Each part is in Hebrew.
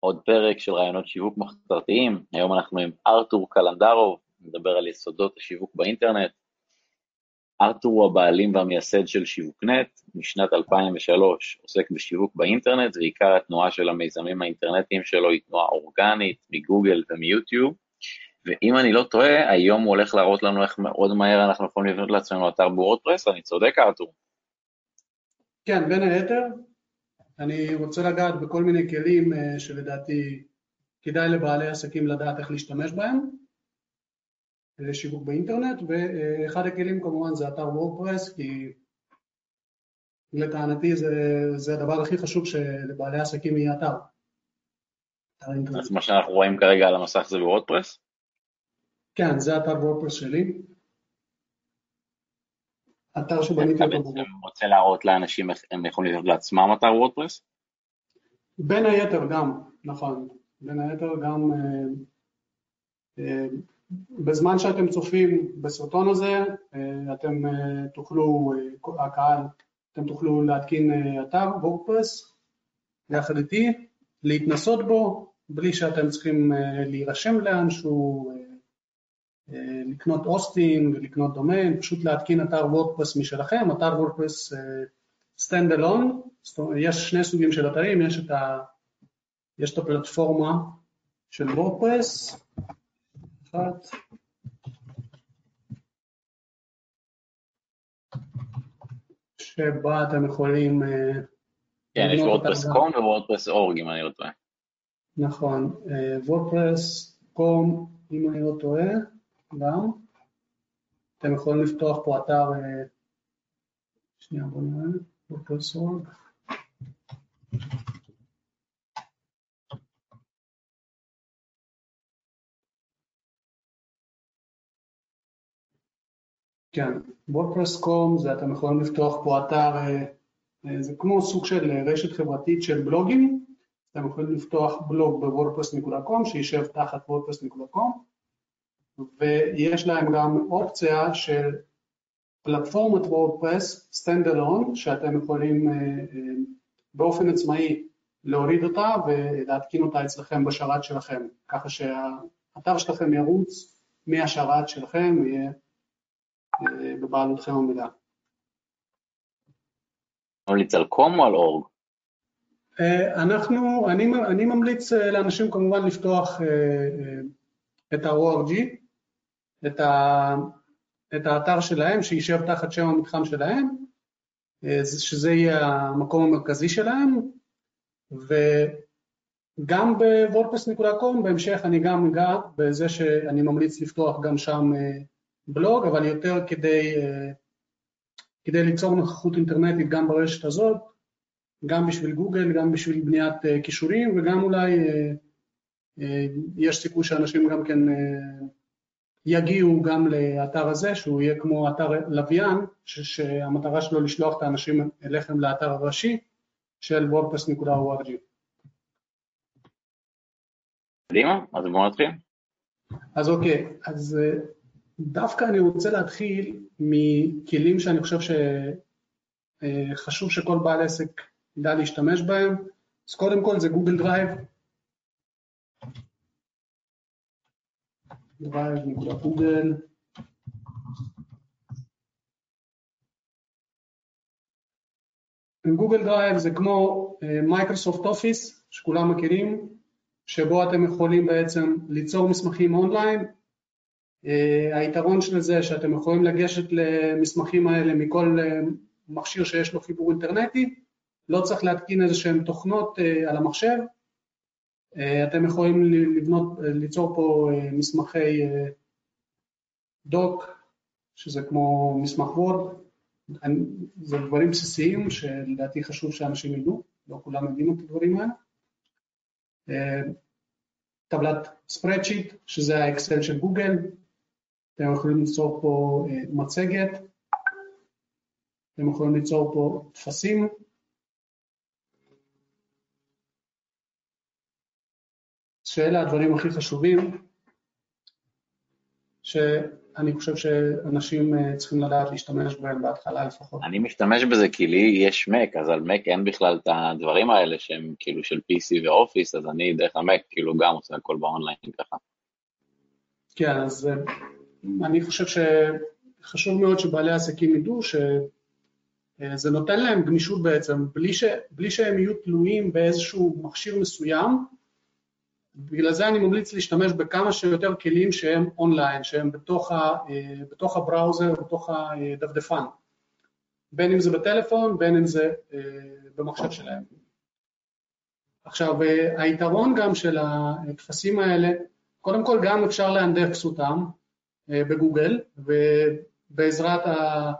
עוד פרק של רעיונות שיווק מחתרתיים, היום אנחנו עם ארתור קלנדרוב, נדבר על יסודות השיווק באינטרנט. ארתור הוא הבעלים והמייסד של שיווקנט, משנת 2003 עוסק בשיווק באינטרנט, ועיקר התנועה של המיזמים האינטרנטיים שלו היא תנועה אורגנית מגוגל ומיוטיוב, ואם אני לא טועה, היום הוא הולך להראות לנו איך מאוד מהר אנחנו יכולים לבנות לעצמנו אתר בוורדפרס, אני צודק ארתור? כן, בין היתר, אני רוצה לגעת בכל מיני כלים אה, שלדעתי כדאי לבעלי עסקים לדעת איך להשתמש בהם לשיווק באינטרנט, ואחד הכלים כמובן זה אתר וורדפרס, כי לטענתי זה, זה הדבר הכי חשוב שלבעלי עסקים יהיה אתר. אז מה שאנחנו רואים כרגע על המסך זה וורדפרס? כן, זה אתר וורדפרס שלי. אתר שבניתי אותו. אתה בעצם רוצה להראות לאנשים איך הם יכולים לבנות לעצמם אתר וורדפרס? בין היתר גם, נכון. בין היתר גם אה, אה, בזמן שאתם צופים בסרטון הזה, אה, אתם תוכלו, הקהל, אתם תוכלו להתקין אתר וורדפרס יחד איתי, להתנסות בו, בלי שאתם צריכים להירשם לאנשהו, לקנות hosting, לקנות דומיין, פשוט להתקין אתר WordPress משלכם, אתר WordPress stand alone, יש שני סוגים של אתרים, יש את, ה, יש את הפלטפורמה של WordPress, אחת, שבה אתם יכולים... אה, כן, יש WordPress com ו WordPress org אם אני לא טועה. נכון, וורדפרס קום אם אני לא טועה. גם. אתם יכולים לפתוח פה אתר, אה, שנייה בואו נראה, פרופסור. כן, וורדפרס.קום זה אתם יכולים לפתוח פה אתר, אה, אה, זה כמו סוג של רשת חברתית של בלוגים, אתם יכולים לפתוח בלוג ב WordPress.com שישב תחת WordPress.com ויש להם גם אופציה של פלטפורמת WordPress stand alone שאתם יכולים אה, אה, באופן עצמאי להוריד אותה ולהתקין אותה אצלכם בשרת שלכם, ככה שהאתר שלכם ירוץ מהשרת שלכם ויהיה אה, בבעלותכם המלאה. ממליץ על קום או על אורג? אנחנו, אני, אני ממליץ לאנשים כמובן לפתוח את ה-ORG, את, ה, את האתר שלהם, שישב תחת שם המתחם שלהם, אה, שזה יהיה המקום המרכזי שלהם, וגם בוורדפרס.קום בהמשך אני גם אגע בזה שאני ממליץ לפתוח גם שם אה, בלוג, אבל יותר כדי, אה, כדי ליצור נוכחות אינטרנטית גם ברשת הזאת, גם בשביל גוגל, גם בשביל בניית כישורים וגם אולי יש סיכוי שאנשים גם כן יגיעו גם לאתר הזה, שהוא יהיה כמו אתר לוויין, שהמטרה שלו לשלוח את האנשים אליכם לאתר הראשי של wordpress.org. קדימה, אז בואו נתחיל. אז אוקיי, אז אה, דווקא אני רוצה להתחיל מכלים שאני חושב שחשוב אה, שכל בעל עסק ידע להשתמש בהם. אז קודם כל זה Google Drive, drive.google. Google Drive זה כמו מייקרוסופט אה, אופיס שכולם מכירים, שבו אתם יכולים בעצם ליצור מסמכים אונליין. אה, היתרון של זה שאתם יכולים לגשת למסמכים האלה מכל אה, מכשיר שיש לו חיבור אינטרנטי, לא צריך להתקין איזה שהן תוכנות אה, על המחשב, אה, אתם יכולים לבנות, אה, ליצור פה אה, מסמכי doc, שזה כמו מסמך וורד, זה דברים בסיסיים שלדעתי חשוב שאנשים ידעו, לא כולם יודעים את הדברים האלה. טבלת ספרדשיט, שזה האקסל של גוגל, אתם יכולים ליצור פה מצגת, אתם יכולים ליצור פה טפסים, שאלה הדברים הכי חשובים, שאתם אני חושב שאנשים אה, צריכים לדעת להשתמש בהם בהתחלה לפחות. אני משתמש בזה כי לי יש Mac, אז על Mac אין בכלל את הדברים האלה שהם כאילו של PC ואופיס, אז אני דרך המק כאילו גם עושה הכל באונליין ככה. כן, אז אה, אני חושב שחשוב מאוד שבעלי עסקים ידעו שזה נותן להם גמישות בעצם, בלי, ש, בלי שהם יהיו תלויים באיזשהו מכשיר מסוים, בגלל זה אני ממליץ להשתמש בכמה שיותר כלים שהם אונליין, שהם בתוך, ה, אה, בתוך ה browser, בתוך הדפדפן, בין אם זה בטלפון, בין אם זה אה, במחשב שלהם. עכשיו, אה, היתרון גם של הטפסים האלה, קודם כל גם אפשר לאנדקס אותם בגוגל, ובעזרת ה...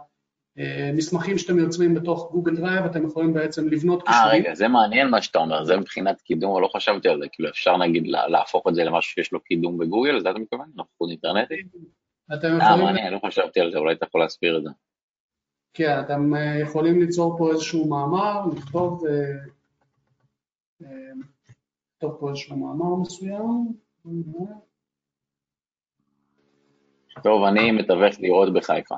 אה, מסמכים שאתם יוצרים בתוך גוגל דרייב, אתם יכולים בעצם לבנות קישורים. אה, רגע, זה מעניין מה שאתה אומר, זה מבחינת קידום, לא חשבתי על זה, כאילו אפשר נגיד להפוך את זה למשהו שיש לו קידום בגוגל, זה אתה מתכוון? נוכחות אינטרנטית? אתם אה, יכולים... אה, מעניין, לא חשבתי על זה, אולי אתה יכול להסביר את זה. כן, אתם אה, יכולים ליצור פה איזשהו מאמר, לכתוב, לכתוב פה איזשהו מאמר מסוים. טוב, אני מתווך לראות בחיפה.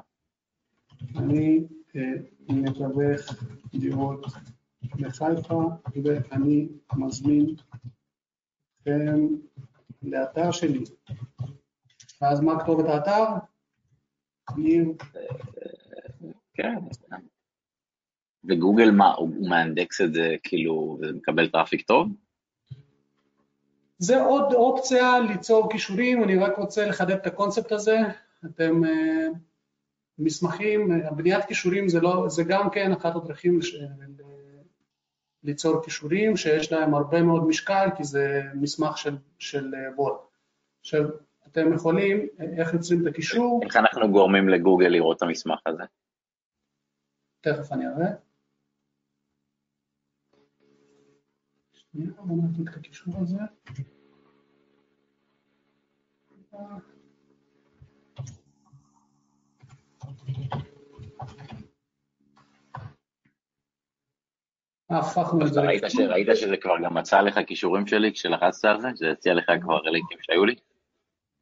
אני אה, מתווך דירות בחיפה ואני מזמין אתכם לאתר שלי. ואז מה כתובת האתר? ניר. כן. וגוגל מה, הוא מאנדקס את זה כאילו, ומקבל traffic טוב? זה עוד אופציה ליצור קישורים, אני רק רוצה לחדד את הקונספט הזה. אתם אה, מסמכים, בניית כישורים זה, לא, זה גם כן אחת הדרכים לש, ליצור כישורים שיש להם הרבה מאוד משקל כי זה מסמך של, של וורד. עכשיו, אתם יכולים, איך יוצרים את הקישור? איך אנחנו גורמים לגוגל לראות את המסמך הזה? תכף אני אראה. שנייה, בואו נקליט את הקישור הזה. הפכנו את זה. ראית שזה כבר גם מצא לך כישורים שלי כשלחצת על זה? שזה הציע לך כבר רליקים שהיו לי?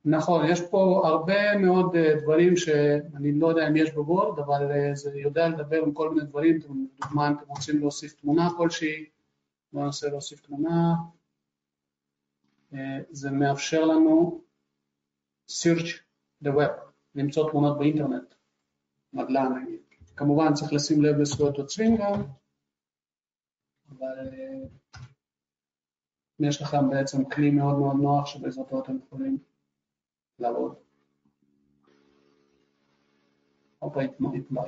נכון, יש פה הרבה מאוד אה, דברים שאני לא יודע אם יש בוורד, אבל אה, זה יודע לדבר עם כל מיני דברים, לדוגמה אם אתם רוצים להוסיף תמונה כלשהי, בואו ננסה להוסיף תמונה, אה, זה מאפשר לנו search the web, למצוא תמונות באינטרנט. נדל"ן נגיד. כמובן צריך לשים לב לזכויות יוצרים גם, אבל אה, יש לכם בעצם כלי מאוד מאוד נוח שבעזרתו אתם יכולים לעבוד. אוקיי,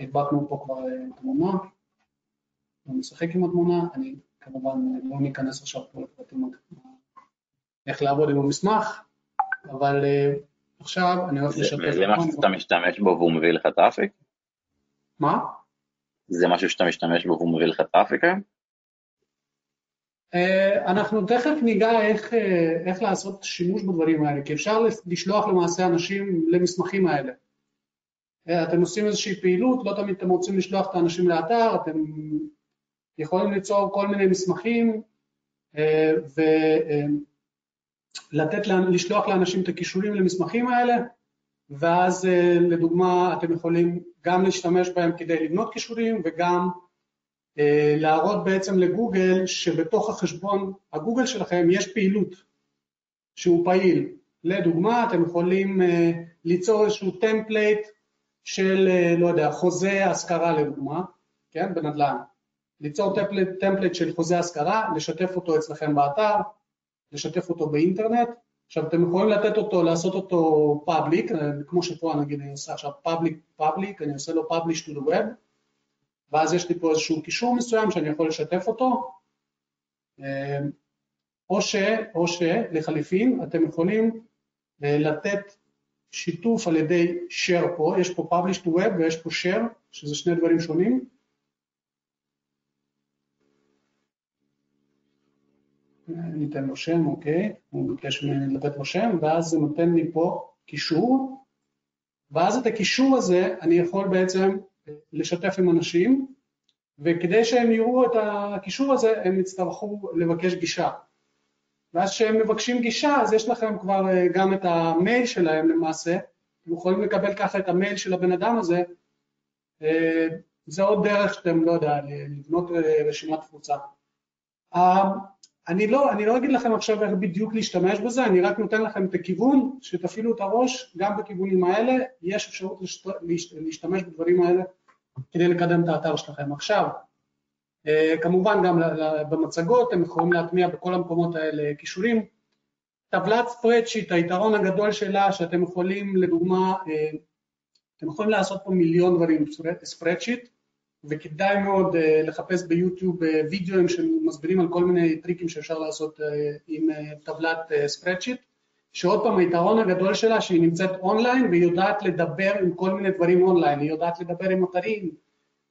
הדבקנו פה כבר אה, תמונה, לא נשחק עם התמונה, אני כמובן לא ניכנס עכשיו פה לפרטים איך לעבוד עם המסמך, אבל אה, עכשיו אני הולך לשתף. זה משהו שאתה משתמש בו והוא מביא לך traffic? מה? זה משהו שאתה משתמש בו והוא מביא לך traffic היום? אה, אנחנו תכף ניגע איך, אה, איך לעשות שימוש בדברים האלה, כי אפשר לשלוח למעשה אנשים למסמכים האלה. אה, אתם עושים איזושהי פעילות, לא תמיד אתם רוצים לשלוח את האנשים לאתר, אתם יכולים ליצור כל מיני מסמכים ולתת, לשלוח לאנשים את הקישורים למסמכים האלה, ואז לדוגמה אתם יכולים גם להשתמש בהם כדי לבנות קישורים וגם אה, להראות בעצם לגוגל שבתוך החשבון הגוגל שלכם יש פעילות שהוא פעיל. לדוגמה, אתם יכולים אה, ליצור איזשהו template של, אה, לא יודע, חוזה השכרה לדוגמה, כן, בנדל"ן. ליצור template של חוזה השכרה, לשתף אותו אצלכם באתר, לשתף אותו באינטרנט. עכשיו אתם יכולים לתת אותו, לעשות אותו public, כמו שפה נגיד אני עושה עכשיו public public, אני עושה לו publish to the web, ואז יש לי פה איזשהו קישור מסוים שאני יכול לשתף אותו, אמ, או, ש, או שלחליפין אתם יכולים אה, לתת שיתוף על ידי share פה, יש פה publish to web ויש פה share, שזה שני דברים שונים. ניתן לו שם, אוקיי, הוא ביקש ממני לתת לו שם, ואז זה נותן לי פה קישור, ואז את הקישור הזה אני יכול בעצם לשתף עם אנשים, וכדי שהם יראו את הקישור הזה הם יצטרכו לבקש גישה. ואז כשהם מבקשים גישה אז יש לכם כבר אה, גם את המייל שלהם למעשה, אתם יכולים לקבל ככה את המייל של הבן אדם הזה, זה עוד דרך שאתם, לא יודע, לבנות רשימת תפוצה. אני לא, אני לא אגיד לכם עכשיו איך בדיוק להשתמש בזה, אני רק נותן לכם את הכיוון, שתפעילו את הראש, גם בכיוונים האלה, יש אפשרות להשתמש בדברים האלה כדי לקדם את האתר שלכם. עכשיו, אה, כמובן גם במצגות, אתם יכולים להטמיע בכל המקומות האלה קישורים. טבלת spreadsheet, היתרון הגדול שלה שאתם יכולים, לדוגמה, אה, אתם יכולים לעשות פה מיליון דברים spreadsheet, וכדאי מאוד אה, לחפש ביוטיוב אה, וידאוים שמסבירים על כל מיני טריקים שאפשר לעשות אה, עם טבלת spreadsheet, שעוד פעם היתרון הגדול שלה שהיא נמצאת אונליין והיא יודעת לדבר עם כל מיני דברים אונליין, היא יודעת לדבר עם אתרים,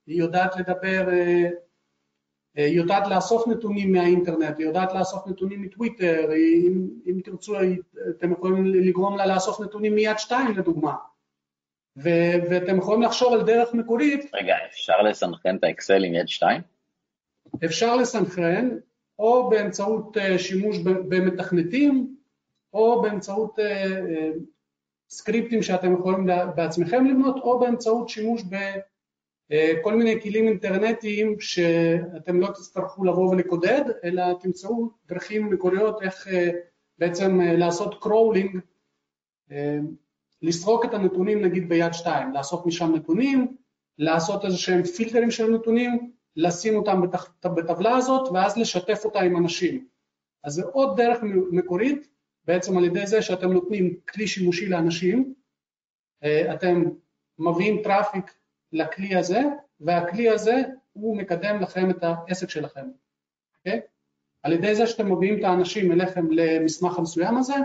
היא יודעת לדבר, היא יודעת לאסוף נתונים מהאינטרנט, היא יודעת לאסוף נתונים מטוויטר, אם, אם תרצו אתם יכולים לגרום לה לאסוף נתונים מיד שתיים לדוגמה, ו- ואתם יכולים לחשוב על דרך מקורית. רגע, אפשר לסנכרן את האקסל עם יד 2? אפשר לסנכרן, או באמצעות uh, שימוש במתכנתים, או באמצעות uh, uh, סקריפטים שאתם יכולים בעצמכם לבנות, או באמצעות שימוש בכל מיני כלים אינטרנטיים שאתם לא תצטרכו לבוא ולקודד, אלא תמצאו דרכים מקוריות איך בעצם לעשות קרולינג לסרוק את הנתונים נגיד ביד שתיים, לאסוף משם נתונים, לעשות איזה שהם פילטרים של נתונים, לשים אותם בטבלה הזאת ואז לשתף אותה עם אנשים. אז זה עוד דרך מקורית, בעצם על ידי זה שאתם נותנים כלי שימושי לאנשים, אה, אתם מביאים traffic לכלי הזה, והכלי הזה הוא מקדם לכם את העסק שלכם, אוקיי? Okay? על ידי זה שאתם מביאים את האנשים אליכם למסמך המסוים הזה,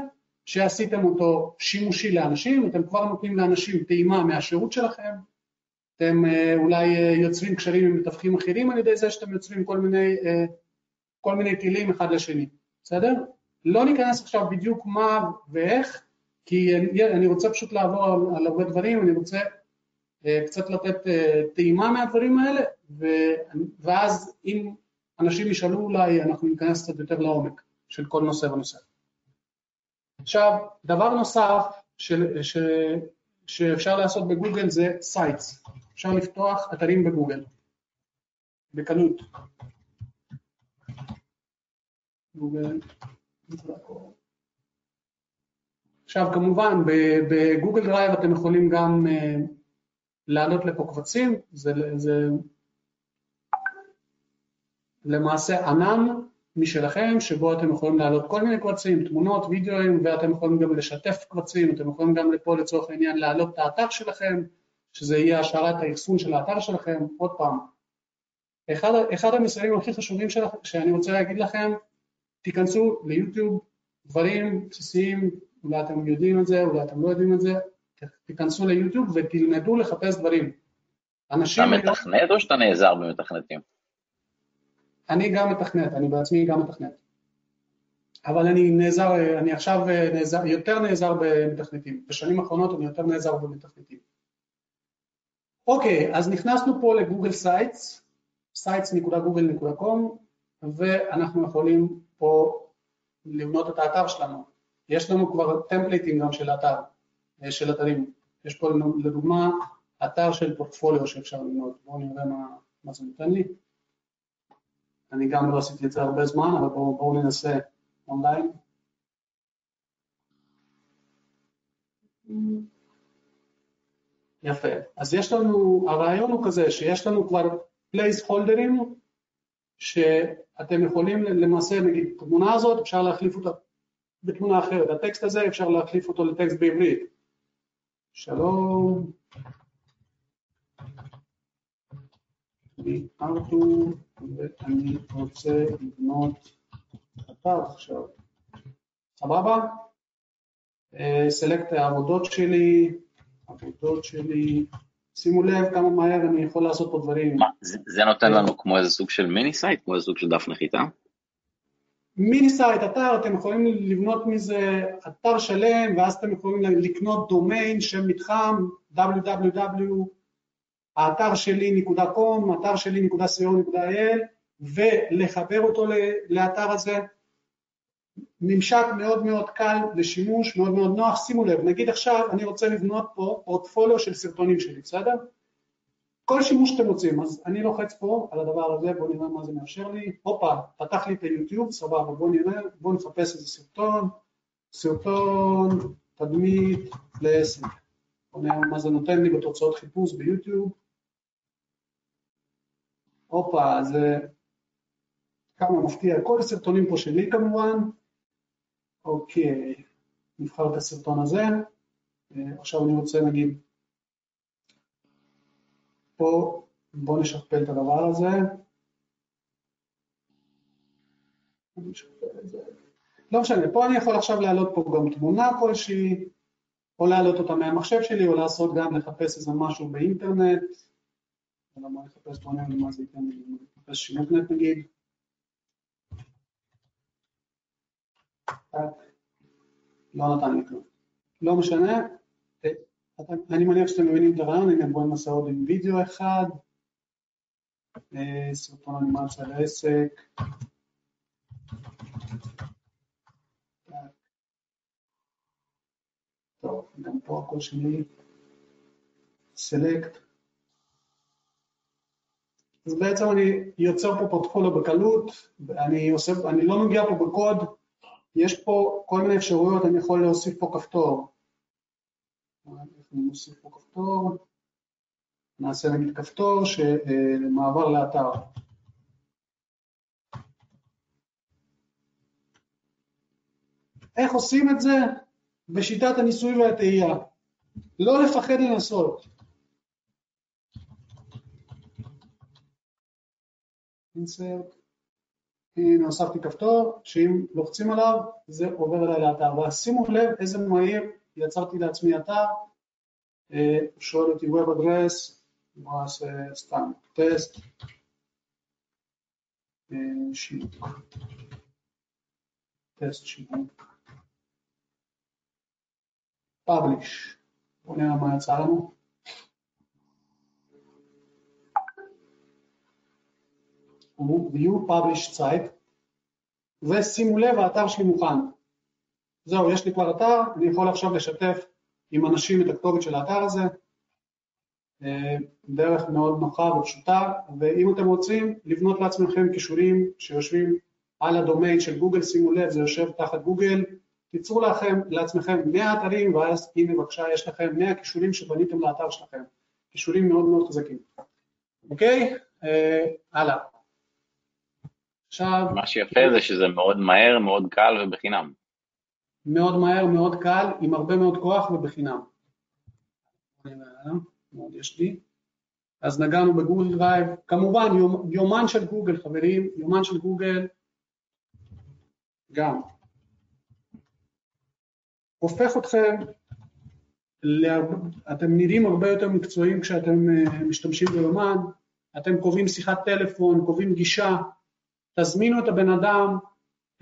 שעשיתם אותו שימושי לאנשים, אתם כבר נותנים לאנשים טעימה מהשירות שלכם, אתם אה, אולי אה, יוצרים קשרים עם מתווכים אחרים על ידי זה שאתם יוצרים כל מיני, אה, כל מיני דילים אחד לשני, בסדר? לא ניכנס עכשיו בדיוק מה ואיך, כי אני רוצה פשוט לעבור על, על הרבה דברים, אני רוצה קצת לתת טעימה מהדברים האלה, ואז אם אנשים ישאלו אולי, אנחנו ניכנס קצת יותר לעומק של כל נושא ונושא. עכשיו, דבר נוסף של, ש, שאפשר לעשות בגוגל זה Sites, אפשר לפתוח אתרים בגוגל, בקלות. עכשיו כמובן בגוגל דרייב אתם יכולים גם אה, להעלות לפה קבצים, זה, זה למעשה ענן משלכם, שבו אתם יכולים להעלות כל מיני קבצים, תמונות, וידאוים, ואתם יכולים גם לשתף קבצים, אתם יכולים גם לפה לצורך העניין להעלות את האתר שלכם, שזה יהיה השארת האחסון של האתר שלכם, עוד פעם. אחד, אחד המסרים הכי חשובים שלכ, שאני רוצה להגיד לכם, תיכנסו ליוטיוב, דברים בסיסיים, אולי אתם יודעים את זה, אולי אתם לא יודעים את זה, תיכנסו ליוטיוב ותלמדו לחפש דברים. אנשים... אתה מתכנת או שאתה נעזר במתכנתים? אני גם מתכנת, אני בעצמי גם מתכנת. אבל אני נעזר, אני עכשיו נעזר, יותר נעזר במתכנתים. בשנים האחרונות אני יותר נעזר במתכנתים. אוקיי, אז נכנסנו פה לגוגל Sites, sites.google.com, ואנחנו יכולים פה לבנות את האתר שלנו. יש לנו כבר טמפליטים גם של אתר, של אתרים. יש פה לדוגמה אתר של פורטפוליו שאפשר לבנות. בואו נראה מה, מה זה נותן לי. אני גם לא עשיתי את זה הרבה זמן, אבל בואו בוא ננסה אונליין. יפה. אז יש לנו, הרעיון הוא כזה שיש לנו כבר placeholder ים שאתם יכולים למעשה, נגיד, תמונה הזאת אפשר להחליף אותה בתמונה אחרת. הטקסט הזה אפשר להחליף אותו לטקסט בעברית. שלום. ארתור, ואני רוצה לבנות אתר עכשיו. סבבה? select העבודות שלי, עבודות שלי, שימו לב כמה מהר אני יכול לעשות פה דברים. מה, זה, זה נותן לנו כמו איזה סוג של mini site, כמו איזה סוג של דף נחיתה? mini site, אתר, אתם יכולים לבנות מזה אתר שלם, ואז אתם יכולים לקנות דומיין, שם מתחם, www. האתר שלי נקודה קום, אתר שלי נקודה co נקודה il, ולחבר אותו לאתר הזה, ממשק מאוד מאוד קל לשימוש, מאוד מאוד נוח. שימו לב, נגיד עכשיו אני רוצה לבנות פה פורטפוליו של סרטונים שלי, בסדר? כל שימוש שאתם רוצים, אז אני לוחץ פה על הדבר הזה, בואו נראה מה זה מאפשר לי. הופה, פתח לי את היוטיוב, סבבה, בואו נראה, בואו נחפש איזה סרטון, סרטון, תדמית לעסק. בואו נראה מה זה נותן לי בתוצאות חיפוש ביוטיוב. הופה, זה כמה מפתיע, כל הסרטונים פה שלי כמובן. אוקיי, נבחר את הסרטון הזה. אה, עכשיו אני רוצה נגיד, פה בואו נשכפל את הדבר הזה. לא משנה, פה אני יכול עכשיו להעלות פה גם תמונה כלשהי, או להעלות אותה מהמחשב שלי, או לעשות גם לחפש איזה משהו באינטרנט. אלא בוא נחפש, בוא נראה מה זה ייתן לי, נחפש שימוקנט נגיד. לא נתן לי כלום. לא משנה, אני מניח שאתם מבינים את הרעיון, הנה בואו ננסה עוד עם וידאו אחד, סרטון אנימציה לעסק. טוב, גם פה הכל שלי, סלקט. אז בעצם אני יוצר פה פורטפוליו בקלות, אני, עושה, אני לא נוגע פה בקוד, יש פה כל מיני אפשרויות, אני יכול להוסיף פה כפתור. אני מוסיף פה כפתור, נעשה נגיד כפתור שמעבר לאתר. איך עושים את זה? בשיטת הניסוי והטעייה. לא לפחד לנסות. Insert, הוספתי כפתור, שאם לוחצים עליו זה עובר אליי לאתר, ושימו לב איזה מהיר יצרתי לעצמי אתר, אה, שואל אותי Web Address, בוא נעשה סתם? טסט, אה, שיווק, טסט שיווק, פאבליש, בואו נראה מה יצא לנו. View publish site, ושימו לב, האתר שלי מוכן. זהו, יש לי כבר אתר, אני יכול עכשיו לשתף עם אנשים את הכתובת של האתר הזה, אה, דרך מאוד נוחה ופשוטה, ואם אתם רוצים לבנות לעצמכם קישורים שיושבים על הדומיין של גוגל, שימו לב, זה יושב תחת גוגל, תיצרו לכם, לעצמכם 100 אתרים, ואז הנה בבקשה יש לכם 100 קישורים שבניתם לאתר שלכם, קישורים מאוד מאוד חזקים. אוקיי? אה, הלאה. עכשיו... מה שיפה זה שזה מאוד מהר, מאוד קל ובחינם. מאוד מהר, מאוד קל, עם הרבה מאוד כוח ובחינם. מאוד יש לי. אז נגענו בגוגל דרייב, כמובן יומן של גוגל חברים, יומן של גוגל גם הופך אתכם, אתם נראים הרבה יותר מקצועיים כשאתם אה, משתמשים ביומן, אתם קובעים שיחת טלפון, קובעים גישה, תזמינו את הבן אדם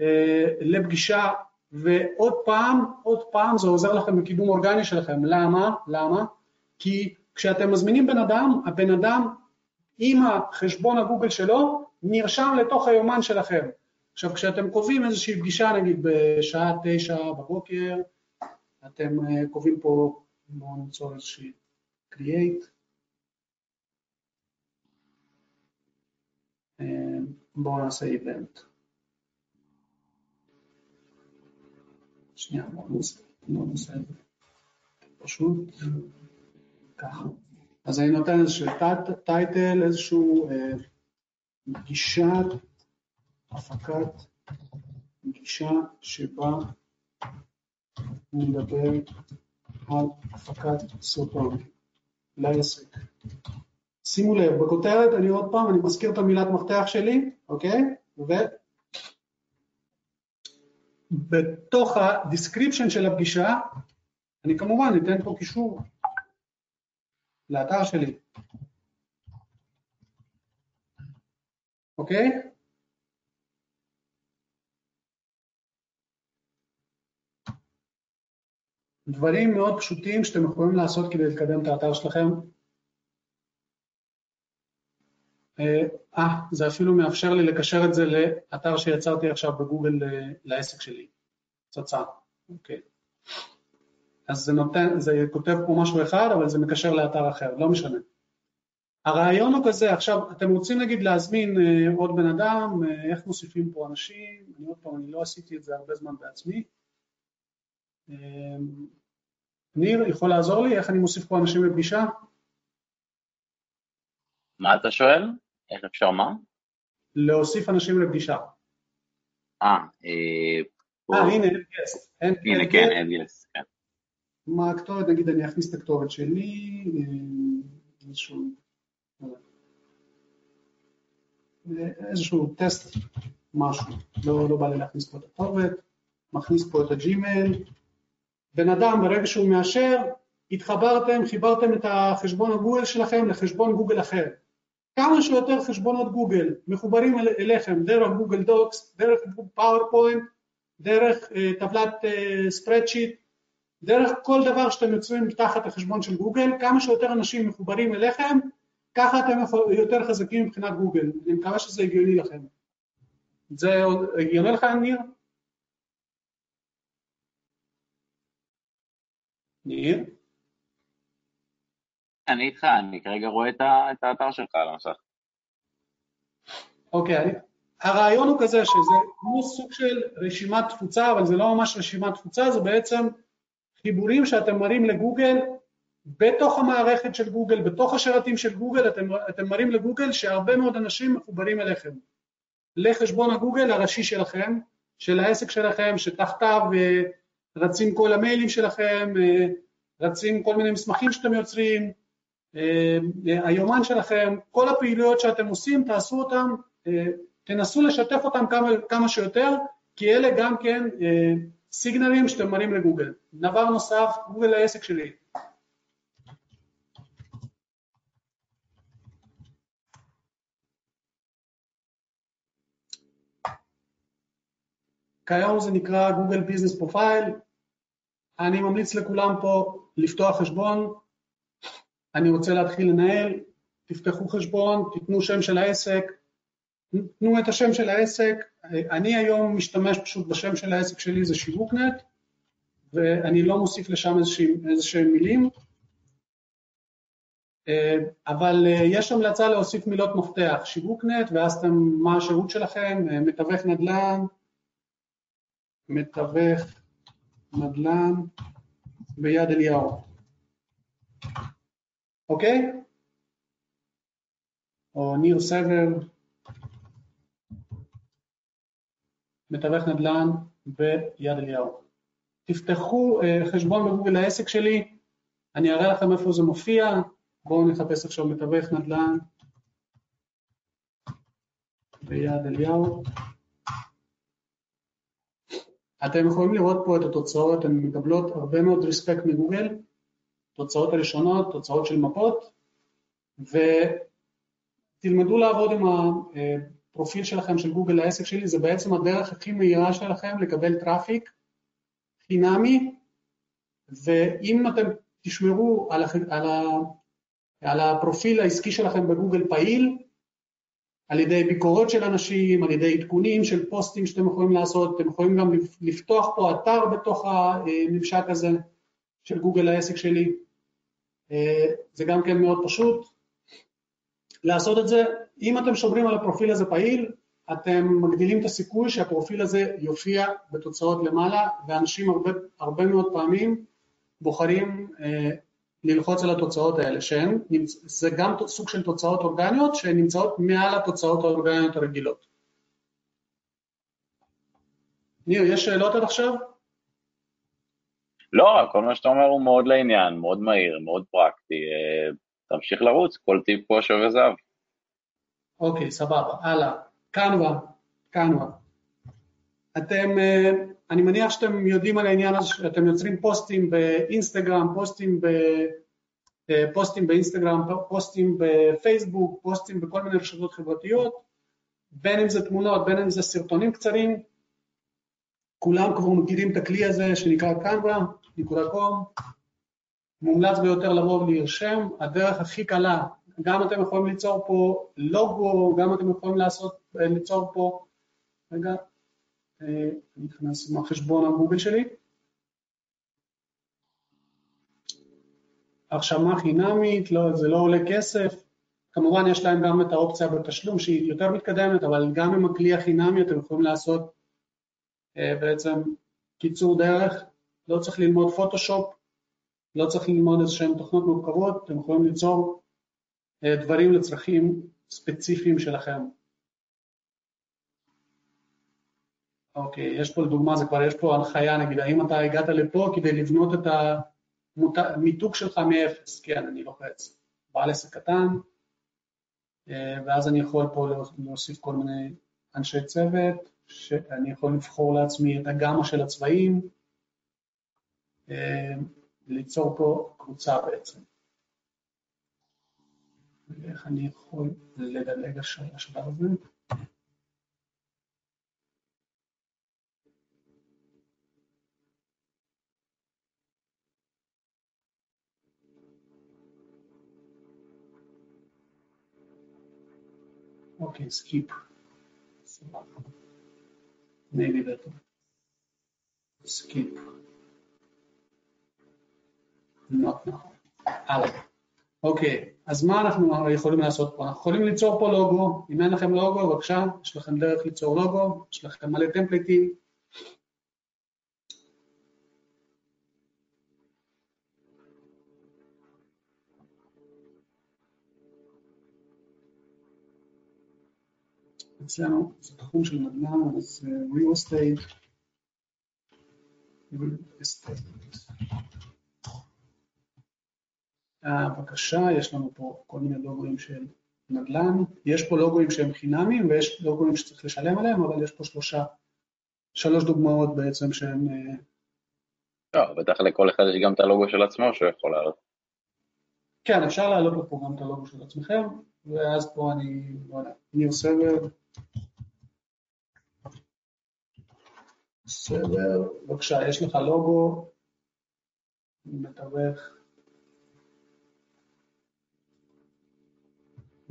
אה, לפגישה ועוד פעם, עוד פעם זה עוזר לכם בקידום אורגני שלכם. למה? למה? כי כשאתם מזמינים בן אדם, הבן אדם עם החשבון הגוגל שלו נרשם לתוך היומן שלכם. עכשיו כשאתם קובעים איזושהי פגישה נגיד בשעה תשע בבוקר, אתם uh, קובעים פה, בואו נמצוא איזושהי create, בואו נעשה event. שנייה, בואו נעשה את זה. פשוט ככה. אז אני נותן איזשהו טייטל, איזשהו גישת הפקת גישה שבה נדבר על הפקת סרטון לעסק. שימו לב, בכותרת אני עוד פעם, אני מזכיר את המילת מפתח שלי, אוקיי? ובתוך ה description של הפגישה, אני כמובן אתן פה קישור לאתר שלי. אוקיי? דברים מאוד פשוטים שאתם יכולים לעשות כדי לקדם את האתר שלכם. אה, זה אפילו מאפשר לי לקשר את זה לאתר שיצרתי עכשיו בגוגל לעסק שלי, פצצה, אוקיי. אז זה נותן, זה כותב פה משהו אחד, אבל זה מקשר לאתר אחר, לא משנה. הרעיון הוא כזה, עכשיו, אתם רוצים נגיד להזמין אה, עוד בן אדם, אה, איך מוסיפים פה אנשים, אני עוד פעם, אני לא עשיתי את זה הרבה זמן בעצמי. אה, ניר, יכול לעזור לי? איך אני מוסיף פה אנשים לפגישה? מה אתה שואל? איך אפשר מה? להוסיף אנשים לפגישה. אה, אה, הנה, אין גסט. הנה, כן, אין גסט, כן. מה הכתובת? נגיד אני אכניס את הכתובת שלי, איזשהו... איזשהו טסט, משהו, לא, לא בא לי להכניס פה את הכתובת, מכניס פה את הג'ימייל, בן אדם ברגע שהוא מאשר, התחברתם, חיברתם את החשבון הגוגל שלכם לחשבון גוגל אחר. כמה שיותר חשבונות גוגל מחוברים אל, אליכם דרך Google Docs, דרך PowerPoint, דרך uh, טבלת spreadsheet, uh, דרך כל דבר שאתם יוצרים תחת החשבון של גוגל, כמה שיותר אנשים מחוברים אליכם, ככה אתם יותר חזקים מבחינת גוגל. אני מקווה שזה הגיוני לכם. זה הגיוני לך, ניר? ניר? אני איתך, אני כרגע רואה את האתר שלך על המסך. אוקיי, הרעיון הוא כזה שזה כמו סוג של רשימת תפוצה, אבל זה לא ממש רשימת תפוצה, זה בעצם חיבורים שאתם מראים לגוגל בתוך המערכת של גוגל, בתוך השרתים של גוגל, אתם, אתם מראים לגוגל שהרבה מאוד אנשים מחוברים אליכם, לחשבון הגוגל הראשי שלכם, של העסק שלכם, שתחתיו אה, רצים כל המיילים שלכם, אה, רצים כל מיני מסמכים שאתם יוצרים, היומן שלכם, כל הפעילויות שאתם עושים, תעשו אותם, תנסו לשתף אותם כמה, כמה שיותר, כי אלה גם כן סיגנלים שאתם מראים לגוגל. דבר נוסף, גוגל העסק שלי. כיום זה נקרא Google Business Profile. אני ממליץ לכולם פה לפתוח חשבון. אני רוצה להתחיל לנהל, תפתחו חשבון, תיתנו שם של העסק, תנו את השם של העסק. אני היום משתמש פשוט בשם של העסק שלי, זה שיווקנט, ואני לא מוסיף לשם איזשהם מילים. אבל יש המלצה להוסיף מילות מפתח, שיווקנט, ואז אתם, מה השירות שלכם, מתווך נדל"ן, מתווך נדל"ן ביד אליהו, אוקיי? או ניר סבר, מתווך נדל"ן ביד אליהו. תפתחו uh, חשבון בגוגל לעסק שלי, אני אראה לכם איפה זה מופיע, בואו נחפש עכשיו מתווך נדל"ן ביד אליהו. אתם יכולים לראות פה את התוצאות, הן מקבלות הרבה מאוד respect מגוגל, תוצאות הראשונות, תוצאות של מפות, ותלמדו לעבוד עם הפרופיל שלכם של גוגל לעסק שלי, זה בעצם הדרך הכי מהירה שלכם לקבל traffic חינמי, ואם אתם תשמרו על, על, על הפרופיל העסקי שלכם בגוגל פעיל, על ידי ביקורות של אנשים, על ידי עדכונים של פוסטים שאתם יכולים לעשות, אתם יכולים גם לפתוח פה אתר בתוך הממשק הזה של גוגל העסק שלי, זה גם כן מאוד פשוט לעשות את זה. אם אתם שומרים על הפרופיל הזה פעיל, אתם מגדילים את הסיכוי שהפרופיל הזה יופיע בתוצאות למעלה, ואנשים הרבה, הרבה מאוד פעמים בוחרים ללחוץ על התוצאות האלה, שהן, זה גם סוג של תוצאות אורגניות שנמצאות מעל התוצאות האורגניות הרגילות. ניר, יש שאלות עד עכשיו? לא, כל מה שאתה אומר הוא מאוד לעניין, מאוד מהיר, מאוד פרקטי. אה, תמשיך לרוץ, כל טיפ פה שווה זהב. אוקיי, סבבה, הלאה. קנווה, קנווה. אתם אה, אני מניח שאתם יודעים על העניין הזה שאתם יוצרים פוסטים באינסטגרם, פוסטים, ב, אה, פוסטים באינסטגרם, פוסטים בפייסבוק, פוסטים בכל מיני רשתות חברתיות, בין אם זה תמונות, בין אם זה סרטונים קצרים, כולם כבר מכירים את הכלי הזה שנקרא קנבה, נקודה קום, מומלץ ביותר לבוא ולהירשם, הדרך הכי קלה גם אתם יכולים ליצור פה לוגו, גם אתם יכולים לעשות, ליצור פה, רגע, אני אכנס עם החשבון הגוגל שלי. הרשמה חינמית, לא, זה לא עולה כסף, כמובן יש להם גם את האופציה בתשלום שהיא יותר מתקדמת, אבל גם עם הכלי החינמי אתם יכולים לעשות אה, בעצם קיצור דרך, לא צריך ללמוד פוטושופ, לא צריך ללמוד איזשהן תוכנות מורכבות, אתם יכולים ליצור אה, דברים לצרכים ספציפיים שלכם. אוקיי, יש פה לדוגמה, זה כבר יש פה הנחיה, נגיד, האם אתה הגעת לפה כדי לבנות את המיתוג שלך מאפס, כן, אני לוחץ, בעל עסק קטן, אה, ואז אני יכול פה להוסיף כל מיני אנשי צוות, שאני יכול לבחור לעצמי את הגמא של הצבעים, ליצור פה קבוצה בעצם. ואיך אני יכול לדלג השלב הזה? אוקיי, skip. maybe that skip not now. הלאה. אוקיי, אז מה אנחנו יכולים לעשות פה? אנחנו יכולים ליצור פה לוגו, אם אין לכם לוגו, בבקשה, יש לכם דרך ליצור לוגו, יש לכם מלא טמפליטים. אצלנו זה תחום של נדל"ן, אז real estate, real estate. אה, בבקשה, יש לנו פה כל מיני לוגוים של נדל"ן, יש פה לוגוים שהם חינמים ויש לוגוים שצריך לשלם עליהם, אבל יש פה שלושה, שלוש דוגמאות בעצם שהם... אה, לא, בטח לכל אחד יש גם את הלוגו של עצמו שהוא יכול לעלות. כן, אפשר להעלות פה גם את הלוגו של עצמכם, ואז פה אני, לא יודע, ניר סבר. סבר, בבקשה, יש לך לוגו, מתווך.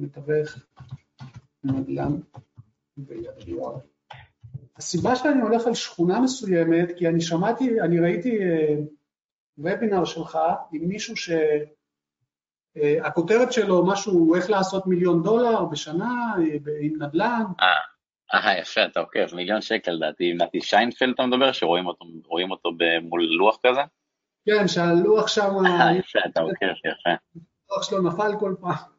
מתווך נדל"ן ויד יואר. הסיבה שאני הולך על שכונה מסוימת, כי אני שמעתי, אני ראיתי וובינר אה, שלך עם מישהו שהכותרת אה, שלו משהו, איך לעשות מיליון דולר בשנה אה, עם נדל"ן. אה, יפה, אתה עוקב, מיליון שקל לדעתי, נתי שיינפלד אתה מדבר, שרואים אותו, אותו מול לוח כזה? כן, שהלוח שם... אה, יפה, אתה עוקב, יפה. הלוח שלו נפל כל פעם.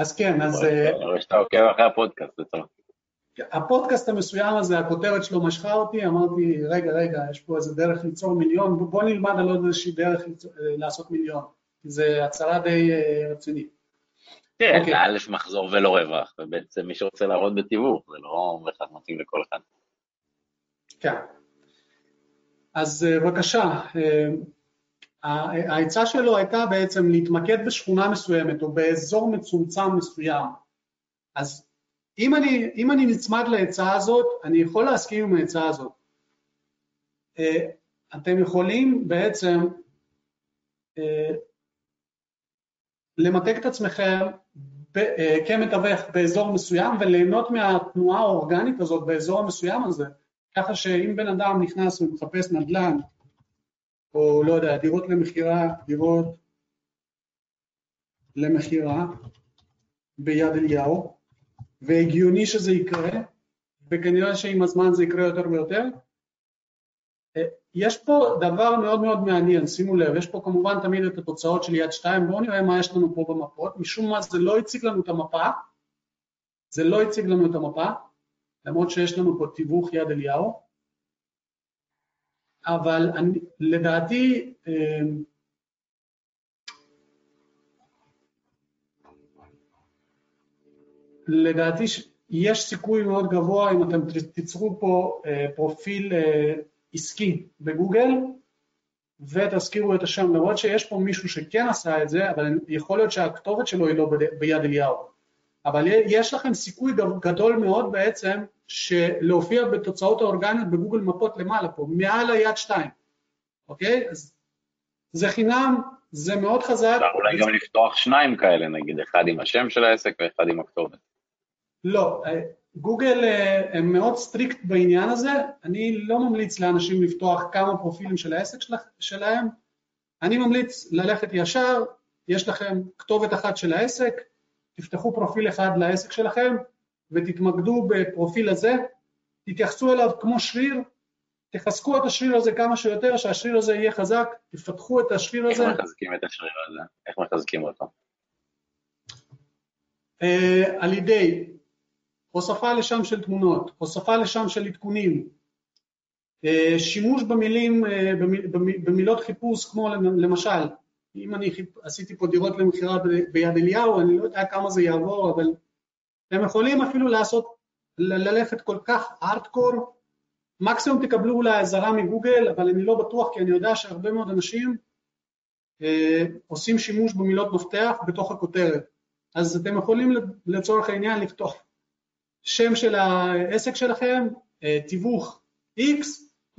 אז כן, אז... אני רואה שאתה עוקב אחרי הפודקאסט, זה טוב. הפודקאסט המסוים הזה, הכותרת שלו משכה אותי, אמרתי, רגע, רגע, יש פה איזה דרך ליצור מיליון, בוא נלמד על עוד איזושהי דרך לעשות מיליון, כי זה הצהרה די אה, רצינית. כן, זה אוקיי. א' מחזור ולא רווח, ובעצם מי שרוצה לעבוד בתיווך, זה לא בהכרח מתאים לכל אחד. כן. אז אה, בבקשה, אה, העצה שלו הייתה בעצם להתמקד בשכונה מסוימת או באזור מצומצם מסוים. אז אם אני, אם אני נצמד לעצה הזאת, אני יכול להסכים עם העצה הזאת. אה, אתם יכולים בעצם אה, למתק את עצמכם אה, כמתווך באזור מסוים וליהנות מהתנועה האורגנית הזאת באזור המסוים הזה, ככה שאם בן אדם נכנס ומחפש נדל"ן או לא יודע, דירות למכירה, דירות למכירה ביד אליהו, והגיוני שזה יקרה, וכנראה שעם הזמן זה יקרה יותר ויותר. אה, יש פה דבר מאוד מאוד מעניין, שימו לב, יש פה כמובן תמיד את התוצאות של יד שתיים, בואו נראה מה יש לנו פה במפות, משום מה זה לא הציג לנו את המפה, זה לא הציג לנו את המפה, למרות שיש לנו פה תיווך יד אליהו, אבל אני, לדעתי אמ, לדעתי יש סיכוי מאוד גבוה אם אתם תיצרו פה אה, פרופיל אה, עסקי בגוגל ותזכירו את השם, למרות שיש פה מישהו שכן עשה את זה, אבל יכול להיות שהכתובת שלו היא לא ביד אליהו. אבל יש לכם סיכוי גדול מאוד בעצם להופיע בתוצאות האורגניות בגוגל מפות למעלה פה, מעל היד שתיים, אוקיי? אז זה חינם, זה מאוד חזק. אפשר אולי גם לפתוח שניים כאלה, נגיד, אחד עם השם של העסק ואחד עם הכתובת. לא, אה, גוגל אה, הם מאוד strict בעניין הזה, אני לא ממליץ לאנשים לפתוח כמה פרופילים של העסק שלהם, אני ממליץ ללכת ישר, יש לכם כתובת אחת של העסק, תפתחו פרופיל אחד לעסק שלכם ותתמקדו בפרופיל הזה, תתייחסו אליו כמו שריר, תחזקו את השריר הזה כמה שיותר, שהשריר הזה יהיה חזק, תפתחו את השריר הזה. איך מחזקים את השריר הזה? איך מחזקים אותו? Uh, על ידי הוספה לשם של תמונות, הוספה לשם של עדכונים, uh, שימוש במילים, uh, במילות חיפוש כמו למשל, אם אני עשיתי פה דירות למכירה ביד אליהו, אני לא יודע כמה זה יעבור, אבל אתם יכולים אפילו לעשות, ללכת כל כך ארטקור, מקסימום תקבלו אולי אזהרה מגוגל, אבל אני לא בטוח כי אני יודע שהרבה מאוד אנשים אה, עושים שימוש במילות מפתח בתוך הכותרת. אז אתם יכולים לצורך העניין לכתוב שם של העסק שלכם, אה, תיווך X,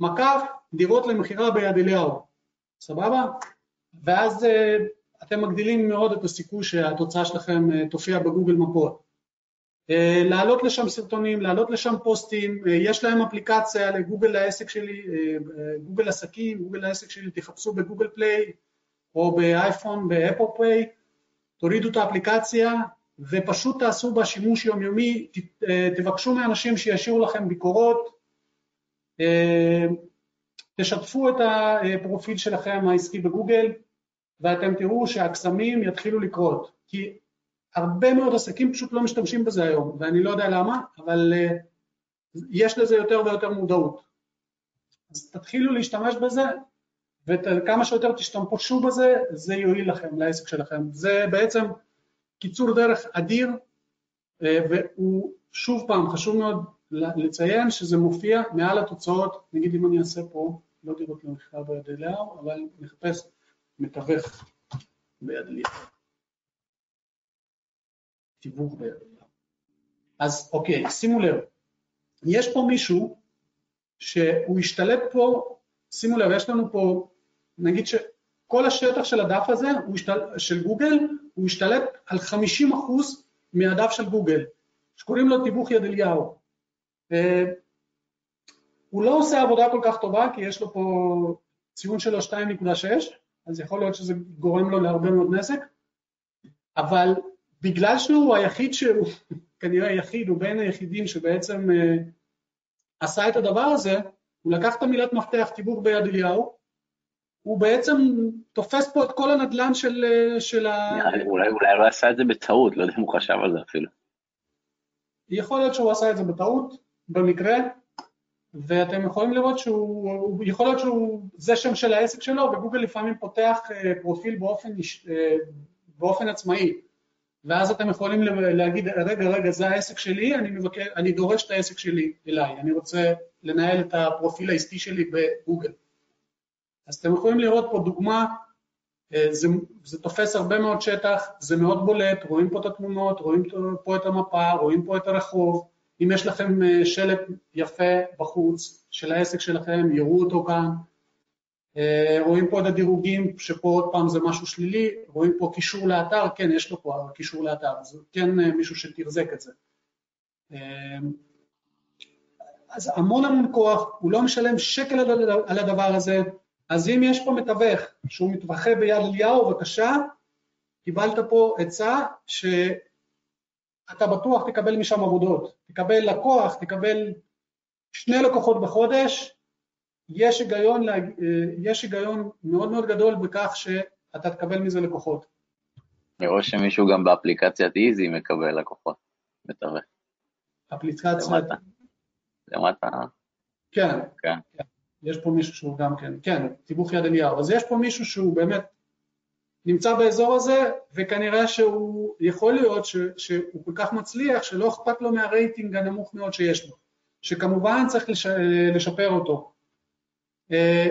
מקף, דירות למכירה ביד אליהו, סבבה? ואז אה, אתם מגדילים מאוד את הסיכוי שהתוצאה שלכם אה, תופיע בגוגל מפות. אה, להעלות לשם סרטונים, להעלות לשם פוסטים, יש להם אפליקציה לגוגל לעסק שלי, גוגל עסקים, גוגל לעסק שלי, תחפשו ב Google Play או באייפון, ב Apple Play, תורידו את האפליקציה ופשוט תעשו בה שימוש יומיומי, תבקשו מאנשים שישאירו לכם ביקורות, תשתפו את הפרופיל שלכם העסקי בגוגל ואתם תראו שהקסמים יתחילו לקרות, כי הרבה מאוד עסקים פשוט לא משתמשים בזה היום, ואני לא יודע למה, אבל uh, יש לזה יותר ויותר מודעות. אז תתחילו להשתמש בזה, וכמה שיותר תשתמשו בזה, זה יועיל לכם, לעסק שלכם. זה בעצם קיצור דרך אדיר, uh, והוא שוב פעם חשוב מאוד לציין שזה מופיע מעל התוצאות, נגיד אם אני אעשה פה, לא דירות למכירה ביד אליהו, אבל נחפש מתווך ביד אליהו. תיווך ביד אליהו. אז אוקיי, שימו לב, יש פה מישהו שהוא השתלט פה, שימו לב, יש לנו פה, נגיד שכל השטח של הדף הזה, השתל, של גוגל, הוא השתלט על 50% מהדף של גוגל, שקוראים לו תיווך יד אליהו. אה, הוא לא עושה עבודה כל כך טובה, כי יש לו פה ציון שלו 2.6, אז יכול להיות שזה גורם לו להרבה מאוד נזק, אבל בגלל שהוא היחיד שהוא, כנראה היחיד, הוא בין היחידים שבעצם uh, עשה את הדבר הזה, הוא לקח את המילת מפתח תיווך ביד אליהו, הוא בעצם תופס פה את כל הנדלן של, אה, של ה... אולי, אולי הוא עשה את זה בטעות, לא יודע אם הוא חשב על זה אפילו. יכול להיות שהוא עשה את זה בטעות, במקרה, ואתם יכולים לראות שהוא, יכול להיות שהוא, זה שם של העסק שלו, וגוגל לפעמים פותח אה, פרופיל באופן, אה, באופן עצמאי, ואז אתם יכולים להגיד, רגע, רגע, זה העסק שלי, אני, מבקר, אני דורש את העסק שלי אליי, אני רוצה לנהל את הפרופיל העסקי שלי בגוגל. אז אתם יכולים לראות פה דוגמה, אה, זה, זה תופס הרבה מאוד שטח, זה מאוד בולט, רואים פה את התמונות, רואים פה את המפה, רואים פה את הרחוב, אם יש לכם אה, שלט יפה בחוץ של העסק שלכם, יראו אותו כאן. אה, רואים פה את הדירוגים, שפה עוד פעם זה משהו שלילי, רואים פה קישור לאתר, כן, יש לו פה קישור לאתר, אז כן אה, מישהו שתחזק את זה. אז המון המון כוח, הוא לא משלם שקל על הדבר הזה, אז אם יש פה מתווך שהוא מתווכה ביד אליהו, בבקשה, קיבלת פה עצה ש... אתה בטוח תקבל משם עבודות, תקבל לקוח, תקבל שני לקוחות בחודש, יש היגיון, יש היגיון מאוד מאוד גדול בכך שאתה תקבל מזה לקוחות. אני רואה שמישהו גם באפליקציית איזי מקבל לקוחות, מתווך. אפליקציית... למטה. כן, כן, כן. יש פה מישהו שהוא גם כן, כן, תיווך יד אליהו. אז יש פה מישהו שהוא באמת נמצא באזור הזה, וכנראה שהוא, יכול להיות ש, שהוא כל כך מצליח שלא אכפת לו מהרייטינג הנמוך מאוד שיש לו, שכמובן צריך לש, לשפר אותו. אה,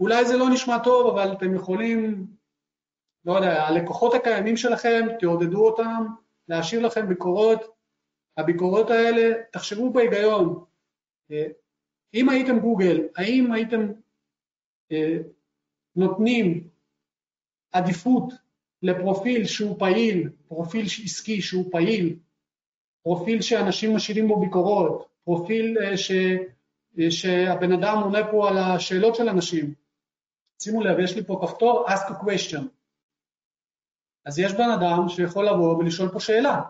אולי זה לא נשמע טוב, אבל אתם יכולים, לא יודע, הלקוחות הקיימים שלכם, תעודדו אותם, להשאיר לכם ביקורות, הביקורות האלה, תחשבו בהיגיון, אה, אם הייתם גוגל, האם הייתם אה, נותנים עדיפות לפרופיל שהוא פעיל, פרופיל עסקי שהוא פעיל, פרופיל שאנשים משאירים בו ביקורות, פרופיל אה, ש, אה, שהבן אדם עונה פה על השאלות של אנשים. שימו לב, יש לי פה כפתור ask a question. אז יש בן אדם שיכול לבוא ולשאול פה שאלה.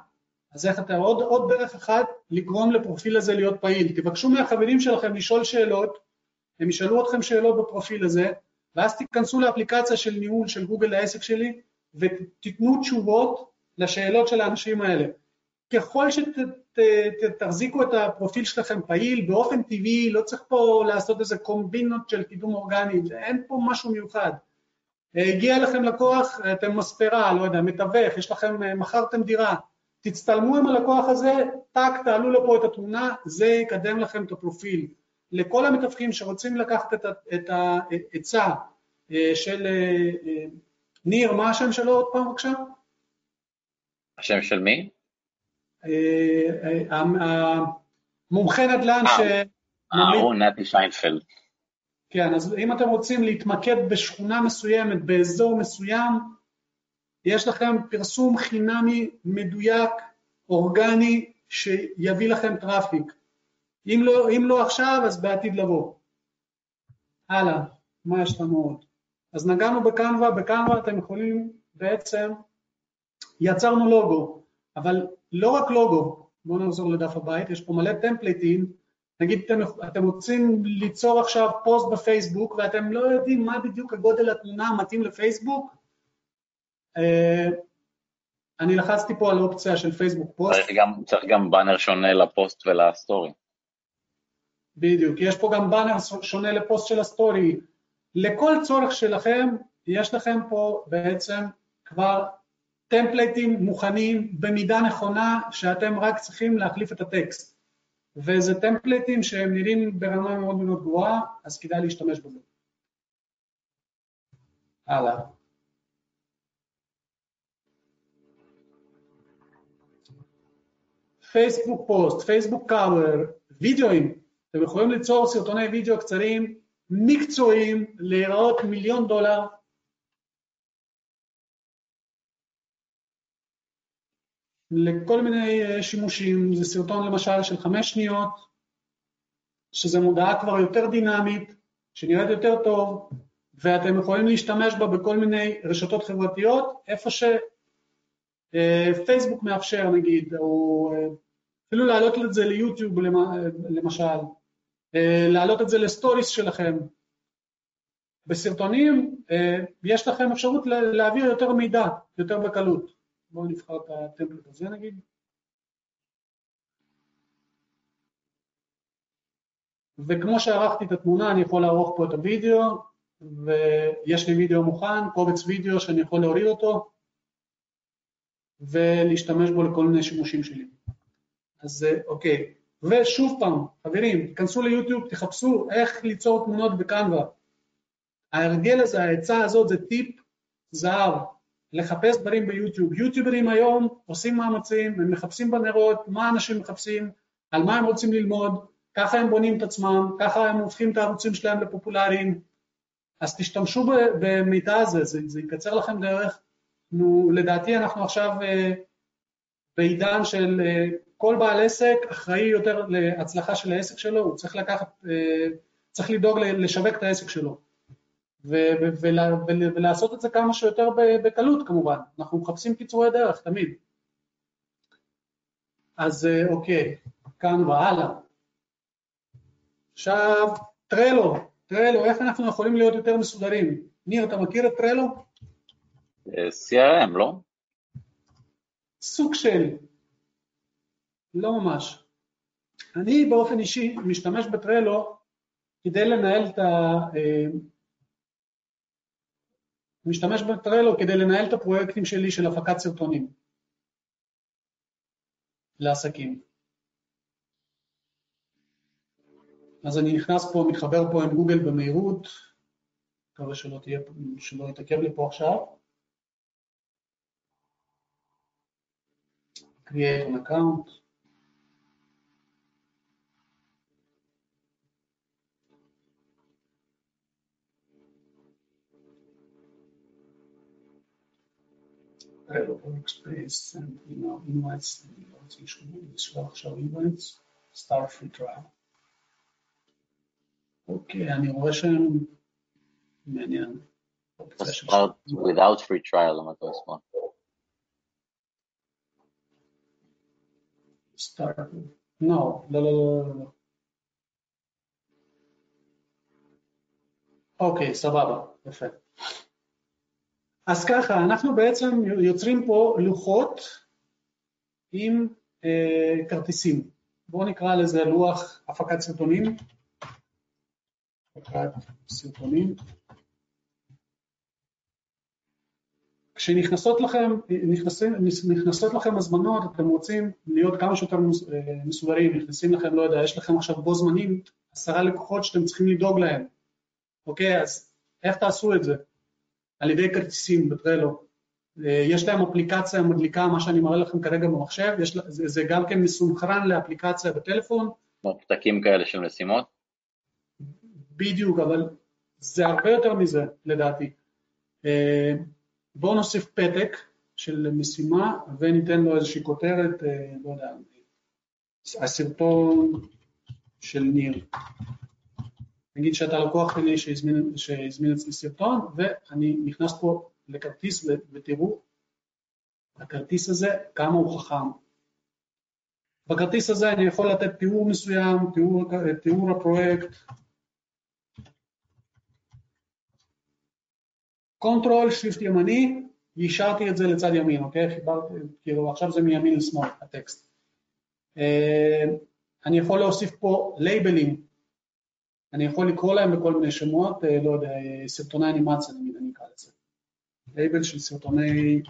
אז איך אתה, עוד, עוד דרך אחת לגרום לפרופיל הזה להיות פעיל. תבקשו מהחברים שלכם לשאול שאלות, הם ישאלו אתכם שאלות בפרופיל הזה, ואז תיכנסו לאפליקציה של ניהול של גוגל לעסק שלי, ותיתנו תשובות לשאלות של האנשים האלה. ככל שתחזיקו את הפרופיל שלכם פעיל, באופן טבעי, לא צריך פה לעשות איזה קומבינות של קידום אורגני, אין פה משהו מיוחד. הגיע לכם לקוח, אתם מספרה, לא יודע, מתווך, יש לכם, מכרתם דירה, תצטלמו עם הלקוח הזה, טאק, תעלו לפה את התמונה, זה יקדם לכם את הפרופיל. לכל המתווכים שרוצים לקחת את העצה אה, של אה, אה, ניר, מה השם שלו עוד פעם בבקשה? השם של מי? המומחה נדל"ן ש... אהרון נתי שיינפלד. כן, אז אם אתם רוצים להתמקד בשכונה מסוימת, באזור מסוים, יש לכם פרסום חינמי מדויק, אורגני, שיביא לכם traffic. אם לא, אם לא עכשיו, אז בעתיד לבוא. הלאה, מה יש לנו עוד? אז נגענו בקנווה, בקנווה אתם יכולים בעצם, יצרנו לוגו, אבל לא רק לוגו, בואו נחזור לדף הבית, יש פה מלא טמפליטים, נגיד אתם, אתם רוצים ליצור עכשיו פוסט בפייסבוק ואתם לא יודעים מה בדיוק הגודל התמונה המתאים לפייסבוק, אה, אני לחצתי פה על אופציה של פייסבוק פוסט. צריך גם, צריך גם באנר שונה לפוסט ולסטורי. בדיוק, יש פה גם באנר שונה לפוסט של הסטורי. לכל צורך שלכם, יש לכם פה בעצם כבר טמפלייטים מוכנים במידה נכונה, שאתם רק צריכים להחליף את הטקסט. וזה טמפלייטים שהם נראים ברמה מאוד מאוד גבוהה, אז כדאי להשתמש בזה. הלאה. פייסבוק פוסט, פייסבוק קאבר, וידאוים, אתם יכולים ליצור סרטוני וידאו קצרים, מקצועיים, להיראות מיליון דולר. לכל מיני אה, שימושים, זה סרטון למשל של חמש שניות, שזה מודעה כבר יותר דינמית, שנראית יותר טוב, ואתם יכולים להשתמש בה בכל מיני רשתות חברתיות, איפה שפייסבוק אה, מאפשר נגיד, או אה, אפילו להעלות את זה ליוטיוב למשל, להעלות את זה לסטוריס שלכם. בסרטונים אה, יש לכם אפשרות להעביר יותר מידע, יותר בקלות. בואו נבחר את הטמפלט הזה נגיד. וכמו שערכתי את התמונה, אני יכול לערוך פה את הוידאו, ויש לי וידאו מוכן, קובץ וידאו שאני יכול להוריד אותו, ולהשתמש בו לכל מיני שימושים שלי. אז אה, אוקיי, ושוב פעם, חברים, תיכנסו ליוטיוב, תחפשו איך ליצור תמונות בקנווה. ההרגל הזה, העצה הזאת זה טיפ זהב, לחפש דברים ביוטיוב. יוטיוברים היום עושים מאמצים, הם מחפשים בנרות, מה אנשים מחפשים, על מה הם רוצים ללמוד, ככה הם בונים את עצמם, ככה הם הופכים את הערוצים שלהם לפופולריים. אז תשתמשו במידע הזה, זה, זה יקצר לכם דרך. נו, לדעתי אנחנו עכשיו אה, בעידן של אה, כל בעל עסק אחראי יותר להצלחה של העסק שלו, הוא צריך לקחת, אה, צריך לדאוג לשווק את העסק שלו. ולעשות את זה כמה שיותר בקלות כמובן, אנחנו מחפשים קיצורי דרך תמיד. אז אה, אוקיי, כאן והלאה. עכשיו, טרלו, טרלו, איך אנחנו יכולים להיות יותר מסודרים? ניר, אתה מכיר את טרלו? אה, CRM, לא? סוג של, לא ממש. אני באופן אישי משתמש בטרלו כדי לנהל את ה... אה, משתמש בטרלו כדי לנהל את הפרויקטים שלי של הפקת סרטונים לעסקים. אז אני נכנס פה, מתחבר פה עם גוגל במהירות, מקווה שלא, תהיה, שלא יתעכב לי פה עכשיו. create an account. Trello Workspace and you know, invites, נשלח עכשיו invites, start free trial. אוקיי, אני רואה שהם מעניין. start without free trial, אם אתה אשמח. start, no, לא, לא, לא, לא. אוקיי, סבבה, יפה. אז ככה, אנחנו בעצם יוצרים פה לוחות עם אה, כרטיסים. בואו נקרא לזה לוח הפקת סרטונים. הפקת סרטונים. כשנכנסות לכם, נכנסים, נכנסות לכם הזמנות, אתם רוצים להיות כמה שיותר מסודרים, נכנסים לכם, לא יודע, יש לכם עכשיו בו זמנים עשרה לקוחות שאתם צריכים לדאוג להם, אוקיי? אז איך תעשו את זה? על ידי כרטיסים בטרלו. אה, יש להם אפליקציה מדליקה, מה שאני מראה לכם כרגע במחשב, יש, זה, זה גם כן מסונכרן לאפליקציה בטלפון. כמו פתקים כאלה של משימות? בדיוק, אבל זה הרבה יותר מזה לדעתי. אה, בואו נוסיף פתק של משימה וניתן לו איזושהי כותרת, אה, לא יודע, הסרטון של ניר. נגיד שאתה לקוח שלי שהזמין, שהזמין אצלי סרטון ואני נכנס פה לכרטיס ותראו הכרטיס הזה כמה הוא חכם. בכרטיס הזה אני יכול לתת תיאור מסוים, תיאור, תיאור הפרויקט, control, shift ימני, יישרתי את זה לצד ימין, אוקיי? חיברתי, כאילו עכשיו זה מימין לשמאל, הטקסט. אה, אני יכול להוסיף פה לייבלים, אני יכול לקרוא להם בכל מיני שמות, אה, לא יודע, סרטוני אנימציה נגיד אני אקרא לזה. לייבל של סרטוני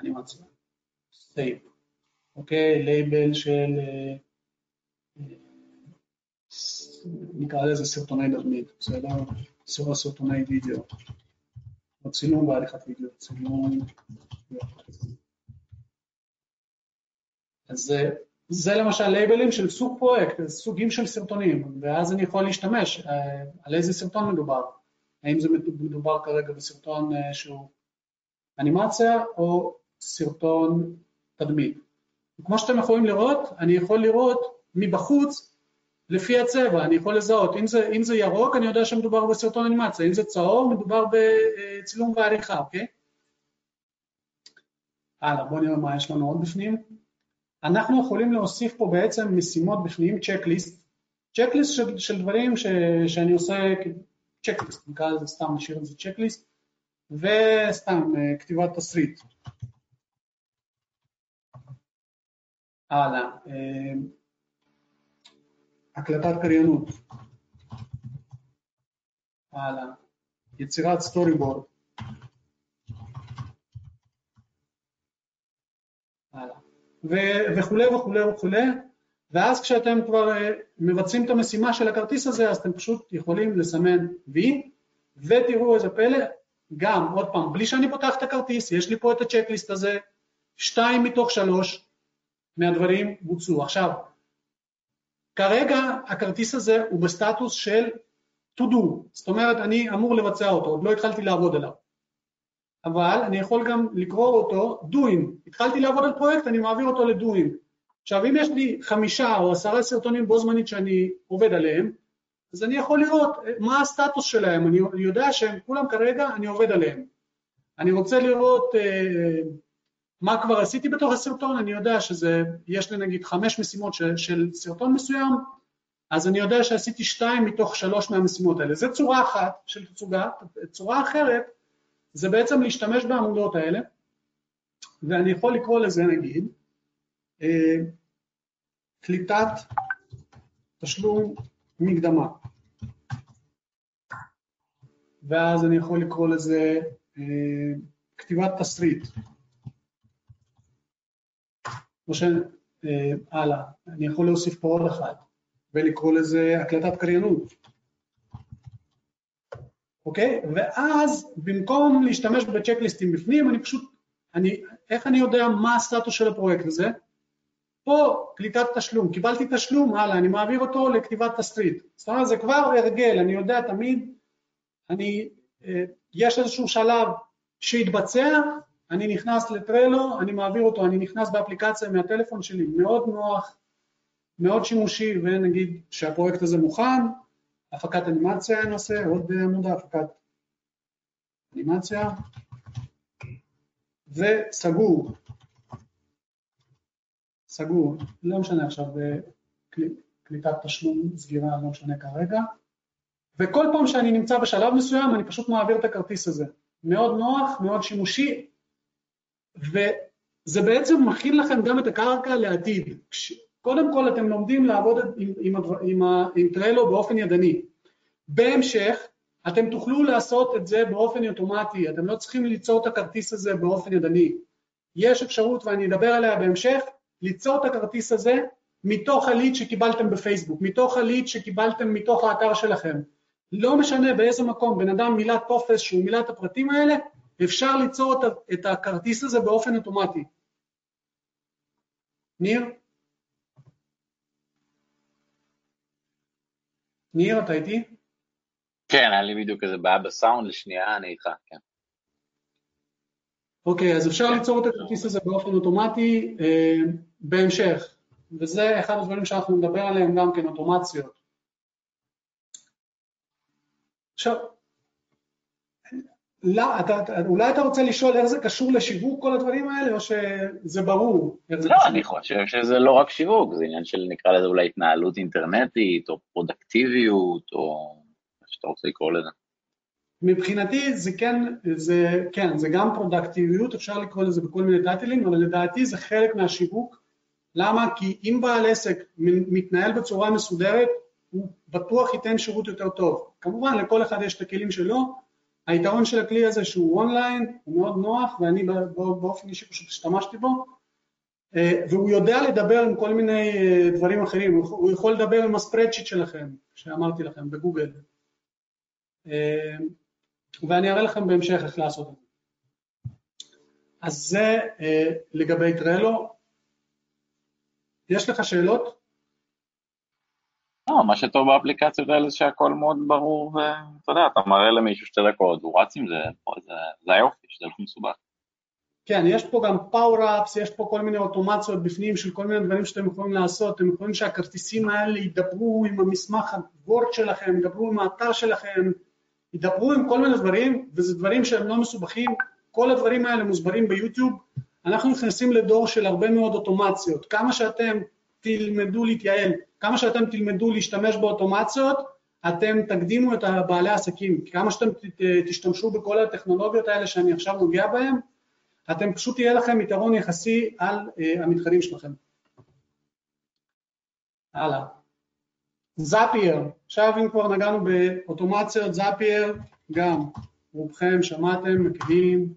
אנימציה, save, אוקיי? לייבל של, אה, נקרא לזה סרטוני תדמית, בסדר? סיור סרטוני וידאו, או צילום ועריכת וידאו, צילום אז זה למשל לייבלים של סוג פרויקט, סוגים של סרטונים, ואז אני יכול להשתמש אה, על איזה סרטון מדובר, האם זה מדובר כרגע בסרטון אה, שהוא אנימציה או סרטון תדמית. כמו שאתם יכולים לראות, אני יכול לראות מבחוץ לפי הצבע, אני יכול לזהות, אם זה, אם זה ירוק אני יודע שמדובר בסרטון אנימציה, אם זה צהוב מדובר בצילום ועריכה, אוקיי? הלאה, בואו נראה מה יש לנו עוד בפנים. אנחנו יכולים להוסיף פה בעצם משימות בפנים, צ'קליסט, צ'קליסט של, של דברים ש, שאני עושה, צ'קליסט, נקרא לזה סתם, נשאיר את זה צ'קליסט, וסתם אה, כתיבת תסריט. הלאה, אה, הקלטת קריינות, הלאה, יצירת סטורי בורד, הלאה. וכולי וכולי וכולי, ואז כשאתם כבר אה, מבצעים את המשימה של הכרטיס הזה, אז אתם פשוט יכולים לסמן וי, ותראו איזה פלא, גם, עוד פעם, בלי שאני פותח את הכרטיס, יש לי פה את הצ'קליסט הזה, שתיים מתוך שלוש מהדברים בוצעו. עכשיו, כרגע הכרטיס הזה הוא בסטטוס של to do, זאת אומרת אני אמור לבצע אותו, עוד לא התחלתי לעבוד עליו. אבל אני יכול גם לקרוא אותו doing. התחלתי לעבוד על פרויקט, אני מעביר אותו ל-doing. עכשיו, אם יש לי חמישה או עשרה סרטונים בו זמנית שאני עובד עליהם, אז אני יכול לראות מה הסטטוס שלהם, אני יודע שהם כולם כרגע, אני עובד עליהם. אני רוצה לראות אה, מה כבר עשיתי בתוך הסרטון, אני יודע שזה, יש לי נגיד חמש משימות של, של סרטון מסוים, אז אני יודע שעשיתי שתיים מתוך שלוש מהמשימות האלה. זו צורה אחת של תצוגה, צורה אחרת זה בעצם להשתמש בעמודות האלה, ואני יכול לקרוא לזה נגיד אה, קליטת תשלום מקדמה, ואז אני יכול לקרוא לזה אה, כתיבת תסריט, או שהלאה, אה, אני יכול להוסיף פה עוד אחד ולקרוא לזה הקלטת קריינות. אוקיי? ואז במקום להשתמש בצ'קליסטים בפנים, אני פשוט, אני, איך אני יודע מה הסטטוס של הפרויקט הזה? פה קליטת תשלום, קיבלתי תשלום, הלאה, אני מעביר אותו לכתיבת תסריט. זאת אומרת, זה כבר הרגל, אני יודע תמיד, אני, אה, יש איזשהו שלב שיתבצע, אני נכנס לטרלו, אני מעביר אותו, אני נכנס באפליקציה מהטלפון שלי, מאוד נוח, מאוד שימושי, ונגיד שהפרויקט הזה מוכן, הפקת אנימציה אני עושה, עוד עמודה, הפקת אנימציה, וסגור. סגור, לא משנה עכשיו, קליטת תשלום, סגירה, לא משנה כרגע. וכל פעם שאני נמצא בשלב מסוים, אני פשוט מעביר את הכרטיס הזה. מאוד נוח, מאוד שימושי, וזה בעצם מכין לכם גם את הקרקע לעתיד. קודם כל אתם לומדים לעבוד עם, עם, עם, עם טרלו באופן ידני. בהמשך, אתם תוכלו לעשות את זה באופן אוטומטי, אתם לא צריכים ליצור את הכרטיס הזה באופן ידני. יש אפשרות, ואני אדבר עליה בהמשך, ליצור את הכרטיס הזה מתוך הליד שקיבלתם בפייסבוק, מתוך הליד שקיבלתם מתוך האתר שלכם. לא משנה באיזה מקום בן אדם מילא טופס שהוא מילא את הפרטים האלה, אפשר ליצור את הכרטיס הזה באופן אוטומטי. ניר? ניר, אתה איתי? כן, היה לי בדיוק איזה בעיה בסאונד לשנייה, אני איתך, כן. אוקיי, אז אפשר ליצור את הכרטיס הזה באופן אוטומטי אה, בהמשך, וזה אחד הדברים שאנחנו נדבר עליהם גם כן, אוטומציות. עכשיו, לא, אתה, אולי אתה רוצה לשאול איך זה קשור לשיווק כל הדברים האלה, או שזה ברור? לא, אני חושב שזה לא רק שיווק, זה עניין של נקרא לזה אולי התנהלות אינטרנטית, או פרודקטיביות, או איך שאתה רוצה לקרוא לזה. מבחינתי זה כן, זה, כן, זה גם פרודקטיביות, אפשר לקרוא לזה בכל מיני טייטלים, אבל לדעתי זה חלק מהשיווק. למה? כי אם בעל עסק מתנהל בצורה מסודרת, הוא בטוח ייתן שירות יותר טוב. כמובן, לכל אחד יש את הכלים שלו, היתרון של הכלי הזה שהוא אונליין, הוא מאוד נוח, ואני באופן אישי פשוט השתמשתי בו, אה, והוא יודע לדבר עם כל מיני אה, דברים אחרים, הוא יכול לדבר עם הספרדשיט שלכם, שאמרתי לכם, בגוגל. אה, ואני אראה לכם בהמשך איך לעשות את זה. אז זה לגבי טרלו. יש לך שאלות? לא, מה שטוב באפליקציות האלה זה שהכל מאוד ברור, ואתה יודע, אתה מראה למישהו שתי דקות, הוא רץ עם זה, זה, זה היופי, שזה לא מסובך. כן, יש פה גם פאוור-אפס, יש פה כל מיני אוטומציות בפנים של כל מיני דברים שאתם יכולים לעשות, אתם יכולים שהכרטיסים האלה ידברו עם המסמך הוורד שלכם, ידברו עם האתר שלכם, ידברו עם כל מיני דברים, וזה דברים שהם לא מסובכים, כל הדברים האלה מוסברים ביוטיוב, אנחנו נכנסים לדור של הרבה מאוד אוטומציות, כמה שאתם תלמדו להתייעל, כמה שאתם תלמדו להשתמש באוטומציות, אתם תקדימו את בעלי העסקים, כמה שאתם תשתמשו בכל הטכנולוגיות האלה שאני עכשיו נוגע בהן, אתם פשוט יהיה לכם יתרון יחסי על uh, המתחרים שלכם. הלאה. זאפייר, עכשיו אם כבר נגענו באוטומציות, זאפייר גם, רובכם שמעתם, מכירים,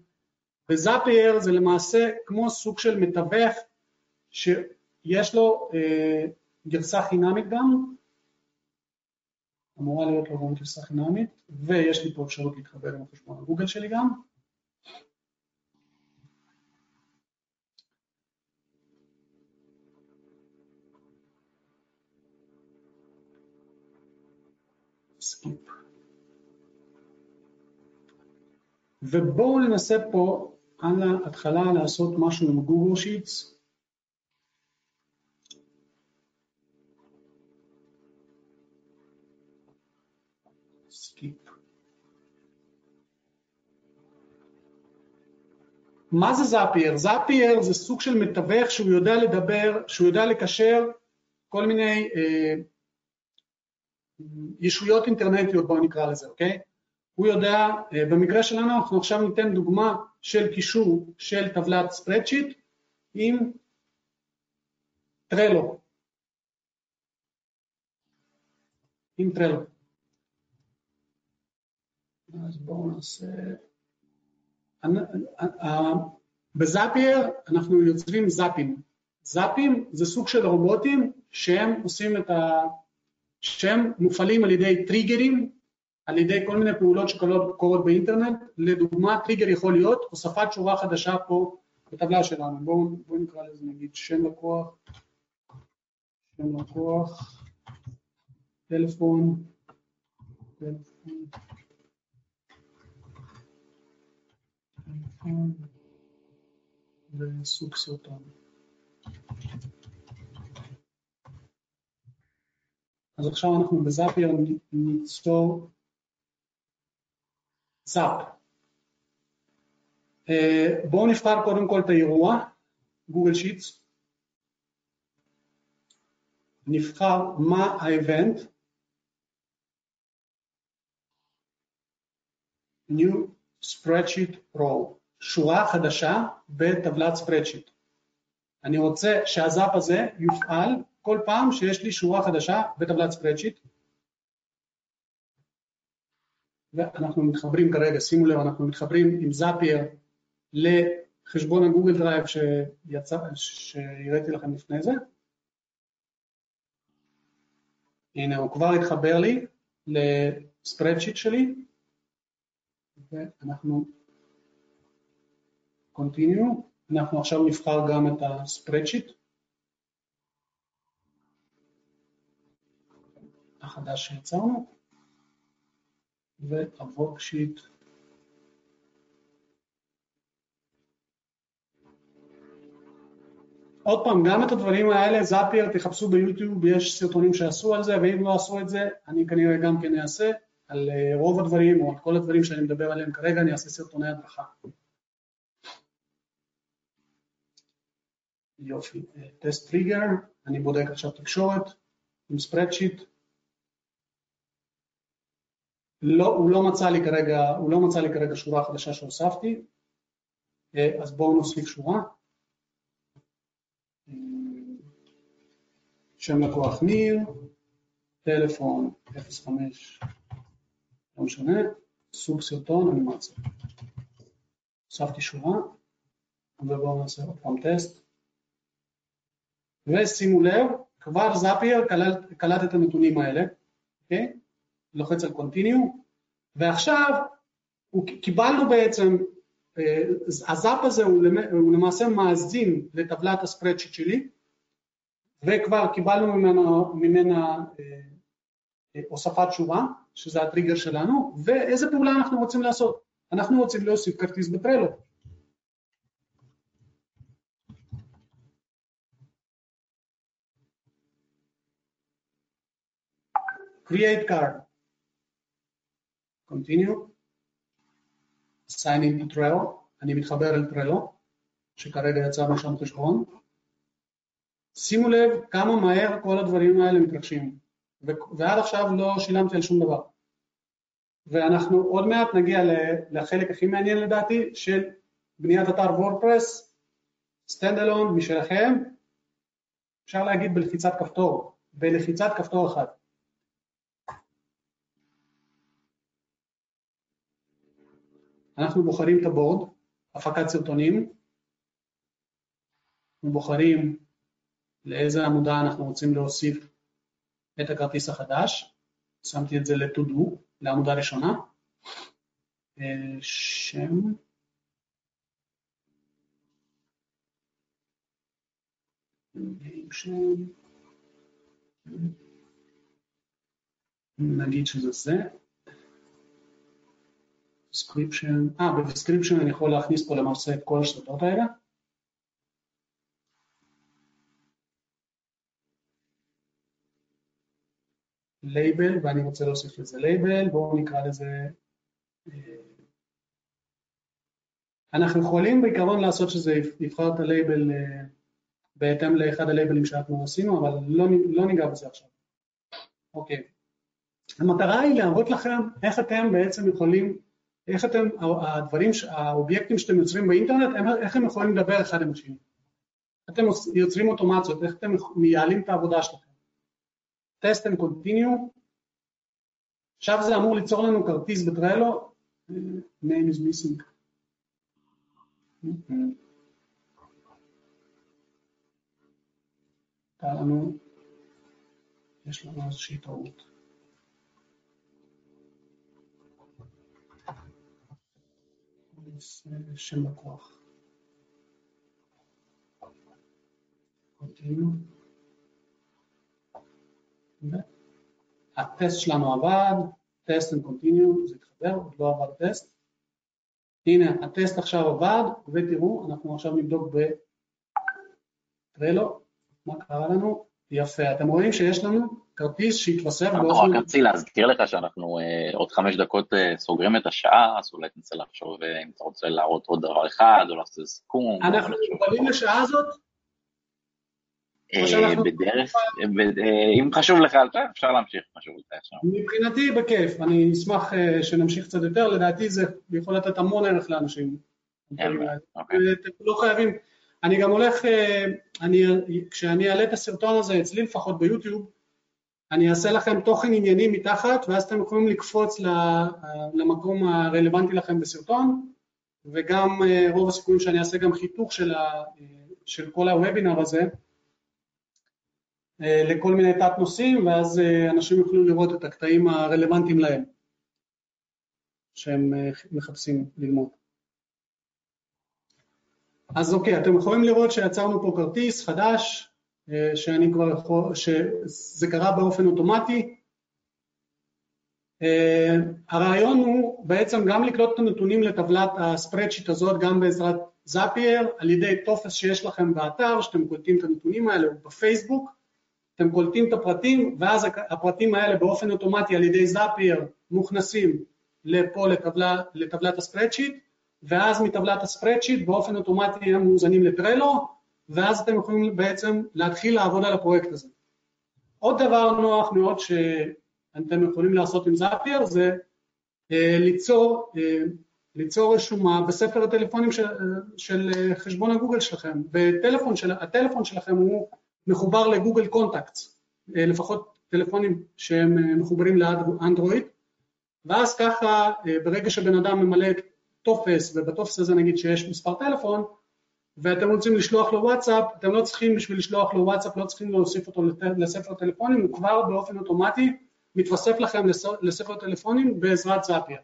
וזאפייר זה למעשה כמו סוג של מתווך שיש לו אה, גרסה חינמית גם, אמורה להיות לו גם גרסה חינמית, ויש לי פה אפשרות להתחבר עם החשבון הגוגל שלי גם. skip. ובואו ננסה פה על ההתחלה לעשות משהו עם Google Sheets. מה זה Zapier? Zapier זה סוג של מתווך שהוא יודע לדבר, שהוא יודע לקשר כל מיני אה, ישויות אינטרנטיות בואו נקרא לזה, אוקיי? הוא יודע, אה, במקרה שלנו אנחנו עכשיו ניתן דוגמה של קישור של טבלת ספרדשיט עם טרלו. עם טרלו. אז בואו נעשה... בזאפייר אנחנו יוצרים זאפים. זאפים זה סוג של רובוטים שהם עושים את ה... שהם מופעלים על ידי טריגרים, על ידי כל מיני פעולות שקורות באינטרנט, לדוגמה טריגר יכול להיות הוספת שורה חדשה פה בטבלה שלנו, בואו בוא נקרא לזה נגיד שם לקוח, שם לקוח, טלפון, טלפון וסוג סרטון. אז עכשיו אנחנו בזאפייר ניצור זאפ. בואו נבחר קודם כל את האירוע, גוגל שיטס. נבחר מה האבנט. New spreadsheet row, שורה חדשה בטבלת spreadsheet. אני רוצה שה Zap הזה יופעל כל פעם שיש לי שורה חדשה בטבלת spreadsheet. ואנחנו מתחברים כרגע, שימו לב, אנחנו מתחברים עם Zapier לחשבון ה Google Drive שיצא, שהראיתי לכם לפני זה. הנה, הוא כבר התחבר לי לספרדשיט שלי, ואנחנו continue, אנחנו עכשיו נבחר גם את הספרדשיט. החדש שיצרנו, והוורקשיט עוד פעם, גם את הדברים האלה, זאפייר, תחפשו ביוטיוב, יש סרטונים שעשו על זה, ואם לא עשו את זה, אני כנראה גם כן אעשה, על אה, רוב הדברים, או על כל הדברים שאני מדבר עליהם כרגע, אני אעשה סרטוני הדרכה. יופי, טסט טריגר, אני בודק עכשיו תקשורת עם ספרדשיט, לא, הוא לא הוא לא מצא לי כרגע שורה חדשה שהוספתי, אה, אז בואו נוסיף שורה. אה, שם לקוח ניר, טלפון 05, לא משנה, סוג סרטון, אנימציה. הוספתי שורה, ובואו נעשה עוד פעם טסט. ושימו לב, כבר זאפייר קלט את הנתונים האלה, אוקיי? Okay? לוחץ על Continue, ועכשיו קיבלנו בעצם, אה, הזאפ הזה הוא, למעשה מאזין לטבלת הספרדשיט שלי, וכבר קיבלנו ממנה, ממנה אה, אה, הוספת שורה, שזה הטריגר שלנו, ואיזה פעולה אנחנו רוצים לעשות? אנחנו רוצים להוסיף כרטיס בטרלו. create card. continue, sign in to Trello, אני מתחבר אל Trello, שכרגע יצרנו שם חשבון. שימו לב כמה מהר כל הדברים האלה מתרחשים, ועד עכשיו לא שילמתי על שום דבר. ואנחנו עוד מעט נגיע לחלק הכי מעניין לדעתי של בניית אתר WordPress, standalone משלכם, אפשר להגיד בלחיצת כפתור, בלחיצת כפתור אחת. אנחנו בוחרים את הבורד, הפקת סרטונים, אנחנו בוחרים לאיזה עמודה אנחנו רוצים להוסיף את הכרטיס החדש, שמתי את זה ל-to do, לעמודה ראשונה, אה, שם, נגיד שזה זה, description, אה, ב-description אני יכול להכניס פה למעשה את כל השדות האלה. לייבל, ואני רוצה להוסיף לזה לייבל, בואו נקרא לזה... אה, אנחנו יכולים בעיקרון לעשות שזה יבחר את הלייבל אה, בהתאם לאחד ה labels שאנחנו עשינו, אבל לא, לא ניגע בזה עכשיו. אוקיי. המטרה היא להראות לכם איך אתם בעצם יכולים איך אתם, הדברים, האובייקטים שאתם יוצרים באינטרנט, איך הם יכולים לדבר אחד עם השני. אתם יוצרים אוטומציות, איך אתם מייעלים את העבודה שלכם. טסט and continue, עכשיו זה אמור ליצור לנו כרטיס בטרלו, name is missing. הייתה לנו, יש לנו איזושהי טעות. שם לקוח. הטסט שלנו עבד, טסט and continue, זה התחבר, עוד לא עבד טסט. הנה, הטסט עכשיו עבד, ותראו, אנחנו עכשיו נבדוק בטרלו, מה קרה לנו? יפה, אתם רואים שיש לנו כרטיס שהתווסף באופן... אנחנו רק רציתי להזכיר לך שאנחנו אה, עוד חמש דקות אה, סוגרים את השעה, אז אולי תנסה לחשוב אה, אם אתה רוצה להראות עוד דבר אחד, או לעשות סיכום. אנחנו מוגבלים לשעה הזאת? בדרך, אם חשוב לך, אפשר להמשיך, לך עכשיו. מבחינתי בכיף, אני אשמח שנמשיך קצת יותר, לדעתי זה יכול לתת המון ערך לאנשים. אוקיי. אתם לא חייבים, אני גם הולך, אני, כשאני אעלה את הסרטון הזה, אצלי לפחות ביוטיוב, אני אעשה לכם תוכן ענייני מתחת, ואז אתם יכולים לקפוץ למקום הרלוונטי לכם בסרטון, וגם רוב הסיכויים שאני אעשה גם חיתוך של, ה, של כל הוובינר הזה, לכל מיני תת נושאים, ואז אנשים יוכלו לראות את הקטעים הרלוונטיים להם, שהם מחפשים ללמוד. אז אוקיי, אתם יכולים לראות שיצרנו פה כרטיס חדש, שאני כבר יכול, שזה קרה באופן אוטומטי. הרעיון הוא בעצם גם לקלוט את הנתונים לטבלת הספרדשיט הזאת גם בעזרת זאפייר, על ידי טופס שיש לכם באתר, שאתם קולטים את הנתונים האלה, או בפייסבוק, אתם קולטים את הפרטים, ואז הפרטים האלה באופן אוטומטי על ידי זאפייר מוכנסים לפה לטבלה, לטבלת הספרדשיט, ואז מטבלת הספרדשיט באופן אוטומטי הם מאוזנים לטרלו, ואז אתם יכולים בעצם להתחיל לעבוד על הפרויקט הזה. עוד דבר נוח מאוד שאתם יכולים לעשות עם זאפייר זה אה, ליצור, אה, ליצור רשומה בספר הטלפונים של, של חשבון הגוגל שלכם, והטלפון של, שלכם הוא מחובר ל Google Contacts, אה, לפחות טלפונים שהם מחוברים לאנדרואיד, ואז ככה ברגע שבן אדם ממלא טופס ובטופס הזה נגיד שיש מספר טלפון ואתם רוצים לשלוח לו וואטסאפ, אתם לא צריכים בשביל לשלוח לו וואטסאפ, לא צריכים להוסיף אותו לספר טלפונים, הוא כבר באופן אוטומטי מתווסף לכם לספר טלפונים בעזרת Zapier.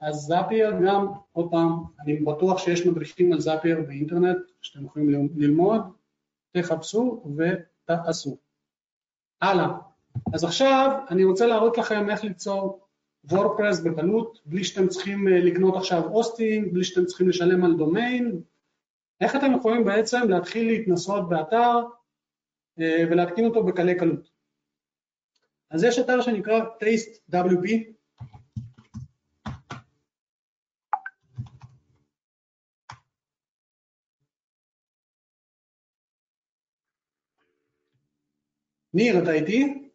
אז Zapier גם, עוד פעם, אני בטוח שיש מדריכים על זאפייר באינטרנט שאתם יכולים ללמוד, תחפשו ותעשו. הלאה, אז עכשיו אני רוצה להראות לכם איך ליצור וורדפרס בקלות, בלי שאתם צריכים אה, לקנות עכשיו הוסטינג, בלי שאתם צריכים לשלם על דומיין, איך אתם יכולים בעצם להתחיל להתנסות באתר אה, ולהתקין אותו בקלי קלות. אז יש אתר שנקרא TasteWP, ניר, אתה איתי?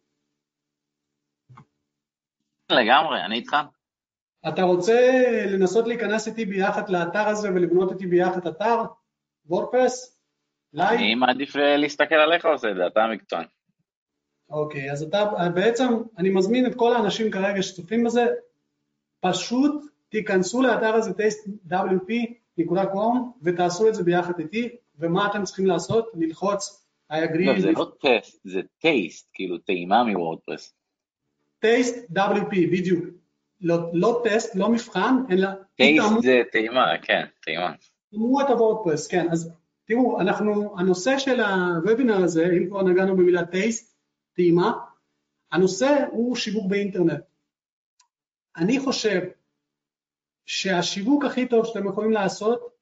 לגמרי, אני איתך. אתה רוצה לנסות להיכנס איתי ביחד לאתר הזה ולבנות איתי ביחד אתר? וורדפרס? אני מעדיף להסתכל עליך עושה את זה, אתה המקצוען. אוקיי, אז אתה, בעצם אני מזמין את כל האנשים כרגע שצופים בזה, פשוט תיכנסו לאתר הזה tastewp.com ותעשו את זה ביחד איתי, ומה אתם צריכים לעשות? ללחוץ I agree. לא, זה לא טסט, זה טייסט, כאילו טעימה מוורדפרס. טייסט WP, בדיוק. לא, לא טסט, לא מבחן, אלא... טייסט זה טעימה, כן, טעימה. תאמרו את הוורדפרס, כן. אז תראו, אנחנו, הנושא של הוובינר הזה, אם כבר נגענו במילה טייסט, טעימה, הנושא הוא שיווק באינטרנט. אני חושב שהשיווק הכי טוב שאתם יכולים לעשות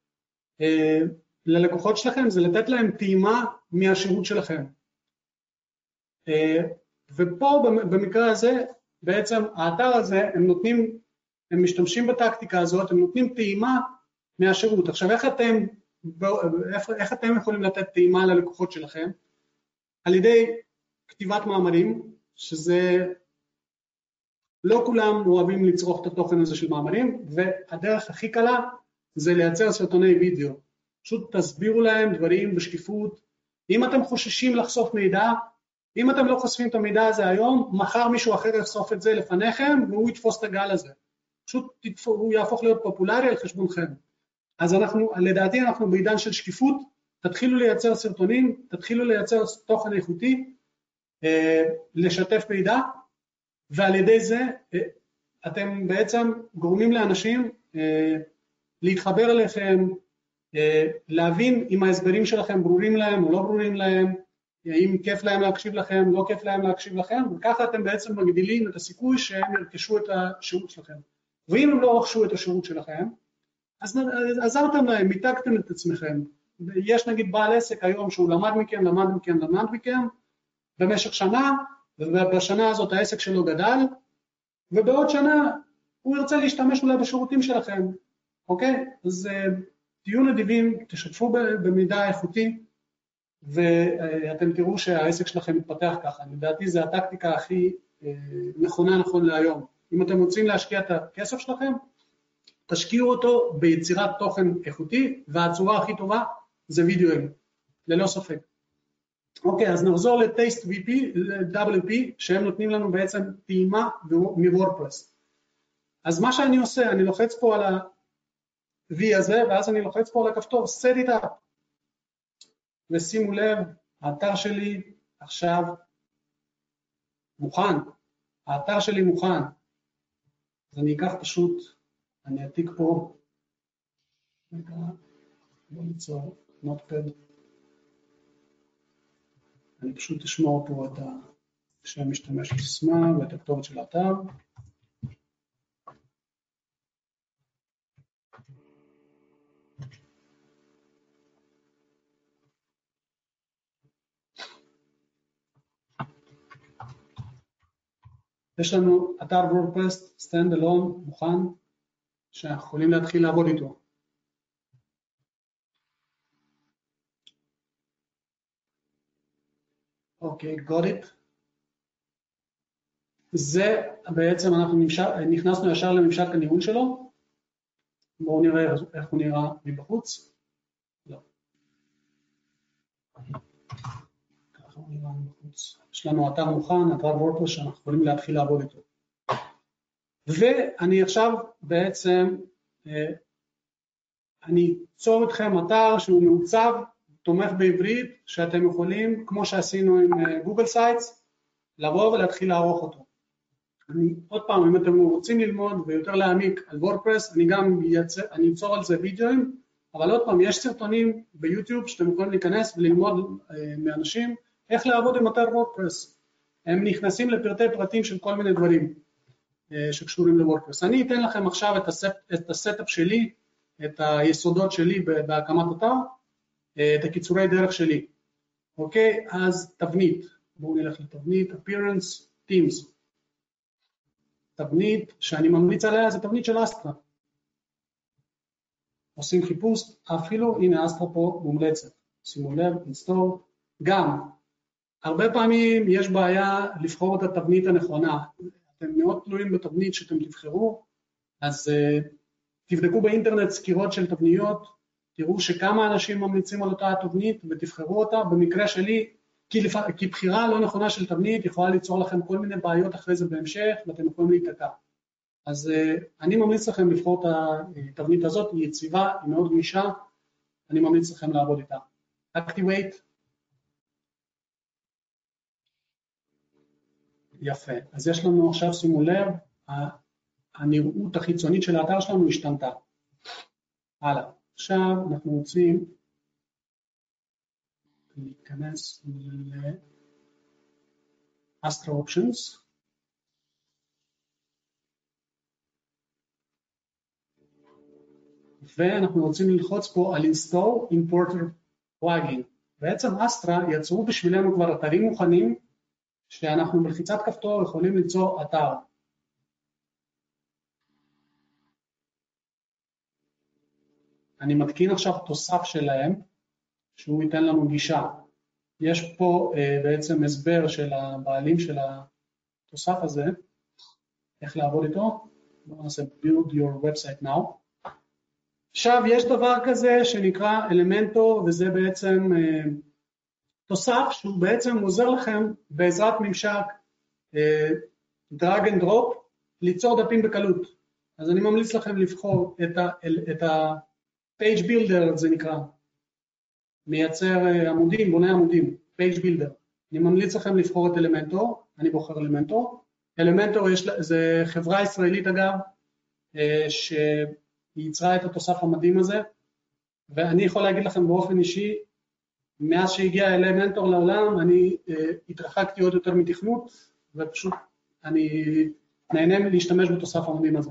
אה, ללקוחות שלכם זה לתת להם טעימה מהשירות שלכם. אה, ופה במקרה הזה, בעצם האתר הזה, הם נותנים, הם משתמשים בטקטיקה הזאת, הם נותנים טעימה מהשירות. עכשיו איך אתם, איך, אתם יכולים לתת טעימה ללקוחות שלכם? על ידי כתיבת מאמרים, שזה לא כולם אוהבים לצרוך את התוכן הזה של מאמרים, והדרך הכי קלה זה לייצר סרטוני וידאו. פשוט תסבירו להם דברים בשקיפות. אם אתם חוששים לחשוף מידע, אם אתם לא חושפים את המידע הזה היום, מחר מישהו אחר יחשוף את זה לפניכם והוא יתפוס את הגל הזה. פשוט הוא יהפוך להיות פופולרי על חשבונכם. אז אנחנו, לדעתי אנחנו בעידן של שקיפות, תתחילו לייצר סרטונים, תתחילו לייצר תוכן איכותי, אה, לשתף מידע, ועל ידי זה אה, אתם בעצם גורמים לאנשים אה, להתחבר אליכם, להבין אם ההסברים שלכם ברורים להם או לא ברורים להם, האם כיף להם להקשיב לכם, לא כיף להם להקשיב לכם, וככה אתם בעצם מגדילים את הסיכוי שהם ירכשו את השירות שלכם. ואם הם לא רכשו את השירות שלכם, אז עזרתם להם, מיתגתם את עצמכם. יש נגיד בעל עסק היום שהוא למד מכם, למד מכם, למד מכם, במשך שנה, ובשנה הזאת העסק שלו גדל, ובעוד שנה הוא ירצה להשתמש אולי בשירותים שלכם, אוקיי? אז uh, תהיו נדיבים, תשתפו במידע איכותי, ואתם תראו שהעסק שלכם מתפתח ככה. לדעתי זו הטקטיקה הכי uh, נכונה נכון להיום. אם אתם רוצים להשקיע את הכסף שלכם, תשקיעו אותו ביצירת תוכן איכותי, והצורה הכי טובה זה וידאוים, ללא ספק. אוקיי, אז נחזור לטייסט VP, WP, שהם נותנים לנו בעצם טעימה מוורדפרס. אז מה שאני עושה, אני לוחץ פה על ה-V הזה, ואז אני לוחץ פה על הכפתור set it up. ושימו לב, האתר שלי עכשיו מוכן, האתר שלי מוכן. אז אני אקח פשוט, אני אעתיק פה, רגע, בוא ניצור נוטפד. אני פשוט אשמור פה את השם משתמש סיסמה ואת הכתובת של האתר. יש לנו אתר WordPress standalone מוכן שאנחנו יכולים להתחיל לעבוד איתו. אוקיי, okay, got it. זה בעצם אנחנו נמשל, נכנסנו ישר לממשק הניהול שלו. בואו נראה איך הוא נראה מבחוץ. לא. נראה מבחוץ. יש לנו אתר מוכן, אתר WordPress שאנחנו יכולים להתחיל לעבוד איתו. ואני עכשיו בעצם, אה, אני אצור אתכם אתר שהוא מעוצב תומך בעברית שאתם יכולים, כמו שעשינו עם גוגל אה, Sites, לבוא ולהתחיל לערוך אותו. אני, עוד פעם, אם אתם רוצים ללמוד ויותר להעמיק על WordPress, אני גם יצא, אני אצור על זה וידאוים, אבל עוד פעם, יש סרטונים ביוטיוב שאתם יכולים להיכנס וללמוד אה, מאנשים איך לעבוד עם אתר WordPress. הם נכנסים לפרטי פרטים של כל מיני דברים אה, שקשורים ל WordPress. אני אתן לכם עכשיו את, הסט, את ה setup שלי, את היסודות שלי בהקמת אתר, אה, את הקיצורי דרך שלי. אוקיי? אז תבנית, בואו נלך לתבנית, appearance, themes. תבנית שאני ממליץ עליה זה תבנית של Astra. עושים חיפוש, אפילו הנה אסטרה פה מומלצת. שימו לב, install. גם, הרבה פעמים יש בעיה לבחור את התבנית הנכונה. אתם מאוד תלויים בתבנית שאתם תבחרו, אז uh, תבדקו באינטרנט סקירות של תבניות, תראו שכמה אנשים ממליצים על אותה התבנית ותבחרו אותה, במקרה שלי, כי, לפ... כי בחירה לא נכונה של תבנית יכולה ליצור לכם כל מיני בעיות אחרי זה בהמשך ואתם יכולים להיתקע. אז uh, אני ממליץ לכם לבחור את התבנית הזאת, היא יציבה, היא מאוד גמישה, אני ממליץ לכם לעבוד איתה. Activate. יפה. אז יש לנו עכשיו, שימו לב, הנראות החיצונית של האתר שלנו השתנתה. הלאה. עכשיו אנחנו רוצים להיכנס ל-Astra Options. ואנחנו רוצים ללחוץ פה על Install Importer Plugin. בעצם אסטרה יצרו בשבילנו כבר אתרים מוכנים שאנחנו בלחיצת כפתור יכולים ליצור אתר. אני מתקין עכשיו תוסף שלהם, שהוא ייתן לנו גישה. יש פה uh, בעצם הסבר של הבעלים של התוסף הזה, איך לעבוד איתו. בואו נעשה build your website now. עכשיו יש דבר כזה שנקרא אלמנטור וזה בעצם uh, תוסף שהוא בעצם עוזר לכם בעזרת ממשק drag and drop ליצור דפים בקלות. אז אני ממליץ לכם לבחור את, ה, את ה, page builder זה נקרא, מייצר אה, עמודים, בונה עמודים, page builder. אני ממליץ לכם לבחור את Elementor, אני בוחר Elementor. Elementor יש, זה חברה ישראלית אגב, אה, שייצרה את התוסף המדהים הזה, ואני יכול להגיד לכם באופן אישי, מאז שהגיע Elementor לעולם, אני אה, התרחקתי עוד יותר מתכנות, ופשוט אני נהנה להשתמש בתוסף המדהים הזה.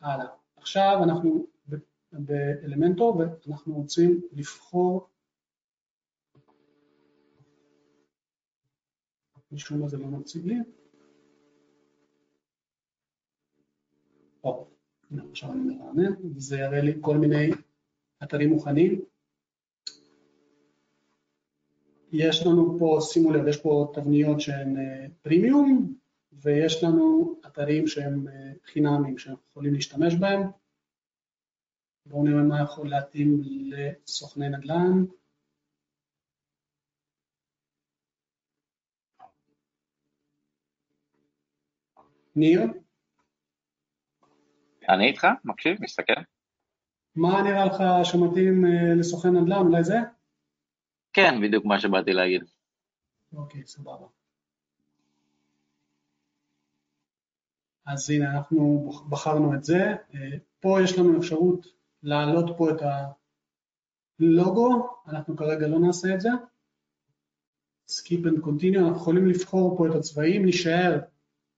הלאה. עכשיו אנחנו באלמנטור ואנחנו רוצים לבחור משום מה זה לא מציג לי. או, עכשיו אני מרענן, וזה יראה לי כל מיני אתרים מוכנים. יש לנו פה, שימו לב, יש פה תבניות שהן פרימיום, ויש לנו אתרים שהם חינמים, שאנחנו יכולים להשתמש בהם. בואו נראה מה יכול להתאים לסוכני נדל"ן. ניר? אני איתך, מקשיב, מסתכל. מה נראה לך שמתאים אה, לסוכן נדל"ן, אולי זה? כן, בדיוק מה שבאתי להגיד. אוקיי, סבבה. אז הנה, אנחנו בחרנו את זה. אה, פה יש לנו אפשרות להעלות פה את הלוגו, אנחנו כרגע לא נעשה את זה. Skip and continue, אנחנו יכולים לבחור פה את הצבעים, נשאר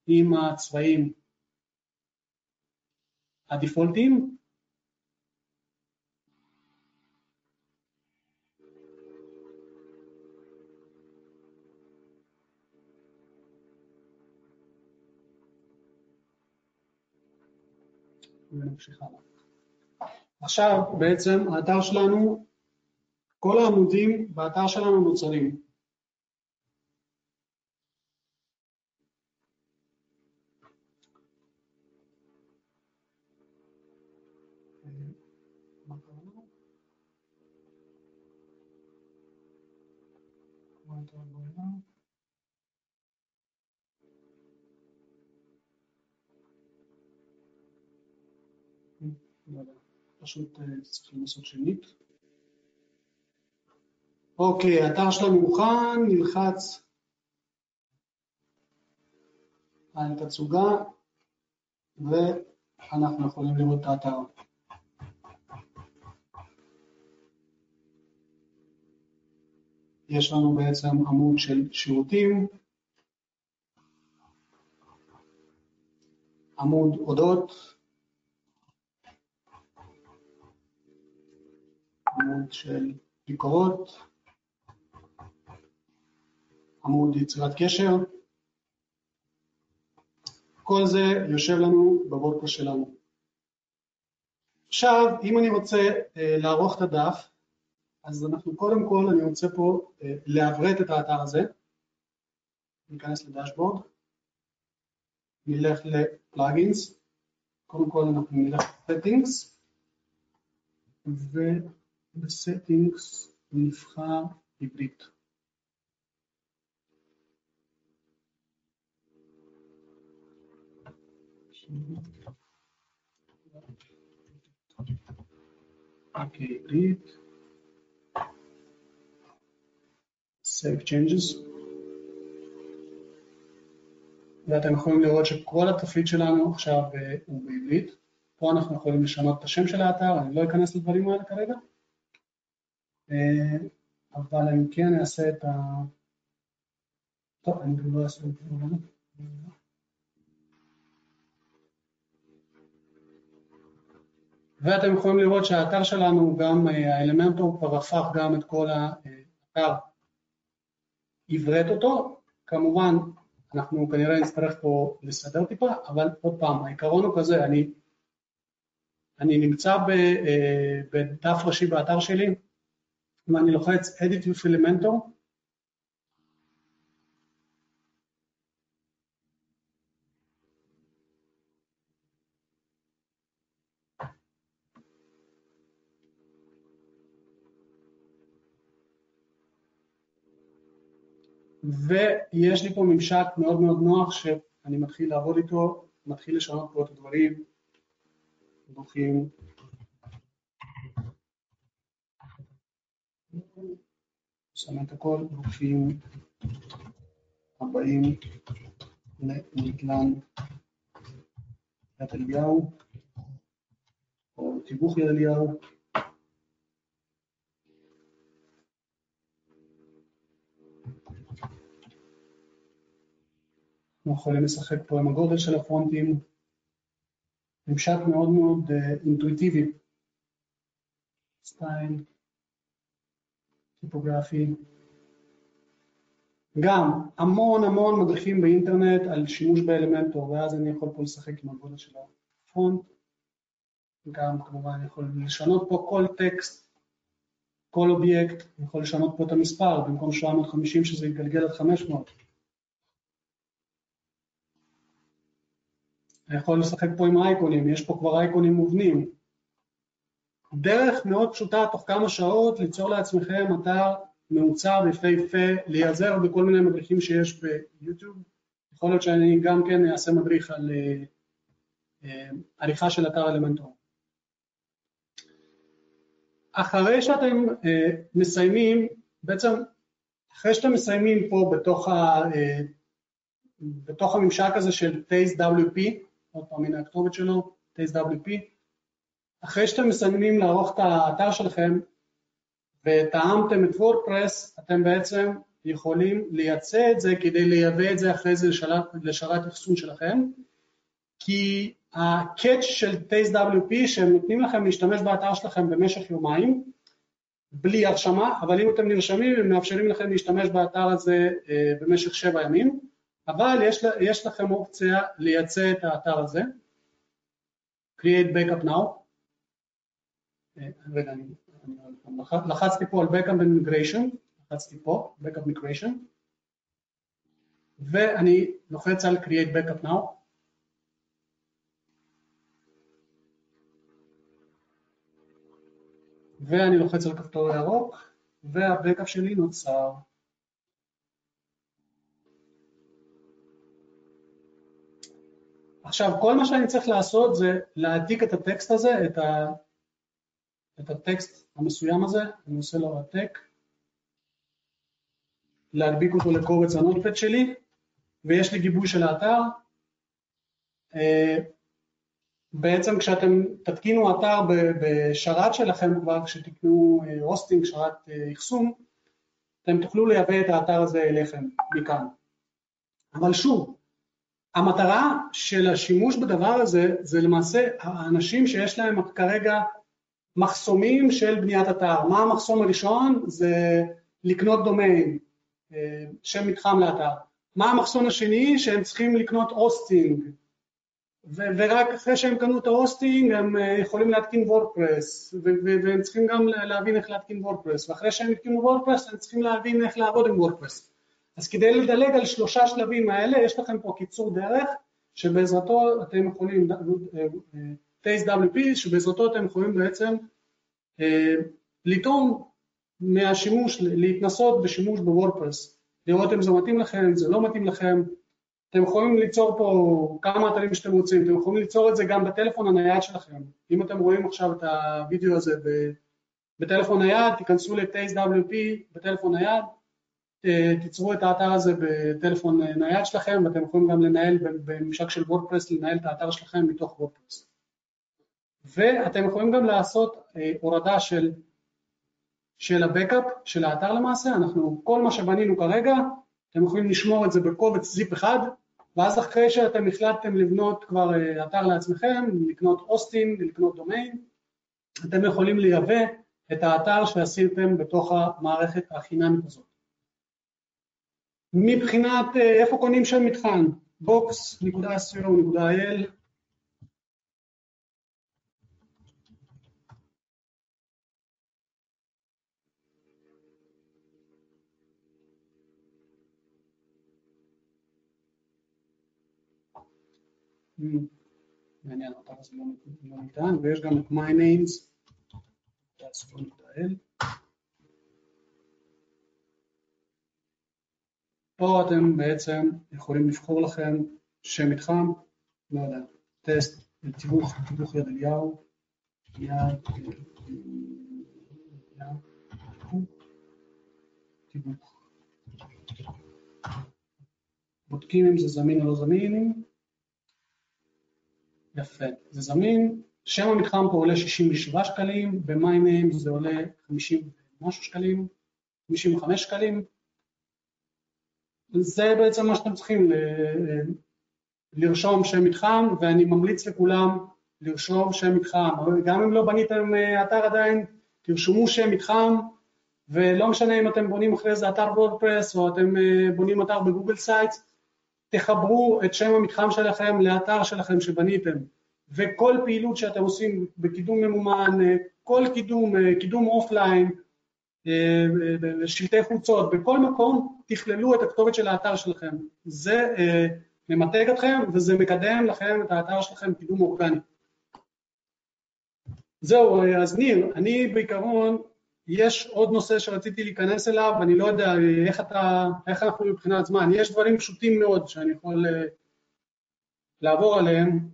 עם הצבעים הדיפולטיים. ונמשיך הלאה. עכשיו בעצם האתר שלנו, כל העמודים באתר שלנו נוצרים. פשוט אה, צריכים לעשות שנית. אוקיי, האתר שלנו מוכן, נלחץ על תצוגה ואנחנו יכולים לראות את האתר. יש לנו בעצם עמוד של שירותים, עמוד אודות, עמוד של ביקורות, עמוד יצירת קשר. כל זה יושב לנו בבודקה שלנו. עכשיו, אם אני רוצה אה, לערוך את הדף, אז אנחנו קודם כל, אני רוצה פה אה, לעברת את האתר הזה. ניכנס ל dashboard, נלך ל plugins, קודם כל אנחנו נלך ל settings, ו... ב settings נבחר עברית. אוקיי, עברית. Save changes. ואתם יכולים לראות שכל התפריט שלנו עכשיו אה, הוא בעברית. פה אנחנו יכולים לשנות את השם של האתר, אני לא אכנס לדברים האלה כרגע. אה, אבל אני כן אעשה את ה... טוב, אני גם לא אעשה את זה. ואתם יכולים לראות שהאתר שלנו, גם אה, האלמנטור כבר הפך גם את כל האתר, עברת אותו. כמובן, אנחנו כנראה נצטרך פה לסדר טיפה, אבל עוד פעם, העיקרון הוא כזה, אני, אני נמצא אה, בדף ראשי באתר שלי, אם אני לוחץ Edit with Elementor, ויש לי פה ממשק מאוד מאוד נוח שאני מתחיל לעבוד איתו, מתחיל לשנות פה את הדברים, ברוכים את הכל, ברוכים הבאים לנדל"ן יד אליהו, או תיווך יד אליהו. אנחנו יכולים לשחק פה עם הגודל של הפונטים. ממשק מאוד מאוד אינטואיטיבי, style, typography. גם המון המון מדריכים באינטרנט על שימוש ב Elementor, ואז אני יכול פה לשחק עם הגודל של הפונט. גם כמובן אני יכול לשנות פה כל טקסט, כל אובייקט, אני יכול לשנות פה את המספר, במקום 750 שזה יתגלגל עד 500. אני יכול לשחק פה עם אייקונים, יש פה כבר אייקונים מובנים. דרך מאוד פשוטה, תוך כמה שעות, ליצור לעצמכם אתר מעוצר יפהפה, להיעזר בכל מיני מדריכים שיש ביוטיוב. יכול להיות שאני גם כן אעשה מדריך על אה, אה, עריכה של אתר אלמנטור. אחרי שאתם אה, מסיימים, בעצם אחרי שאתם מסיימים פה בתוך, ה, בתוך הממשק הזה של TasteWP, עוד פעם הנה הכתובת שלו, TasteWP, אחרי שאתם מסיימים לערוך את האתר שלכם, וטעמתם את WordPress, אתם בעצם יכולים לייצא את זה כדי לייבא את זה אחרי זה לשרת, לשרת אחסון שלכם, כי הקאץ' של TasteWP שהם נותנים לכם להשתמש באתר שלכם במשך יומיים, בלי הרשמה, אבל אם אתם נרשמים הם מאפשרים לכם להשתמש באתר הזה אה, במשך שבע ימים, אבל יש, יש לכם אופציה לייצא את האתר הזה, create backup now, רגע אני לחצתי פה על Backup Migration, לחצתי פה, Backup Migration, ואני לוחץ על Create Backup Now. ואני לוחץ על כפתור ירוק, והבקאפ שלי נוצר. עכשיו, כל מה שאני צריך לעשות זה להעתיק את הטקסט הזה, את ה... את הטקסט המסוים הזה, אני עושה לו העתק, להדביק אותו לקובץ הנוטפד שלי, ויש לי גיבוי של האתר. אה, בעצם כשאתם תתקינו אתר בשרת שלכם כבר, כשתקנו הוסטינג, אה, שרת אה, אחסון, אתם תוכלו לייבא את האתר הזה אליכם מכאן. אבל שוב, המטרה של השימוש בדבר הזה זה למעשה האנשים שיש להם כרגע מחסומים של בניית אתר. מה המחסום הראשון? זה לקנות דומיין, אה, שם מתחם לאתר. מה המחסום השני? שהם צריכים לקנות hosting, ורק אחרי שהם קנו את ה hosting הם אה, יכולים להתקין וורדפרס, והם צריכים גם להבין איך להתקין וורדפרס, ואחרי שהם התקינו וורדפרס הם צריכים להבין איך לעבוד עם וורדפרס. אז כדי לדלג על שלושה שלבים האלה, יש לכם פה קיצור דרך, שבעזרתו אתם יכולים, אה, TasteWP, שבעזרתו אתם יכולים בעצם אה, לטעום מהשימוש, להתנסות בשימוש בוורדפרס, לראות אם זה מתאים לכם, אם זה לא מתאים לכם, אתם יכולים ליצור פה כמה אתרים שאתם רוצים, אתם יכולים ליצור את זה גם בטלפון הנייד שלכם, אם אתם רואים עכשיו את הוידאו הזה בטלפון נייד, תיכנסו ל-TasteWP בטלפון נייד, תיצרו את האתר הזה בטלפון נייד שלכם ואתם יכולים גם לנהל בממשק של וורדפרס, לנהל את האתר שלכם מתוך וורדפרס. ואתם יכולים גם לעשות אה, הורדה של, של ה backup של האתר למעשה, אנחנו, כל מה שבנינו כרגע, אתם יכולים לשמור את זה בקובץ זיפ אחד, ואז אחרי שאתם החלטתם לבנות כבר אה, אתר לעצמכם, לקנות הוסטינג, לקנות דומיין, אתם יכולים לייבא את האתר שעשיתם בתוך המערכת החינמית הזאת. מבחינת אה, איפה קונים שם מתחם, box.co.il מעניין, האתר הזה לא ניתן, ויש גם את my names, פה אתם בעצם יכולים לבחור לכם שם מתחם, לא יודע, טסט, תיווך, תיווך יד אליהו, יד, תיווך. בודקים אם זה זמין או לא זמין, יפה, זה זמין, שם המתחם פה עולה 67 שקלים, ב-MyName זה עולה 50 משהו שקלים, 55 שקלים. זה בעצם מה שאתם צריכים לרשום שם מתחם, ואני ממליץ לכולם לרשום שם מתחם, גם אם לא בניתם אתר עדיין, תרשמו שם מתחם, ולא משנה אם אתם בונים אחרי זה אתר וורדפרס או אתם בונים אתר בגוגל סייטס, תחברו את שם המתחם שלכם לאתר שלכם שבניתם, וכל פעילות שאתם עושים בקידום ממומן, כל קידום, קידום אופליין, שלטי חוצות, בכל מקום תכללו את הכתובת של האתר שלכם. זה ממתג אתכם וזה מקדם לכם את האתר שלכם קידום אורגני. זהו, אז ניר, אני בעיקרון, יש עוד נושא שרציתי להיכנס אליו, אני לא יודע איך אתה, איך אנחנו מבחינת זמן, יש דברים פשוטים מאוד שאני יכול לעבור עליהם,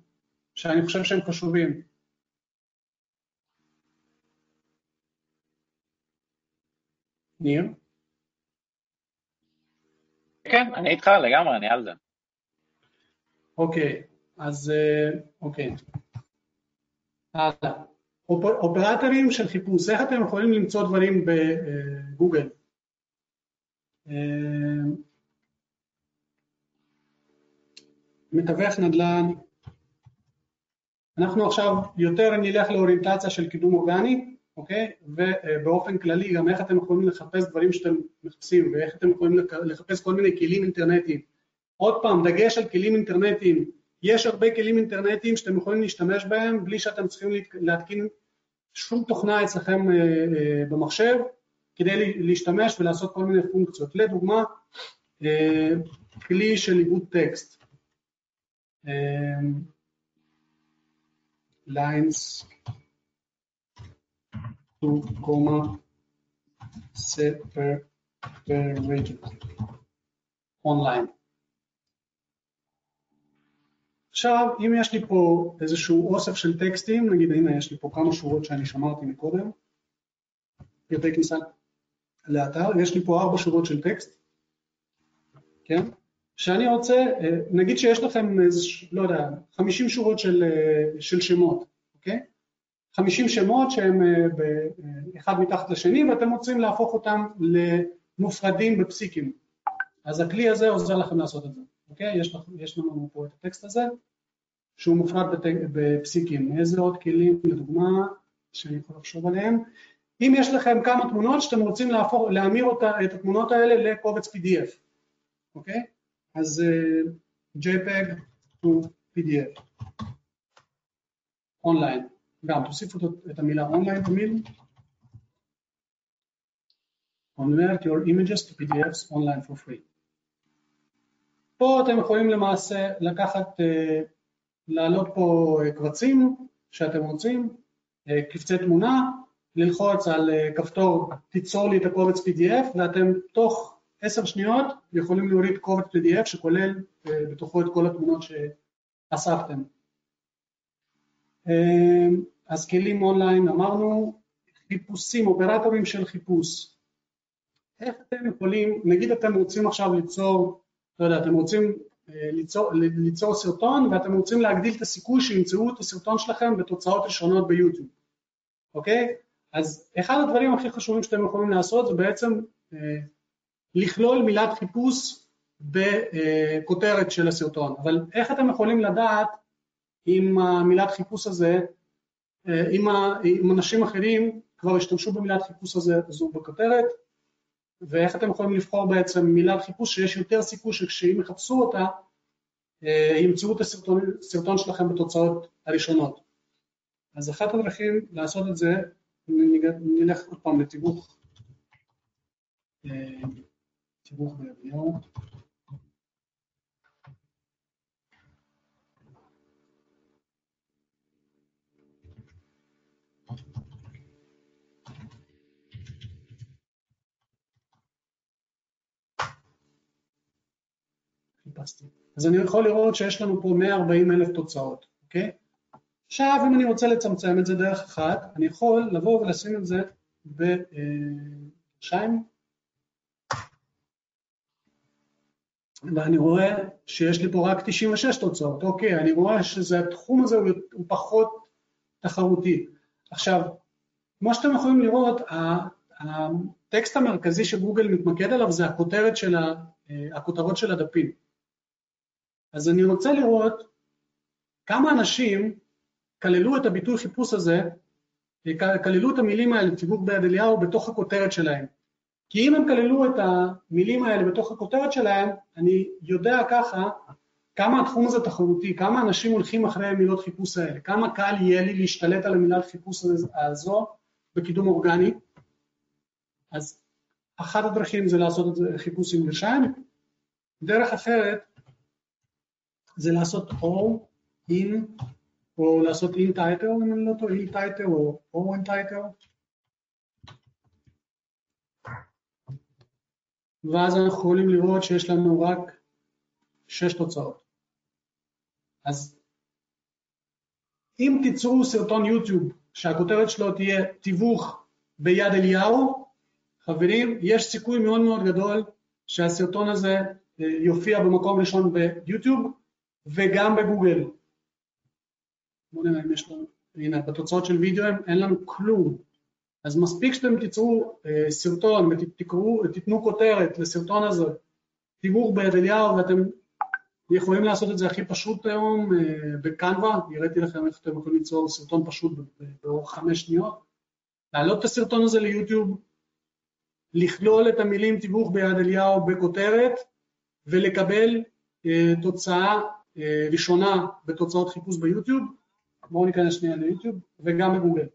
שאני חושב שהם חשובים. ניר? כן, אני איתך לגמרי, אני על זה. אוקיי, אז אוקיי. הלאה. אופרטורים של חיפוש, איך אתם יכולים למצוא דברים בגוגל? מתווך נדל"ן, אנחנו עכשיו יותר נלך לאוריינטציה של קידום אורגני, אוקיי? ובאופן כללי גם איך אתם יכולים לחפש דברים שאתם מחפשים ואיך אתם יכולים לחפש כל מיני כלים אינטרנטיים. עוד פעם, דגש על כלים אינטרנטיים, יש הרבה כלים אינטרנטיים שאתם יכולים להשתמש בהם בלי שאתם צריכים להתקין שום תוכנה אצלכם במחשב כדי להשתמש ולעשות כל מיני פונקציות. לדוגמה, כלי של עיבוד טקסט. lines to comma separated online. עכשיו, אם יש לי פה איזשהו אוסף של טקסטים, נגיד הנה יש לי פה כמה שורות שאני שמרתי מקודם, פרטי כניסה לאתר, יש לי פה ארבע שורות של טקסט, כן? שאני רוצה, נגיד שיש לכם, איזה, לא יודע, 50 שורות של, של שמות, אוקיי? 50 שמות שהם אחד מתחת לשני ואתם רוצים להפוך אותם למופרדים בפסיקים. אז הכלי הזה עוזר לכם לעשות את זה, אוקיי? יש, יש לנו פה את הטקסט הזה, שהוא מופרד בפסיקים. איזה עוד כלים, לדוגמה, שאני יכול לחשוב עליהם? אם יש לכם כמה תמונות שאתם רוצים להפוך, להמיר אותה, את התמונות האלה לקובץ PDF, אוקיי? אז uh, JPEG to PDF, אונליין, גם תוסיפו את המילה אונליין תמיד. convert your images to PDFs online for free. פה אתם יכולים למעשה לקחת, להעלות פה קבצים שאתם רוצים, קבצי תמונה, ללחוץ על כפתור תיצור לי את הקובץ PDF ואתם תוך עשר שניות יכולים להוריד קובץ PDF שכולל בתוכו את כל התמונות שאספתם. אז כלים אונליין אמרנו, חיפושים, אופרטורים של חיפוש. איך אתם יכולים, נגיד אתם רוצים עכשיו ליצור, לא יודע, אתם רוצים ליצור, ליצור סרטון ואתם רוצים להגדיל את הסיכוי שימצאו את הסרטון שלכם בתוצאות ראשונות ביוטיוב, אוקיי? אז אחד הדברים הכי חשובים שאתם יכולים לעשות זה בעצם לכלול מילת חיפוש בכותרת של הסרטון, אבל איך אתם יכולים לדעת אם המילת חיפוש הזה, אם, אם אנשים אחרים כבר השתמשו במילת חיפוש הזה, הזו בכותרת, ואיך אתם יכולים לבחור בעצם מילת חיפוש שיש יותר סיכוי שכשאם יחפשו אותה, ימצאו את הסרטון, הסרטון שלכם בתוצאות הראשונות. אז אחת הדרכים לעשות את זה, נלך עוד פעם לתיווך, תיווך בידיעות. חיפשתי. אז אני יכול לראות שיש לנו פה 140 אלף תוצאות, אוקיי? עכשיו אם אני רוצה לצמצם את זה דרך אחת, אני יכול לבוא ולשים את זה בשיים, ואני רואה שיש לי פה רק 96 תוצאות, אוקיי, אני רואה שהתחום הזה הוא, פחות תחרותי. עכשיו, כמו שאתם יכולים לראות, הטקסט המרכזי שגוגל מתמקד עליו זה הכותרת של ה, הכותרות של הדפים. אז אני רוצה לראות כמה אנשים כללו את הביטוי חיפוש הזה, כללו את המילים האלה, תיווך ביד אליהו, בתוך הכותרת שלהם. כי אם הם כללו את המילים האלה בתוך הכותרת שלהם, אני יודע ככה כמה התחום הזה תחרותי, כמה אנשים הולכים אחרי המילות חיפוש האלה, כמה קל יהיה לי להשתלט על המילת חיפוש הזו בקידום אורגני. אז אחת הדרכים זה לעשות את זה חיפוש עם גרשיים, דרך אחרת זה לעשות או in או לעשות in title אם אני לא טועה, in title או או in title ואז אנחנו יכולים לראות שיש לנו רק שש תוצאות. אז אם תיצרו סרטון יוטיוב שהכותרת שלו תהיה תיווך ביד אליהו, חברים, יש סיכוי מאוד מאוד גדול שהסרטון הזה אה, יופיע במקום ראשון ביוטיוב וגם בגוגל. בואו נראה אם יש לנו, הנה בתוצאות של וידאו אין לנו כלום, אז מספיק שאתם תיצרו אה, סרטון ותיתנו כותרת לסרטון הזה, תיווך ביד אליהו ואתם יכולים לעשות את זה הכי פשוט היום אה, בקנווה, הראיתי לכם איך אתם יכולים ליצור סרטון פשוט באורך חמש שניות, להעלות את הסרטון הזה ליוטיוב, לכלול את המילים תיווך ביד אליהו בכותרת ולקבל אה, תוצאה אה, ראשונה בתוצאות חיפוש ביוטיוב, בואו ניכנס שנייה ליוטיוב וגם בגוגל.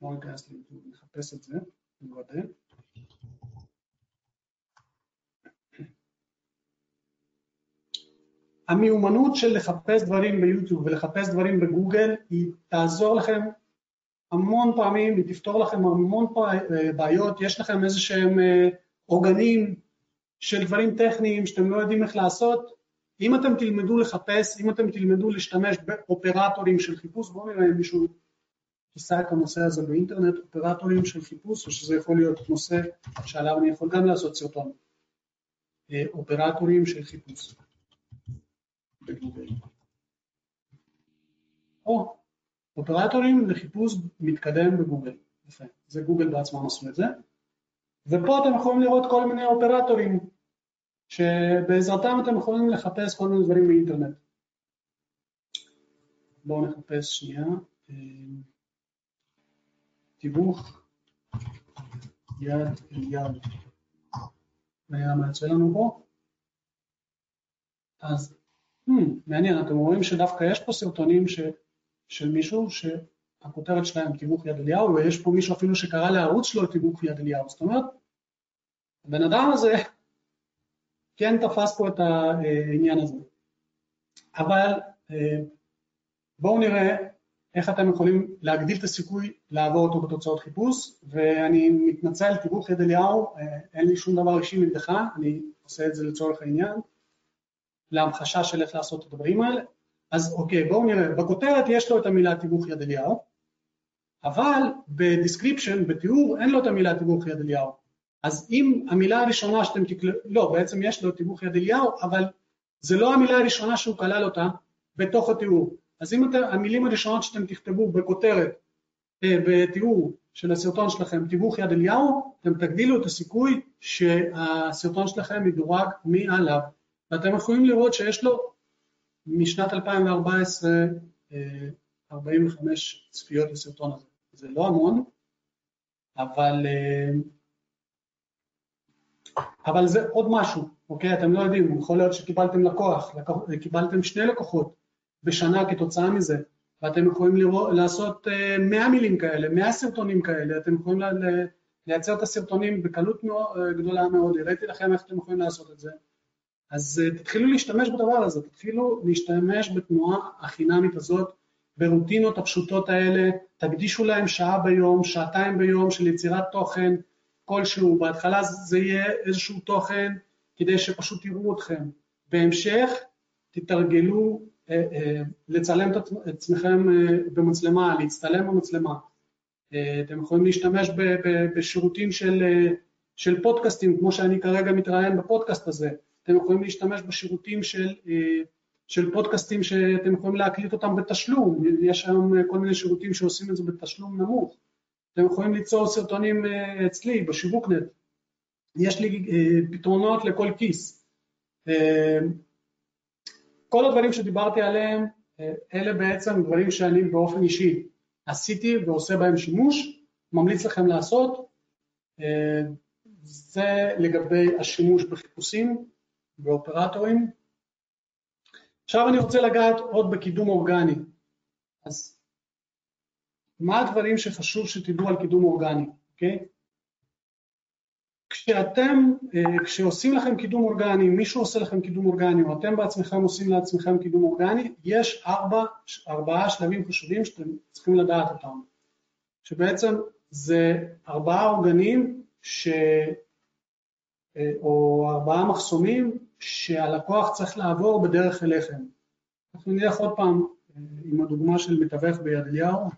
בואו ניכנס ליוטיוב, נחפש את זה. נוודא. המיומנות של לחפש דברים ביוטיוב ולחפש דברים בגוגל היא תעזור לכם המון פעמים, היא תפתור לכם המון בעיות, יש לכם איזה שהם אה, עוגנים של דברים טכניים שאתם לא יודעים איך לעשות, אם אתם תלמדו לחפש, אם אתם תלמדו להשתמש באופרטורים של חיפוש, בואו נראה אם מישהו כיסה את הנושא הזה באינטרנט, אופרטורים של חיפוש, או שזה יכול להיות נושא שעליו אני יכול גם לעשות סרטון. אה, אופרטורים של חיפוש. או אופרטורים לחיפוש מתקדם בגוגל. יפה, זה גוגל בעצמם עשו את זה. ופה אתם יכולים לראות כל מיני אופרטורים שבעזרתם אתם יכולים לחפש כל מיני דברים באינטרנט. בואו נחפש שנייה. אה, תיווך יד אל יד. מה יוצא לנו פה. אז hmm, מעניין, אתם רואים שדווקא יש פה סרטונים ש, של מישהו שהכותרת שלהם תיווך יד אליהו, ויש פה מישהו אפילו שקרא לערוץ שלו תיווך יד אליהו. זאת אומרת, הבן אדם הזה כן תפס פה את העניין הזה. אבל אה, בואו נראה איך אתם יכולים להגדיל את הסיכוי לעבור אותו בתוצאות חיפוש, ואני מתנצל, תיווך יד אליהו, אה, אין לי שום דבר אישי נגדך, אני עושה את זה לצורך העניין, להמחשה של איך לעשות את הדברים האלה. אז אוקיי, בואו נראה, בכותרת יש לו את המילה תיווך יד אליהו, אבל ב description, בתיאור, אין לו את המילה תיווך יד אליהו. אז אם המילה הראשונה שאתם תקלטו, לא, בעצם יש לו תיווך יד אליהו, אבל זה לא המילה הראשונה שהוא כלל אותה בתוך התיאור. אז אם אתם, המילים הראשונות שאתם תכתבו בכותרת, אה, בתיאור של הסרטון שלכם, תיווך יד אליהו, אתם תגדילו את הסיכוי שהסרטון שלכם ידורג מעליו. ואתם יכולים לראות שיש לו משנת 2014 45 אה, צפיות לסרטון הזה. זה לא המון, אבל, אה, אבל זה עוד משהו, אוקיי? אתם לא יודעים, יכול להיות שקיבלתם לקוח, קיבלתם שני לקוחות, בשנה כתוצאה מזה, ואתם יכולים לראות, לעשות 100 אה, מילים כאלה, 100 סרטונים כאלה, אתם יכולים לייצר את הסרטונים בקלות גדולה מאוד, הראיתי לכם איך אתם יכולים לעשות את זה. אז אה, תתחילו להשתמש בדבר הזה, תתחילו להשתמש בתנועה החינמית הזאת, ברוטינות הפשוטות האלה, תקדישו להם שעה ביום, שעתיים ביום של יצירת תוכן כלשהו, בהתחלה זה יהיה איזשהו תוכן כדי שפשוט יראו אתכם, בהמשך תתרגלו אה, אה, לצלם את עצמכם במצלמה, להצטלם במצלמה. אתם יכולים להשתמש בשירותים של, של פודקאסטים, כמו שאני כרגע מתראיין בפודקאסט הזה. אתם יכולים להשתמש בשירותים של, של פודקאסטים שאתם יכולים להקליט אותם בתשלום. יש היום כל מיני שירותים שעושים את זה בתשלום נמוך. אתם יכולים ליצור סרטונים אצלי, בשיווקנט. יש לי פתרונות לכל כיס. כל הדברים שדיברתי עליהם, אלה בעצם דברים שאני באופן אישי עשיתי ועושה בהם שימוש, ממליץ לכם לעשות. זה לגבי השימוש בחיפושים, באופרטורים. עכשיו אני רוצה לגעת עוד בקידום אורגני. אז מה הדברים שחשוב שתדעו על קידום אורגני, אוקיי? כשאתם, אה, כשעושים לכם קידום אורגני, מישהו עושה לכם קידום אורגני, או אתם בעצמכם עושים לעצמכם קידום אורגני, יש ארבע, ארבעה שלבים חשובים שאתם צריכים לדעת אותם, שבעצם זה ארבעה אורגנים ש... אה, או ארבעה מחסומים שהלקוח צריך לעבור בדרך אליכם. אנחנו נלך עוד פעם אה, עם הדוגמה של מתווך ביד אליהו.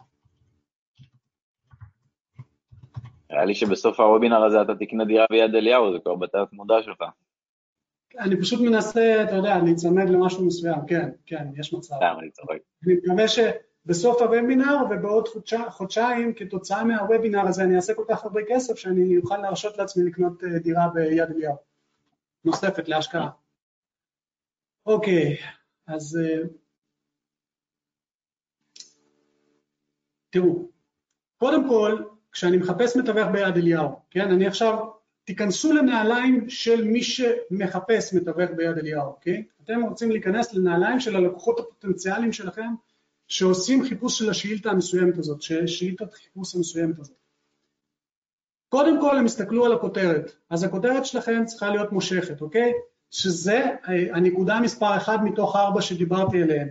נראה לי שבסוף הוובינר הזה אתה תקנה דירה ביד אליהו, זה כבר בתת מודע שלך. אני פשוט מנסה, אתה יודע, להיצמד למשהו מסוים, כן, כן, יש מצב. אני צוחק. אני שבסוף הוובינר ובעוד חודשיים, כתוצאה מהוובינר הזה, אני אעשה כל כך הרבה כסף שאני אוכל להרשות לעצמי לקנות אה, דירה ביד אליהו. נוספת להשקעה. אוקיי, אז אה, תראו, קודם כל, כשאני מחפש מתווך ביד אליהו, כן, אני עכשיו, תיכנסו לנעליים של מי שמחפש מתווך ביד אליהו, אוקיי? אתם רוצים להיכנס לנעליים של הלקוחות הפוטנציאליים שלכם שעושים חיפוש של השאילתה המסוימת הזאת, שאילתת חיפוש המסוימת הזאת. קודם כל הם יסתכלו על הכותרת, אז הכותרת שלכם צריכה להיות מושכת, אוקיי? שזה אה, הנקודה מספר 1 מתוך 4 שדיברתי עליהן.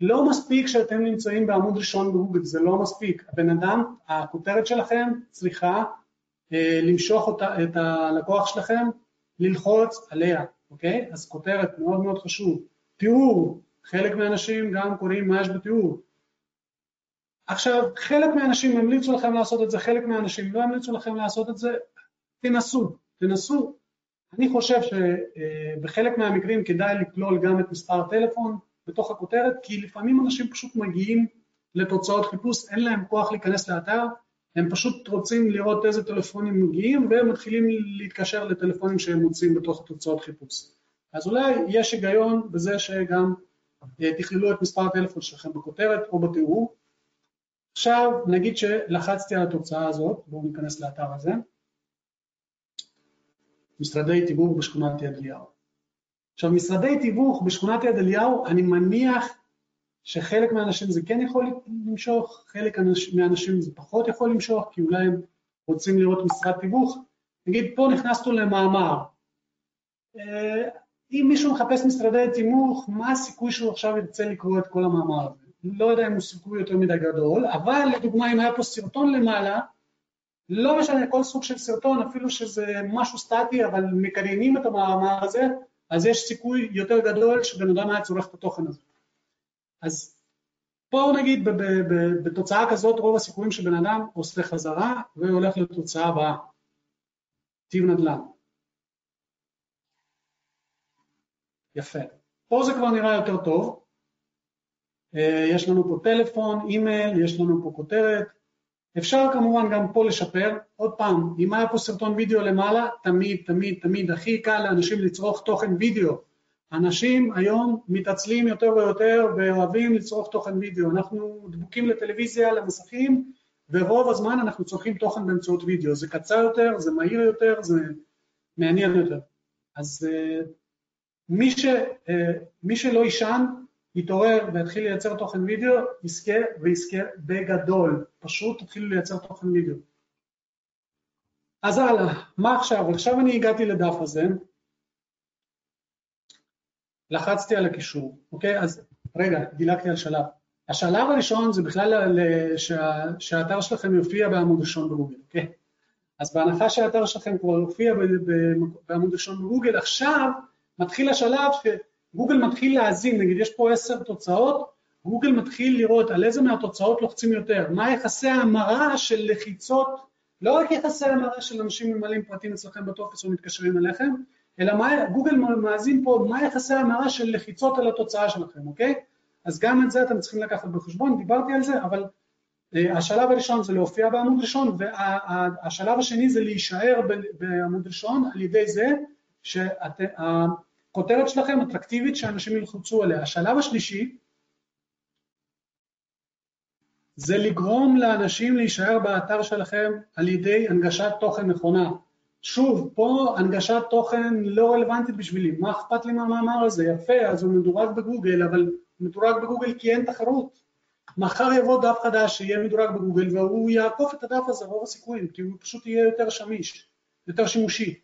לא מספיק שאתם נמצאים בעמוד ראשון בגוגל, זה לא מספיק. הבן אדם, הכותרת שלכם צריכה אה, למשוך אותה, את הלקוח שלכם, ללחוץ עליה, אוקיי? אז כותרת מאוד מאוד חשוב. תיאור, חלק מהאנשים גם קוראים מה יש בתיאור. עכשיו, חלק מהאנשים המליצו לכם לעשות את זה, חלק מהאנשים לא המליצו לכם לעשות את זה, תנסו, תנסו. אני חושב שבחלק מהמקרים כדאי לכלול גם את מספר הטלפון בתוך הכותרת, כי לפעמים אנשים פשוט מגיעים לתוצאות חיפוש, אין להם כוח להיכנס לאתר, הם פשוט רוצים לראות איזה טלפונים מגיעים והם מתחילים להתקשר לטלפונים שהם מוצאים בתוך תוצאות חיפוש. אז אולי יש היגיון בזה שגם אה, תכללו את מספר הטלפון שלכם בכותרת או בתיאור, עכשיו נגיד שלחצתי על התוצאה הזאת, בואו ניכנס לאתר הזה, משרדי תיווך בשכונת יד אליהו. עכשיו משרדי תיווך בשכונת יד אליהו, אני מניח שחלק מהאנשים זה כן יכול למשוך, חלק מהאנשים זה פחות יכול למשוך, כי אולי הם רוצים לראות משרד תיווך. נגיד פה נכנסנו למאמר, אה, אם מישהו מחפש משרדי תיווך, מה הסיכוי שהוא עכשיו ירצה לקרוא את כל המאמר הזה? לא יודע אם הוא סיכוי יותר מדי גדול, אבל לדוגמה אם היה פה סרטון למעלה, לא משנה כל סוג של סרטון, אפילו שזה משהו סטטי, אבל מקריינים את המאמר הזה, אז יש סיכוי יותר גדול שבן אדם היה צורך את התוכן הזה. אז פה נגיד בתוצאה כזאת רוב הסיכויים שבן אדם עושה חזרה והולך לתוצאה הבאה, טיב נדל"ן. יפה. פה זה כבר נראה יותר טוב, אה, יש לנו פה טלפון, אימייל, יש לנו פה כותרת. אפשר כמובן גם פה לשפר. עוד פעם, אם היה פה סרטון וידאו למעלה, תמיד, תמיד, תמיד הכי קל לאנשים לצרוך תוכן וידאו. אנשים היום מתעצלים יותר ויותר ואוהבים לצרוך תוכן וידאו. אנחנו דבוקים לטלוויזיה, למסכים, ורוב הזמן אנחנו צורכים תוכן באמצעות וידאו. זה קצר יותר, זה מהיר יותר, זה מעניין יותר. אז uh, מי, ש, uh, מי שלא יישן, יתעורר ויתחיל לייצר תוכן וידאו, יזכה ויזכה בגדול, פשוט תתחילו לייצר תוכן וידאו. אז הלאה, מה עכשיו? עכשיו אני הגעתי לדף הזה, לחצתי על הקישור, אוקיי? אז רגע, דילגתי על שלב. השלב הראשון זה בכלל שה, שהאתר שלכם יופיע בעמוד ראשון בגוגל, אוקיי? אז בהנחה שהאתר שלכם כבר יופיע בעמוד ראשון בגוגל, עכשיו מתחיל השלב ש... גוגל מתחיל להאזין, נגיד יש פה עשר תוצאות, גוגל מתחיל לראות על איזה מהתוצאות לוחצים יותר, מה יחסי ההמרה של לחיצות, לא רק יחסי ההמרה של אנשים ממלאים פרטים אצלכם בטופס או מתקשרים אליכם, אלא מה, גוגל מאזין פה מה יחסי ההמרה של לחיצות על התוצאה שלכם, אוקיי? אז גם את זה אתם צריכים לקחת בחשבון, דיברתי על זה, אבל uh, השלב הראשון זה להופיע בעמוד ראשון, והשלב השני זה להישאר בעמוד ראשון על ידי זה שאת, הכותרת שלכם אטרקטיבית שאנשים ילחצו עליה. השלב השלישי זה לגרום לאנשים להישאר באתר שלכם על ידי הנגשת תוכן נכונה. שוב, פה הנגשת תוכן לא רלוונטית בשבילי, מה אכפת לי מהמאמר הזה? יפה, אז הוא מדורג בגוגל, אבל מדורג בגוגל כי אין תחרות. מחר יבוא דף חדש שיהיה מדורג בגוגל והוא יעקוף את הדף הזה רוב הסיכויים, כי הוא פשוט יהיה יותר שמיש, יותר שימושי.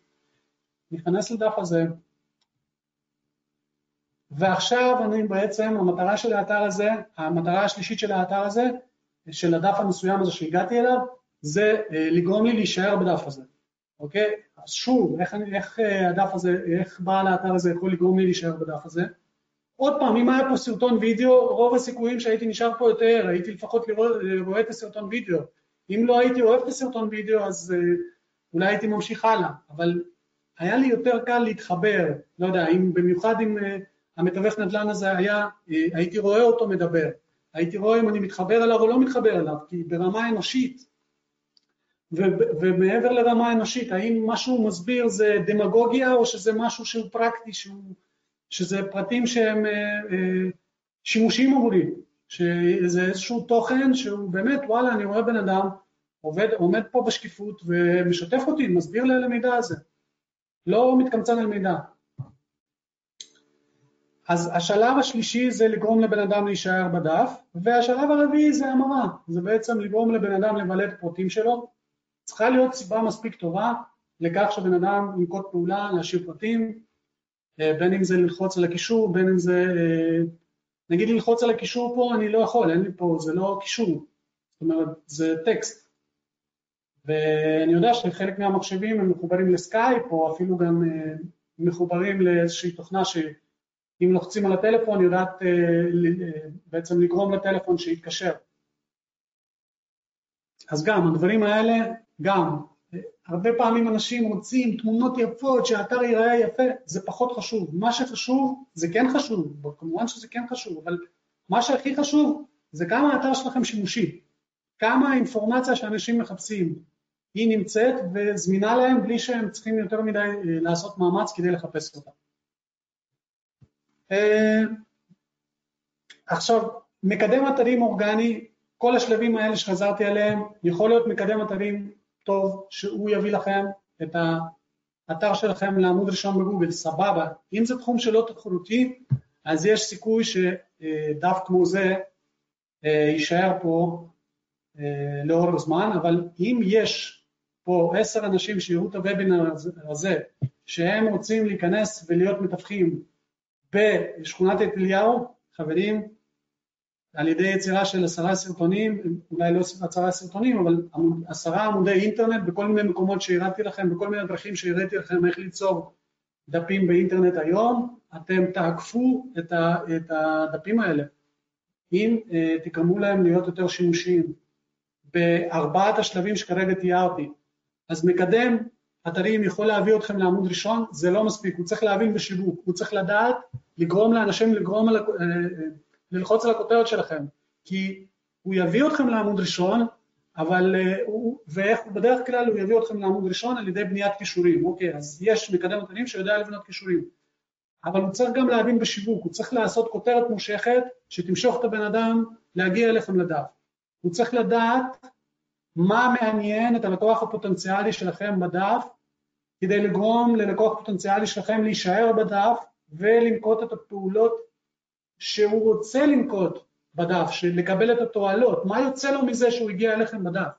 ניכנס לדף הזה, ועכשיו אני בעצם, המטרה של האתר הזה, המטרה השלישית של האתר הזה, של הדף המסוים הזה שהגעתי אליו, זה אה, לגרום לי להישאר בדף הזה, אוקיי? אז שוב, איך, איך אה, הדף הזה, איך בעל האתר הזה יכול לגרום לי להישאר בדף הזה? עוד פעם, אם היה פה סרטון וידאו, רוב הסיכויים שהייתי נשאר פה יותר, הייתי לפחות לראות, רואה את הסרטון וידאו. אם לא הייתי אוהב את הסרטון וידאו, אז אה, אולי הייתי ממשיך הלאה, אבל היה לי יותר קל להתחבר, לא יודע, אם, במיוחד אם המתווך נדל"ן הזה היה, הייתי רואה אותו מדבר, הייתי רואה אם אני מתחבר אליו או לא מתחבר אליו, כי ברמה אנושית, ומעבר לרמה אנושית, האם מה שהוא מסביר זה דמגוגיה או שזה משהו שהוא פרקטי, שהוא, שזה פרטים שהם אה, אה, שימושיים עבורי, שזה איזשהו תוכן שהוא באמת, וואלה, אני רואה בן אדם עובד, עומד פה בשקיפות ומשתף אותי, מסביר לי על המידע הזה, לא מתקמצן על מידע. אז השלב השלישי זה לגרום לבן אדם להישאר בדף, והשלב הרביעי זה המרה, זה בעצם לגרום לבן אדם למלא את הפרטים שלו. צריכה להיות סיבה מספיק טובה לכך שבן אדם ינקוט פעולה, להשאיר פרטים, אה, בין אם זה ללחוץ על הקישור, בין אם זה, אה, נגיד ללחוץ על הקישור פה, אני לא יכול, אין לי פה, זה לא קישור, זאת אומרת, זה טקסט. ואני יודע שחלק מהמחשבים הם מחוברים לסקייפ, או אפילו גם אה, מחוברים לאיזושהי תוכנה ש... אם לוחצים על הטלפון יודעת אה, אה, בעצם לגרום לטלפון שיתקשר. אז גם הדברים האלה, גם, אה, הרבה פעמים אנשים רוצים תמונות יפות, שהאתר ייראה יפה, זה פחות חשוב. מה שחשוב, זה כן חשוב, כמובן שזה כן חשוב, אבל מה שהכי חשוב זה כמה האתר שלכם שימושי, כמה האינפורמציה שאנשים מחפשים היא נמצאת וזמינה להם בלי שהם צריכים יותר מדי לעשות מאמץ כדי לחפש אותה. אה, עכשיו, מקדם אתרים אורגני, כל השלבים האלה שחזרתי עליהם, יכול להיות מקדם אתרים טוב, שהוא יביא לכם את האתר שלכם לעמוד ראשון בגוגל, סבבה. אם זה תחום שלא תחרותי, אז יש סיכוי שדף כמו זה אה, יישאר פה אה, לאורך זמן, אבל אם יש פה עשר אנשים שיראו את הוובינר הזה, שהם רוצים להיכנס ולהיות מתווכים בשכונת את אליהו, חברים, על ידי יצירה של עשרה סרטונים, אולי לא עשרה סרטונים, אבל עשרה עמודי אינטרנט בכל מיני מקומות שהראיתי לכם, בכל מיני דרכים שהראיתי לכם איך ליצור דפים באינטרנט היום, אתם תעקפו את, ה, את הדפים האלה. אם uh, תקרמו להם להיות יותר שימושיים. בארבעת השלבים שכרגע תיארתי, אז מקדם אתרים יכול להביא אתכם לעמוד ראשון, זה לא מספיק, הוא צריך להבין בשיווק, הוא צריך לדעת לגרום לאנשים לגרום על, אה, אה, ללחוץ על הכותרת שלכם, כי הוא יביא אתכם לעמוד ראשון, אבל אה, הוא, ואיך בדרך כלל הוא יביא אתכם לעמוד ראשון על ידי בניית כישורים, אוקיי, אז יש מקדם נתונים שיודע לבנות כישורים, אבל הוא צריך גם להבין בשיווק, הוא צריך לעשות כותרת מושכת שתמשוך את הבן אדם להגיע אליכם לדף, הוא צריך לדעת מה מעניין את הלקוח הפוטנציאלי שלכם בדף, כדי לגרום ללקוח פוטנציאלי שלכם להישאר בדף ולנקוט את הפעולות שהוא רוצה לנקוט בדף, לקבל את התועלות, מה יוצא לו מזה שהוא הגיע אליכם בדף?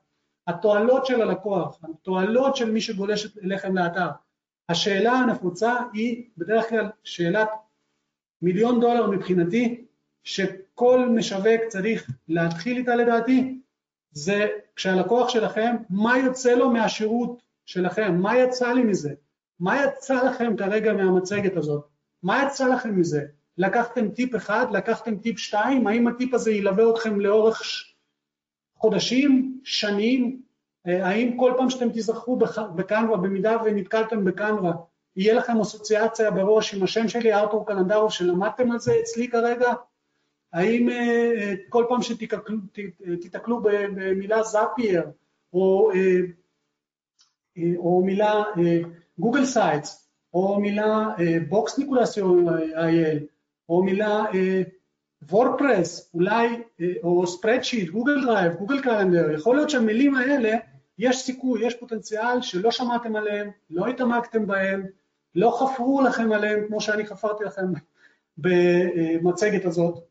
התועלות של הלקוח, התועלות של מי שגולש אליכם לאתר. השאלה הנפוצה היא בדרך כלל שאלת מיליון דולר מבחינתי, שכל משווק צריך להתחיל איתה לדעתי, זה כשהלקוח שלכם, מה יוצא לו מהשירות שלכם, מה יצא לי מזה? מה יצא לכם כרגע מהמצגת הזאת? מה יצא לכם מזה? לקחתם טיפ אחד, לקחתם טיפ שתיים, האם הטיפ הזה ילווה אתכם לאורך חודשים, שנים? אה, האם כל פעם שאתם תיזכרו בקנווה, במידה ונתקלתם בקנווה, יהיה לכם אסוציאציה בראש עם השם שלי, ארתור קלנדרוב, שלמדתם על זה אצלי כרגע? האם אה, כל פעם שתיתקלו במילה זאפייר, או, אה, או מילה גוגל סייטס, או מילה box.co.il, או מילה וורדפרס, אולי, או spreadsheet, גוגל דרייב, גוגל קלנדר, יכול להיות שהמילים האלה, יש סיכוי, יש פוטנציאל שלא שמעתם עליהם, לא התעמקתם בהם, לא חפרו לכם עליהם כמו שאני חפרתי לכם במצגת הזאת.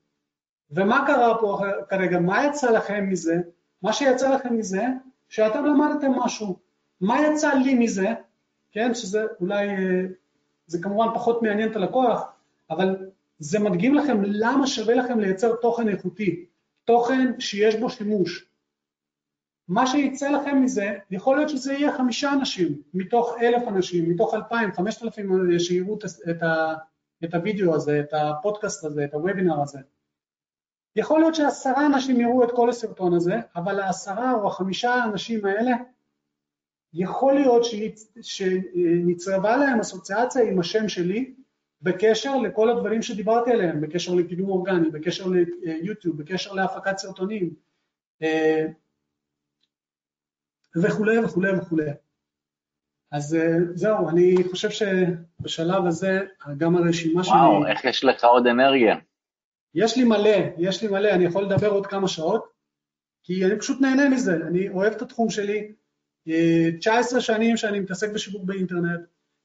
ומה קרה פה כרגע? מה יצא לכם מזה? מה שיצא לכם מזה, שאתם למדתם משהו. מה יצא לי מזה? כן, שזה אולי, זה כמובן פחות מעניין את הלקוח, אבל זה מדגים לכם למה שווה לכם לייצר תוכן איכותי, תוכן שיש בו שימוש. מה שיצא לכם מזה, יכול להיות שזה יהיה חמישה אנשים, מתוך אלף אנשים, מתוך אלפיים, חמשת אלפים שיראו את, ה, את הוידאו הזה, את הפודקאסט הזה, את הוובינר הזה. יכול להיות שעשרה אנשים יראו את כל הסרטון הזה, אבל העשרה או החמישה האנשים האלה, יכול להיות שנצרבה להם אסוציאציה עם השם שלי, בקשר לכל הדברים שדיברתי עליהם, בקשר לקידום אורגני, בקשר ליוטיוב, בקשר להפקת סרטונים, אה, וכולי וכולי וכולי. אז אה, זהו, אני חושב שבשלב הזה גם הרשימה שלי... וואו, איך יש לך עוד אנרגיה? יש לי מלא, יש לי מלא, אני יכול לדבר עוד כמה שעות, כי אני פשוט נהנה מזה, אני אוהב את התחום שלי, 19 אה, שנים שאני מתעסק בשיווק באינטרנט,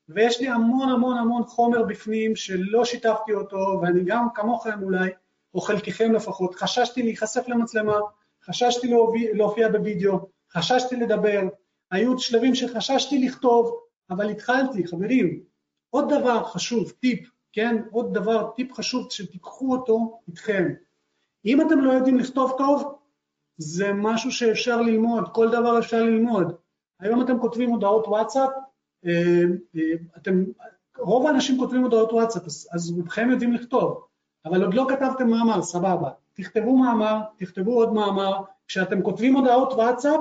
ויש לי המון המון המון חומר בפנים שלא שיתפתי אותו, ואני גם כמוכם אולי, או חלקכם לפחות, חששתי להיחשף למצלמה, חששתי להופיע, להופיע בווידאו, חששתי לדבר, היו שלבים שחששתי לכתוב, אבל התחלתי, חברים. עוד דבר חשוב, טיפ, כן? עוד דבר, טיפ חשוב שתיקחו אותו איתכם. אם אתם לא יודעים לכתוב טוב, זה משהו שאפשר ללמוד, כל דבר אפשר ללמוד. היום אתם כותבים הודעות וואטסאפ, אה, אה, אתם, רוב האנשים כותבים הודעות וואטסאפ, אז, אז רובכם יודעים לכתוב, אבל עוד לא כתבתם מאמר, סבבה. תכתבו מאמר, תכתבו עוד מאמר, כשאתם כותבים הודעות וואטסאפ,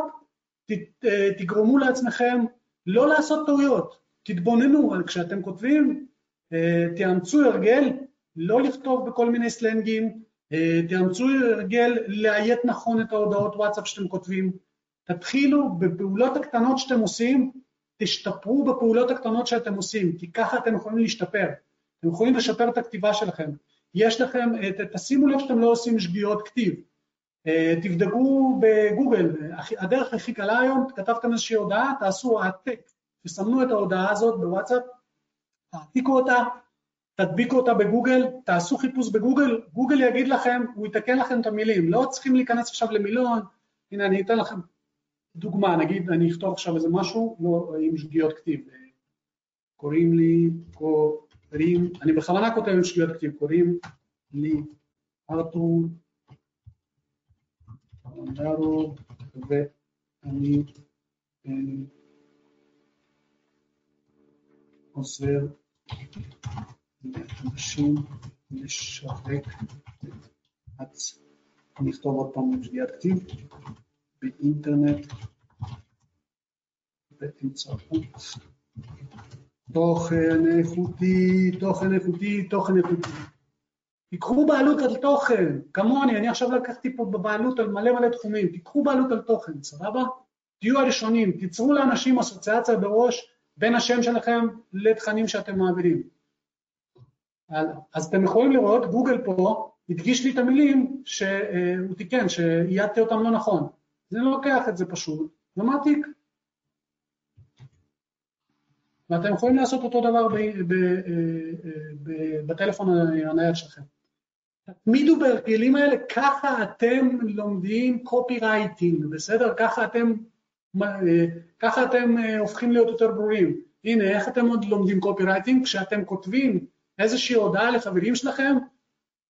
אה, תגרמו לעצמכם לא לעשות טעויות, תתבוננו, כשאתם כותבים, תאמצו הרגל לא לכתוב בכל מיני סלנגים, תאמצו הרגל לאיית נכון את ההודעות וואטסאפ שאתם כותבים, תתחילו בפעולות הקטנות שאתם עושים, תשתפרו בפעולות הקטנות שאתם עושים, כי ככה אתם יכולים להשתפר. אתם יכולים לשפר את הכתיבה שלכם. יש לכם, תשימו לב שאתם לא עושים שגיאות כתיב. אה, תבדקו בגוגל, הדרך הכי קלה היום, כתבתם איזושהי הודעה, תעשו העתק, תסמנו את ההודעה הזאת בוואטסאפ, תעתיקו אותה, תדביקו אותה בגוגל, תעשו חיפוש בגוגל, גוגל יגיד לכם, הוא יתקן לכם את המילים, לא צריכים להיכנס עכשיו למילון, הנה אני אתן לכם דוגמה, נגיד אני אכתוב עכשיו איזה משהו, לא עם שגיאות כתיב, קוראים לי, קוראים, אני בכוונה כותב עם שגיאות כתיב, קוראים לי ארתור מנדרו ואני אה, עוזר לאנשים לשווק את אני אכתוב עוד פעם עם שגיאת כתיב באינטרנט באמצעות תוכן איכותי, תוכן איכותי, תוכן איכותי. תיקחו בעלות על תוכן, כמוני, אני עכשיו לקחתי פה בבעלות על מלא מלא תחומים, תיקחו בעלות על תוכן, סבבה? תהיו הראשונים, תיצרו לאנשים אסוציאציה בראש בין השם שלכם לתכנים שאתם מעבירים. אז אתם יכולים לראות, גוגל פה הדגיש לי את המילים שהוא תיקן, שאייתתי אותם לא נכון. זה לוקח את זה פשוט ומעתיק. ואתם יכולים לעשות אותו דבר ב, ב, ב, בטלפון הנייד שלכם. תתמידו בהרגלים האלה, ככה אתם לומדים קופי רייטינג, בסדר? ככה אתם, ככה אתם הופכים להיות יותר ברורים. הנה, איך אתם עוד לומדים קופי רייטינג? כשאתם כותבים איזושהי הודעה לחברים שלכם,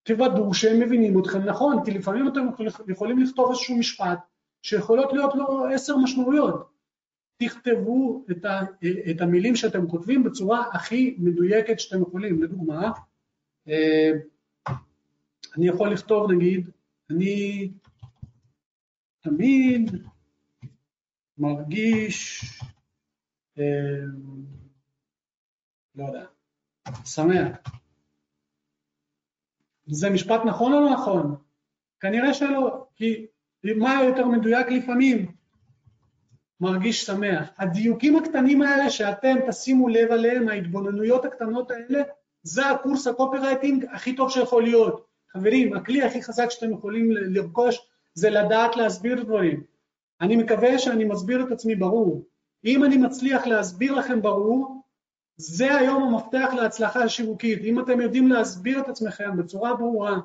תוודאו שהם מבינים אתכם נכון, כי לפעמים אתם יכולים לכתוב איזשהו משפט שיכולות להיות לו עשר משמעויות. תכתבו את, ה, את המילים שאתם כותבים בצורה הכי מדויקת שאתם יכולים. לדוגמה, אה, אני יכול לכתוב נגיד, אני תמיד מרגיש, אה, לא יודע, שמח. זה משפט נכון או לא נכון? כנראה שלא, כי מה יותר מדויק לפעמים? מרגיש שמח. הדיוקים הקטנים האלה שאתם תשימו לב עליהם, ההתבוננויות הקטנות האלה, זה הקורס הקופירייטינג הכי טוב שיכול להיות. חברים, הכלי הכי חזק שאתם יכולים לרכוש זה לדעת להסביר דברים. אני מקווה שאני מסביר את עצמי ברור. אם אני מצליח להסביר לכם ברור, זה היום המפתח להצלחה השיווקית. אם אתם יודעים להסביר את עצמכם בצורה ברורה,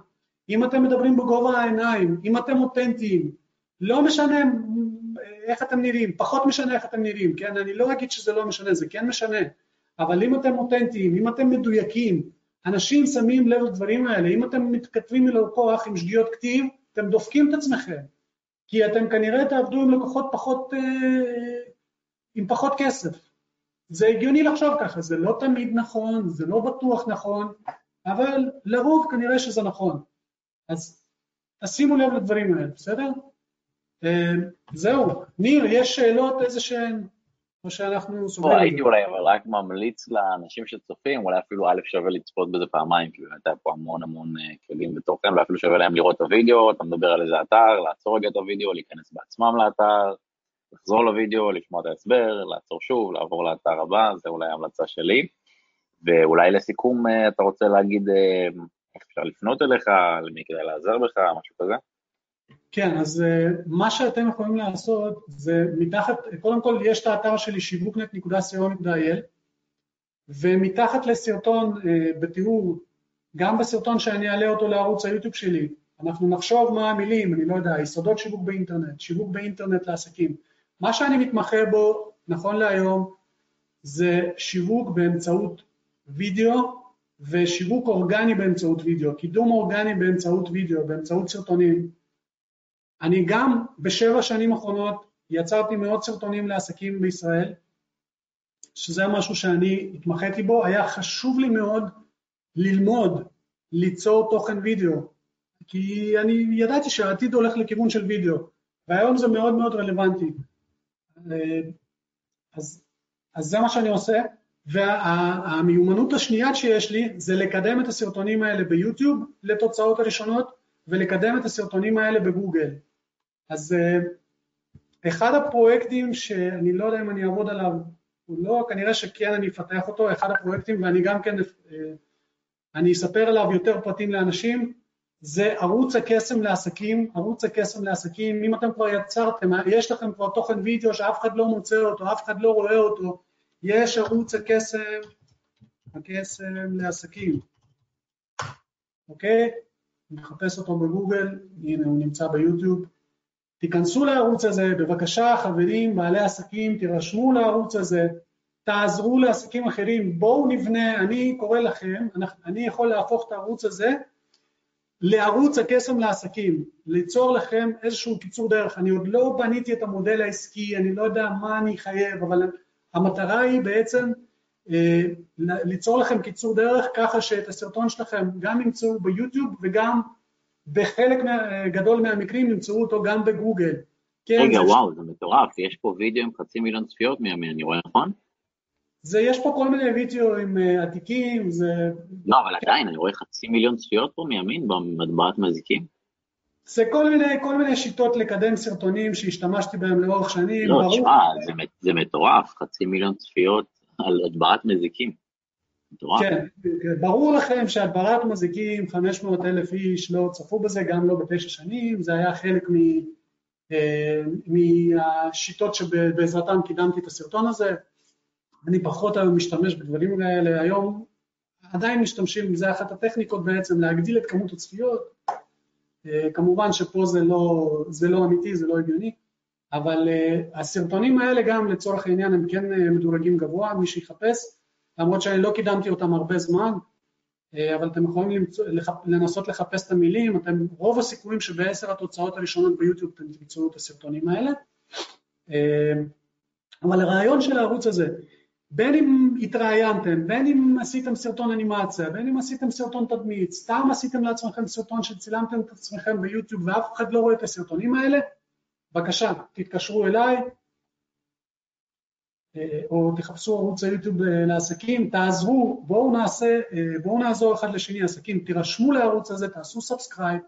אם אתם מדברים בגובה העיניים, אם אתם אותנטיים, לא משנה איך אתם נראים, פחות משנה איך אתם נראים, כן? אני לא אגיד שזה לא משנה, זה כן משנה, אבל אם אתם אותנטיים, אם אתם מדויקים, אנשים שמים לב לדברים האלה, אם אתם מתכתבים מלקוח עם שגיאות כתיב, אתם דופקים את עצמכם, כי אתם כנראה תעבדו עם לקוחות פחות, אה, עם פחות כסף. זה הגיוני לחשוב ככה, זה לא תמיד נכון, זה לא בטוח נכון, אבל לרוב כנראה שזה נכון. אז תשימו לב לדברים האלה, בסדר? אה, זהו. ניר, יש שאלות איזה שהן? או שאנחנו סוגרים? הייתי אולי אבל רק ממליץ לאנשים שצופים, אולי אפילו א' שווה לצפות בזה פעמיים, כי באמת היה פה המון המון אה, כלים ותוכן, ואפילו שווה להם לראות את הוידאו, אתה מדבר על איזה אתר, לעצור רגע את הוידאו, להיכנס בעצמם לאתר, לחזור לוידאו, לשמוע את ההסבר, לעצור שוב, לעבור לאתר הבא, זה אולי ההמלצה שלי. ואולי לסיכום אה, אתה רוצה להגיד איך אפשר לפנות אליך, למי כדאי לעזר בך, משהו כזה? כן, אז uh, מה שאתם יכולים לעשות זה מתחת, קודם כל יש את האתר שלי שיווקנט.co.il ומתחת לסרטון uh, בתיאור, גם בסרטון שאני אעלה אותו לערוץ היוטיוב שלי, אנחנו נחשוב מה המילים, אני לא יודע, יסודות שיווק באינטרנט, שיווק באינטרנט לעסקים. מה שאני מתמחה בו נכון להיום זה שיווק באמצעות וידאו ושיווק אורגני באמצעות וידאו, קידום אורגני באמצעות וידאו, באמצעות סרטונים. אני גם בשבע שנים האחרונות יצרתי מאות סרטונים לעסקים בישראל, שזה משהו שאני התמחיתי בו, היה חשוב לי מאוד ללמוד ליצור תוכן וידאו, כי אני ידעתי שהעתיד הולך לכיוון של וידאו, והיום זה מאוד מאוד רלוונטי. אז, אז זה מה שאני עושה, והמיומנות השנייה שיש לי זה לקדם את הסרטונים האלה ביוטיוב לתוצאות הראשונות ולקדם את הסרטונים האלה בגוגל. אז אה, אחד הפרויקטים שאני לא יודע אם אני אעבוד עליו, הוא לא, כנראה שכן אני אפתח אותו, אחד הפרויקטים ואני גם כן, אה, אני אספר עליו יותר פרטים לאנשים, זה ערוץ הקסם לעסקים, ערוץ הקסם לעסקים, אם אתם כבר יצרתם, יש לכם כבר תוכן וידאו שאף אחד לא מוצא אותו, אף אחד לא רואה אותו, יש ערוץ הקסם, הקסם לעסקים, אוקיי? נחפש אותו בגוגל, הנה הוא נמצא ביוטיוב. תיכנסו לערוץ הזה, בבקשה חברים, בעלי עסקים, תירשמו לערוץ הזה, תעזרו לעסקים אחרים, בואו נבנה, אני קורא לכם, אני יכול להפוך את הערוץ הזה לערוץ הקסם לעסקים, ליצור לכם איזשהו קיצור דרך, אני עוד לא בניתי את המודל העסקי, אני לא יודע מה אני אחייב, אבל המטרה היא בעצם אה, ליצור לכם קיצור דרך ככה שאת הסרטון שלכם גם ימצאו ביוטיוב וגם בחלק גדול מהמקרים ימצאו אותו גם בגוגל. כן, רגע, זה וואו. זה מטורף, יש פה וידאו עם חצי מיליון צפיות מימין, אני רואה נכון? זה, יש פה כל מיני וידאו עם uh, עתיקים, זה... לא, אבל עדיין, אני רואה חצי מיליון צפיות פה מימין במטבעת מזיקים. זה כל מיני, כל מיני שיטות לקדם סרטונים שהשתמשתי בהם לאורך שנים. לא, תשמע, זה, זה מטורף, חצי מיליון צפיות על הדברת מזיקים. מטורף. כן, ברור לכם שהדברת מזיקים, 500 אלף איש לא צפו בזה, גם לא בתשע שנים, זה היה חלק מ, אה, מהשיטות שבעזרתם קידמתי את הסרטון הזה. אני פחות היום משתמש בדברים האלה, היום עדיין משתמשים, זה אחת הטכניקות בעצם, להגדיל את כמות הצפיות. אה, כמובן שפה זה לא, זה לא אמיתי, זה לא הגיוני, אבל uh, הסרטונים האלה גם לצורך העניין הם כן uh, מדורגים גבוה, מי שיחפש, למרות שאני לא קידמתי אותם הרבה זמן, אבל אתם יכולים למצוא, לנסות לחפש את המילים, אתם, רוב הסיכויים שבעשר התוצאות הראשונות ביוטיוב אתם תמצאו את הסרטונים האלה, אבל הרעיון של הערוץ הזה, בין אם התראיינתם, בין אם עשיתם סרטון אנימציה, בין אם עשיתם סרטון תדמית, סתם עשיתם לעצמכם סרטון שצילמתם את עצמכם ביוטיוב ואף אחד לא רואה את הסרטונים האלה, בבקשה, תתקשרו אליי, אה, או תחפשו ערוץ היוטיוב אה, לעסקים, תעזרו, בואו נעשה, אה, בואו נעזור אחד לשני עסקים, תירשמו לערוץ הזה, תעשו subscribe,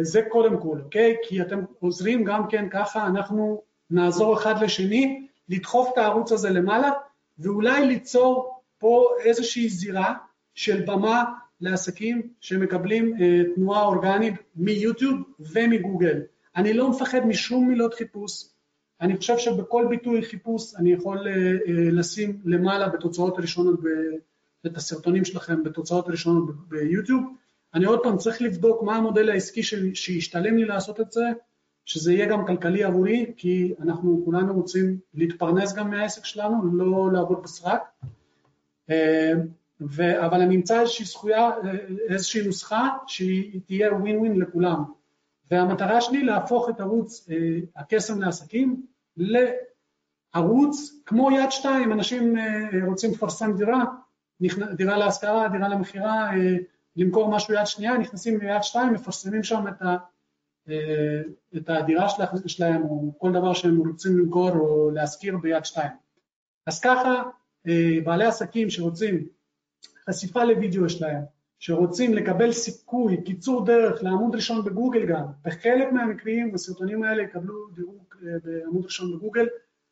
זה קודם כל, אוקיי? כי אתם עוזרים גם כן ככה, אנחנו נעזור אחד לשני, לדחוף את הערוץ הזה למעלה, ואולי ליצור פה איזושהי זירה של במה לעסקים שמקבלים אה, תנועה אורגנית מיוטיוב ומגוגל. אני לא מפחד משום מילות חיפוש, אני חושב שבכל ביטוי חיפוש אני יכול אה, אה, לשים למעלה בתוצאות הראשונות, את הסרטונים שלכם בתוצאות הראשונות ביוטיוב. אני עוד פעם צריך לבדוק מה המודל העסקי שישתלם לי לעשות את זה, שזה יהיה גם כלכלי עבורי, כי אנחנו כולנו רוצים להתפרנס גם מהעסק שלנו, לא לעבוד בסרק. אה, ו... אבל אני אמצא איזושהי זכויה, איזושהי נוסחה שהיא תהיה ווין ווין לכולם. והמטרה שלי להפוך את ערוץ הקסם לעסקים לערוץ כמו יד שתיים, אנשים אה, רוצים לפרסם דירה, דירה להשכרה, דירה למכירה, אה, למכור משהו יד שנייה, נכנסים ליד שתיים, מפרסמים שם את, אה, את הדירה שלהם או כל דבר שהם רוצים למכור או להשכיר ביד שתיים. אז ככה בעלי עסקים שרוצים חשיפה לוידאו שלהם, שרוצים לקבל סיכוי, קיצור דרך לעמוד ראשון בגוגל גם, בחלק מהמקרים הסרטונים האלה יקבלו דירוג בעמוד ראשון בגוגל,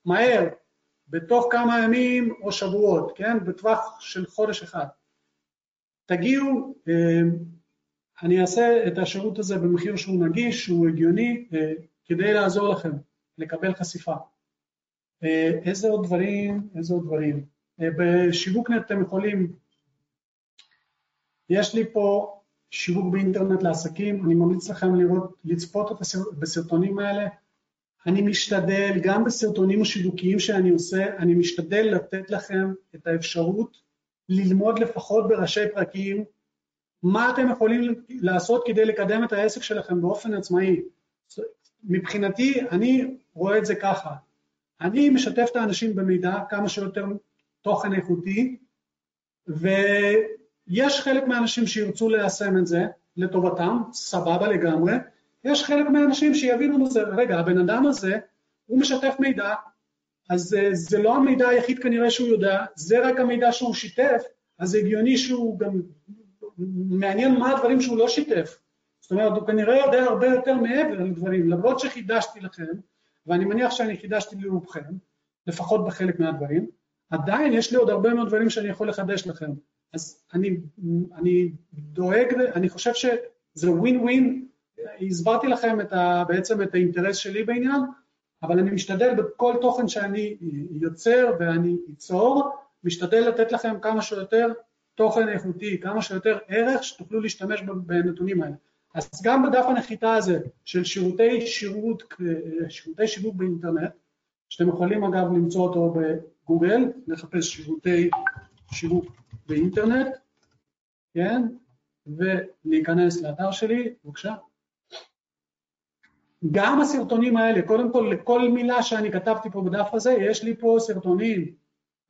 מהר, בתוך כמה ימים או שבועות, כן? בטווח של חודש אחד. תגיעו, אה, אני אעשה את השירות הזה במחיר שהוא נגיש, שהוא הגיוני, אה, כדי לעזור לכם לקבל חשיפה. אה, איזה עוד דברים, איזה עוד דברים. בשיווקנט אתם יכולים, יש לי פה שיווק באינטרנט לעסקים, אני ממליץ לכם לראות, לצפות בסרטונים האלה, אני משתדל, גם בסרטונים השיווקיים שאני עושה, אני משתדל לתת לכם את האפשרות ללמוד לפחות בראשי פרקים מה אתם יכולים לעשות כדי לקדם את העסק שלכם באופן עצמאי. מבחינתי, אני רואה את זה ככה, אני משתף את האנשים במידע כמה שיותר תוכן איכותי, ויש חלק מהאנשים שירצו ליישם את זה לטובתם, סבבה לגמרי, יש חלק מהאנשים שיבינו מזה, רגע, הבן אדם הזה, הוא משתף מידע, אז אה, זה לא המידע היחיד כנראה שהוא יודע, זה רק המידע שהוא שיתף, אז זה הגיוני שהוא גם מעניין מה הדברים שהוא לא שיתף. זאת אומרת, הוא כנראה יודע הרבה יותר מעבר לדברים, למרות שחידשתי לכם, ואני מניח שאני חידשתי לרובכם, לפחות בחלק מהדברים, עדיין יש לי עוד הרבה מאוד דברים שאני יכול לחדש לכם. אז אני, אני דואג, אני חושב שזה ווין ווין הסברתי לכם את ה, בעצם את האינטרס שלי בעניין, אבל אני משתדל בכל תוכן שאני יוצר ואני אצור, משתדל לתת לכם כמה שיותר תוכן איכותי, כמה שיותר ערך שתוכלו להשתמש בנתונים האלה. אז גם בדף הנחיתה הזה של שירותי שירות, שירותי שיווק באינטרנט, שאתם יכולים אגב למצוא אותו בגוגל, לחפש שירותי שיווק באינטרנט, כן, ולהיכנס לאתר שלי, בבקשה. גם הסרטונים האלה, קודם כל לכל מילה שאני כתבתי פה בדף הזה, יש לי פה סרטונים.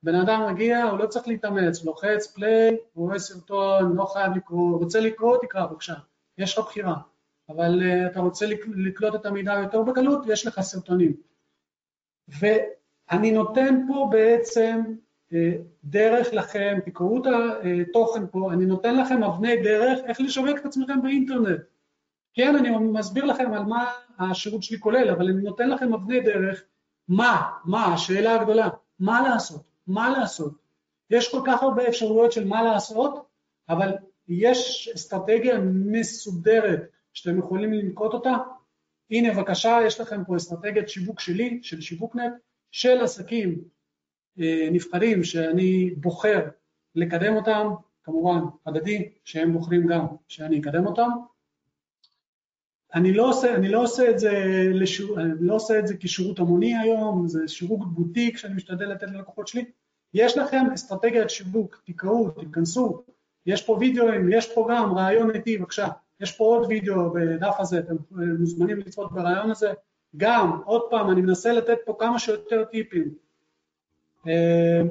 בן אדם מגיע, הוא לא צריך להתאמץ, לוחץ פליי, הוא רואה סרטון, לא חייב לקרוא, רוצה לקרוא, תקרא בבקשה, יש לך בחירה. אבל uh, אתה רוצה לקלוט את המידע יותר בקלות, יש לך סרטונים. ואני נותן פה בעצם uh, דרך לכם, תקראו את התוכן פה, אני נותן לכם אבני דרך איך לשווק את עצמכם באינטרנט. כן, אני מסביר לכם על מה השירות שלי כולל, אבל אני נותן לכם אבני דרך, מה, מה, השאלה הגדולה, מה לעשות, מה לעשות. יש כל כך הרבה אפשרויות של מה לעשות, אבל יש אסטרטגיה מסודרת שאתם יכולים לנקוט אותה. הנה בבקשה, יש לכם פה אסטרטגיית שיווק שלי, של שיווקנט, של עסקים אה, נבחרים שאני בוחר לקדם אותם, כמובן הדדי, שהם בוחרים גם שאני אקדם אותם, אני לא עושה, אני לא עושה את זה, לשור, אני לא עושה את זה כשירות המוני היום, זה שירות בוטיק שאני משתדל לתת ללקוחות שלי. יש לכם אסטרטגיית שיווק, תקראו, תיכנסו, יש פה וידאוים, יש פה גם רעיון איתי, בבקשה, יש פה עוד וידאו בדף הזה, אתם מוזמנים לצפות ברעיון הזה. גם, עוד פעם, אני מנסה לתת פה כמה שיותר טיפים. אה,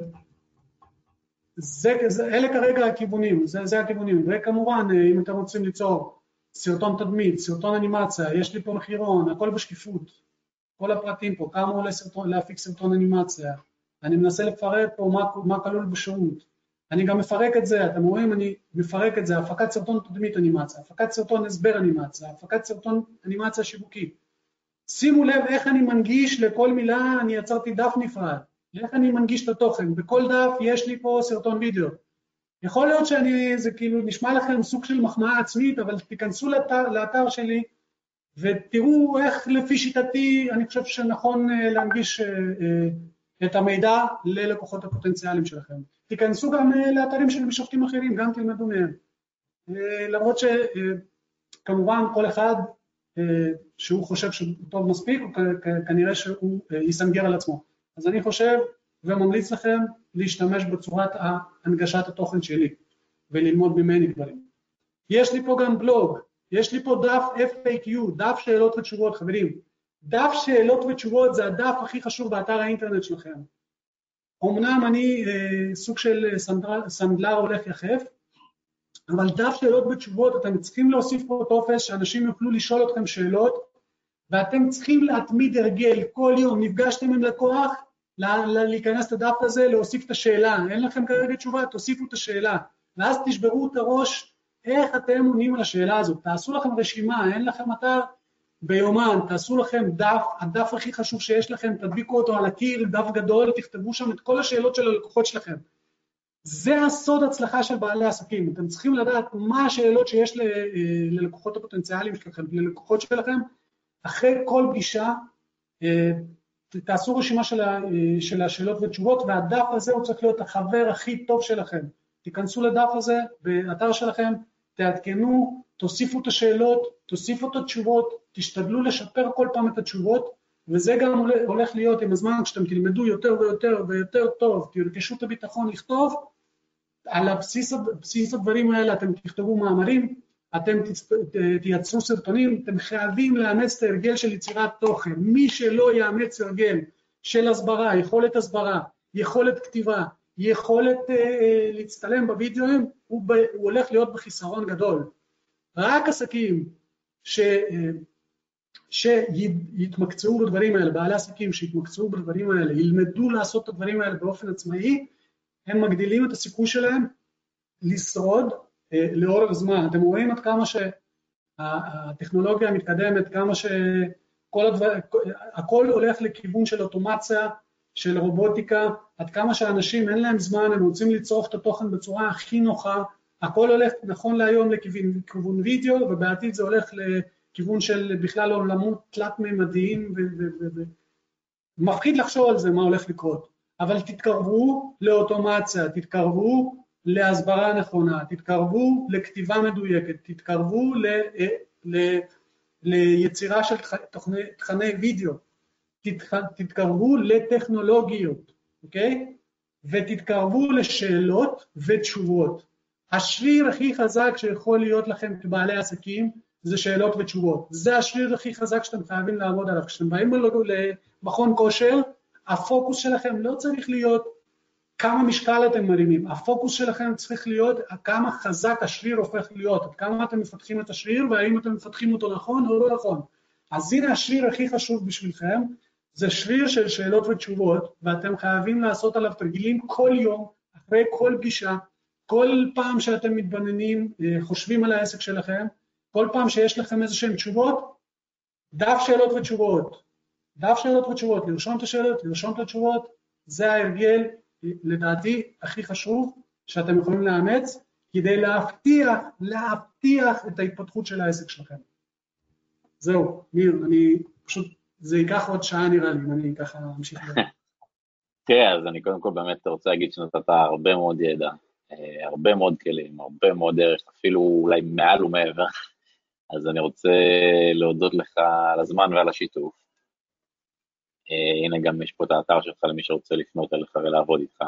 זה, זה, אלה כרגע הכיוונים, זה, זה הכיוונים, וכמובן, אה, אם אתם רוצים ליצור סרטון תדמית, סרטון אנימציה, יש לי פה מחירון, הכל בשקיפות, כל הפרטים פה, כמה עולה סרטון, להפיק סרטון אנימציה, אני מנסה לפרט פה מה, מה כלול בשירות, אני גם מפרק את זה, אתם רואים, אני מפרק את זה, הפקת סרטון תדמית אנימציה, הפקת סרטון הסבר אנימציה, הפקת סרטון אנימציה שיווקי, שימו לב איך אני מנגיש לכל מילה, אני יצרתי דף נפרד, איך אני מנגיש את התוכן, בכל דף יש לי פה סרטון וידאו. יכול להיות שאני, זה כאילו נשמע לכם סוג של מחמאה עצמית, אבל תיכנסו לאתר, לאתר שלי ותראו איך לפי שיטתי אני חושב שנכון אה, להנגיש אה, אה, את המידע ללקוחות הפוטנציאליים שלכם. תיכנסו גם לאתרים של משופטים אחרים, גם תלמדו מהם. למרות שכמובן כל אחד שהוא חושב שהוא טוב מספיק, כנראה שהוא יסנגר על עצמו. אז אני חושב וממליץ לכם להשתמש בצורת הנגשת התוכן שלי וללמוד ממני דברים. יש לי פה גם בלוג, יש לי פה דף FAQ, דף שאלות ותשובות, חברים. דף שאלות ותשובות זה הדף הכי חשוב באתר האינטרנט שלכם. אמנם אני אה, סוג של סנדלר, סנדלר הולך יחף, אבל דף שאלות ותשובות, אתם צריכים להוסיף פה טופס שאנשים יוכלו לשאול אתכם שאלות, ואתם צריכים להתמיד הרגל, כל יום נפגשתם עם לקוח, להיכנס לדף הזה, להוסיף את השאלה, אין לכם כרגע תשובה, תוסיפו את השאלה, ואז תשברו את הראש איך אתם עונים על השאלה הזאת, תעשו לכם רשימה, אין לכם אתר? ביומן, תעשו לכם דף, הדף הכי חשוב שיש לכם, תדביקו אותו על הקיר, דף גדול, תכתבו שם את כל השאלות של הלקוחות שלכם. זה הסוד הצלחה של בעלי עסקים, אתם צריכים לדעת מה השאלות שיש ל, אה, ללקוחות הפוטנציאליים שלכם, ללקוחות שלכם, אחרי כל פגישה אה, תעשו רשימה של, ה, אה, של השאלות ותשובות, והדף הזה הוא צריך להיות החבר הכי טוב שלכם. תיכנסו לדף הזה באתר שלכם, תעדכנו, תוסיפו את השאלות, תוסיפו את התשובות, תשתדלו לשפר כל פעם את התשובות, וזה גם הולך להיות עם הזמן, כשאתם תלמדו יותר ויותר ויותר טוב, תרכשו את הביטחון לכתוב, על הבסיס, בסיס הדברים האלה אתם תכתבו מאמרים, אתם תייצרו סרטונים, אתם חייבים לאמץ את ההרגל של יצירת תוכן. מי שלא יאמץ הרגל של הסברה, יכולת הסברה, יכולת כתיבה, יכולת uh, להצטלם בווידאוים, הוא, ב, הוא הולך להיות בחיסרון גדול. רק עסקים ש, uh, שיתמקצעו בדברים האלה, בעלי עסקים שיתמקצעו בדברים האלה, ילמדו לעשות את הדברים האלה באופן עצמאי, הם מגדילים את הסיכוי שלהם לשרוד לאורך זמן. אתם רואים עד כמה שהטכנולוגיה מתקדמת, כמה שכל הדבר, הכל הולך לכיוון של אוטומציה, של רובוטיקה, עד כמה שאנשים אין להם זמן, הם רוצים לצרוך את התוכן בצורה הכי נוחה, הכל הולך נכון להיום לכיוון וידאו, ובעתיד זה הולך לכיוון של בכלל עולמות תלת-ממדיים, ומפחיד לחשוב על זה מה הולך לקרות. אבל תתקרבו לאוטומציה, תתקרבו להסברה נכונה, תתקרבו לכתיבה מדויקת, תתקרבו ל, ל, ליצירה של תכני וידאו, תתקרבו לטכנולוגיות, אוקיי? ותתקרבו לשאלות ותשובות. השריר הכי חזק שיכול להיות לכם כבעלי עסקים זה שאלות ותשובות. זה השריר הכי חזק שאתם חייבים לעבוד עליו. כשאתם באים למכון כושר, הפוקוס שלכם לא צריך להיות כמה משקל אתם מרימים, הפוקוס שלכם צריך להיות כמה חזק השריר הופך להיות, עד כמה אתם מפתחים את השריר והאם אתם מפתחים אותו נכון או לא נכון. אז הנה השריר הכי חשוב בשבילכם, זה שריר של שאלות ותשובות, ואתם חייבים לעשות עליו תרגילים כל יום, אחרי כל פגישה, כל פעם שאתם מתבוננים, אה, חושבים על העסק שלכם, כל פעם שיש לכם איזה שהן תשובות, דף שאלות ותשובות, דף שאלות ותשובות, לרשום את השאלות, לרשום את התשובות, זה ההרגל, לדעתי, הכי חשוב שאתם יכולים לאמץ, כדי להבטיח, להבטיח את ההתפתחות של העסק שלכם. זהו, ניר, אני פשוט זה ייקח עוד שעה נראה לי, אם אני ככה אמשיך. תראה, אז אני קודם כל באמת רוצה להגיד שנתת הרבה מאוד ידע, אה, הרבה מאוד כלים, הרבה מאוד דרך, אפילו אולי מעל ומעבר. אז אני רוצה להודות לך על הזמן ועל השיתוף. אה, הנה גם יש פה את האתר שלך למי שרוצה לפנות אליך ולעבוד איתך.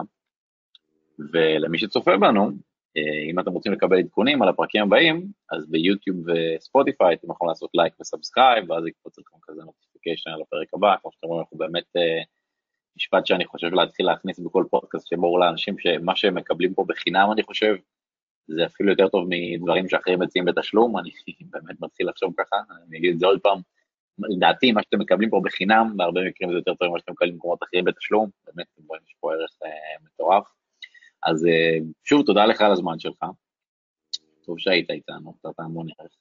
ולמי שצופה בנו, אה, אם אתם רוצים לקבל עדכונים על הפרקים הבאים, אז ביוטיוב וספוטיפיי אתם יכולים לעשות לייק ו subscribe, ואז יקפוץ לכם כזה notification על הפרק הבא, כמו שאתם רואים, אנחנו באמת, אה, משפט שאני חושב להתחיל להכניס בכל פודקאסט שברור לאנשים שמה שהם מקבלים פה בחינם, אני חושב, זה אפילו יותר טוב מדברים שאחרים מציעים בתשלום, אני באמת מתחיל לחשוב ככה, אני אגיד את זה עוד פעם, לדעתי מה שאתם מקבלים פה בחינם, בהרבה מקרים זה יותר טוב ממה שאתם מקבלים במקומות אחרים בתשלום, באמת, אתם רואים, יש פה ערך אה, מטורף. אז אה, שוב, תודה לך על הזמן שלך. טוב שהיית איתנו, אתה המון ערך.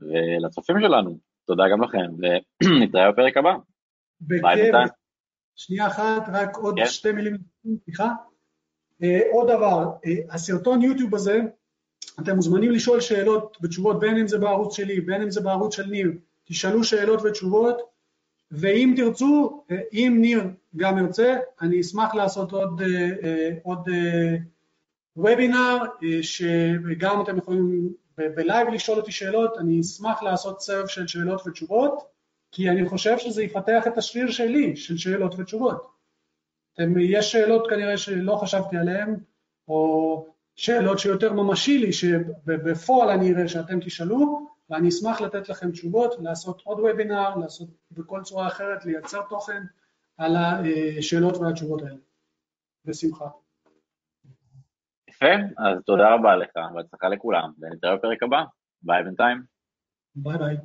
ולצופים שלנו, תודה גם לכם, ונתראה בפרק הבא. ביי בינתיים. שנייה אחת, רק עוד כן. שתי מילים, סליחה. אה, עוד דבר, אה, הסרטון יוטיוב הזה, אתם מוזמנים לשאול שאלות ותשובות, בין אם זה בערוץ שלי, בין אם זה בערוץ של ניר, תשאלו שאלות ותשובות, ואם תרצו, אה, אם ניר גם ירצה, אני אשמח לעשות עוד, עוד וובינר, שגם אתם יכולים בלייב לשאול אותי שאלות, אני אשמח לעשות סרב של שאלות ותשובות, כי אני חושב שזה יפתח את השריר שלי, של שאלות ותשובות. אתם, יש שאלות כנראה שלא חשבתי עליהן, או שאלות שיותר ממשי לי, שבפועל אני אראה שאתם תשאלו, ואני אשמח לתת לכם תשובות, לעשות עוד וובינר, לעשות בכל צורה אחרת, לייצר תוכן על השאלות והתשובות האלה. בשמחה. יפה, אז תודה רבה לך, בהצלחה לכולם, ונתראה בפרק הבא. ביי בינתיים. ביי ביי.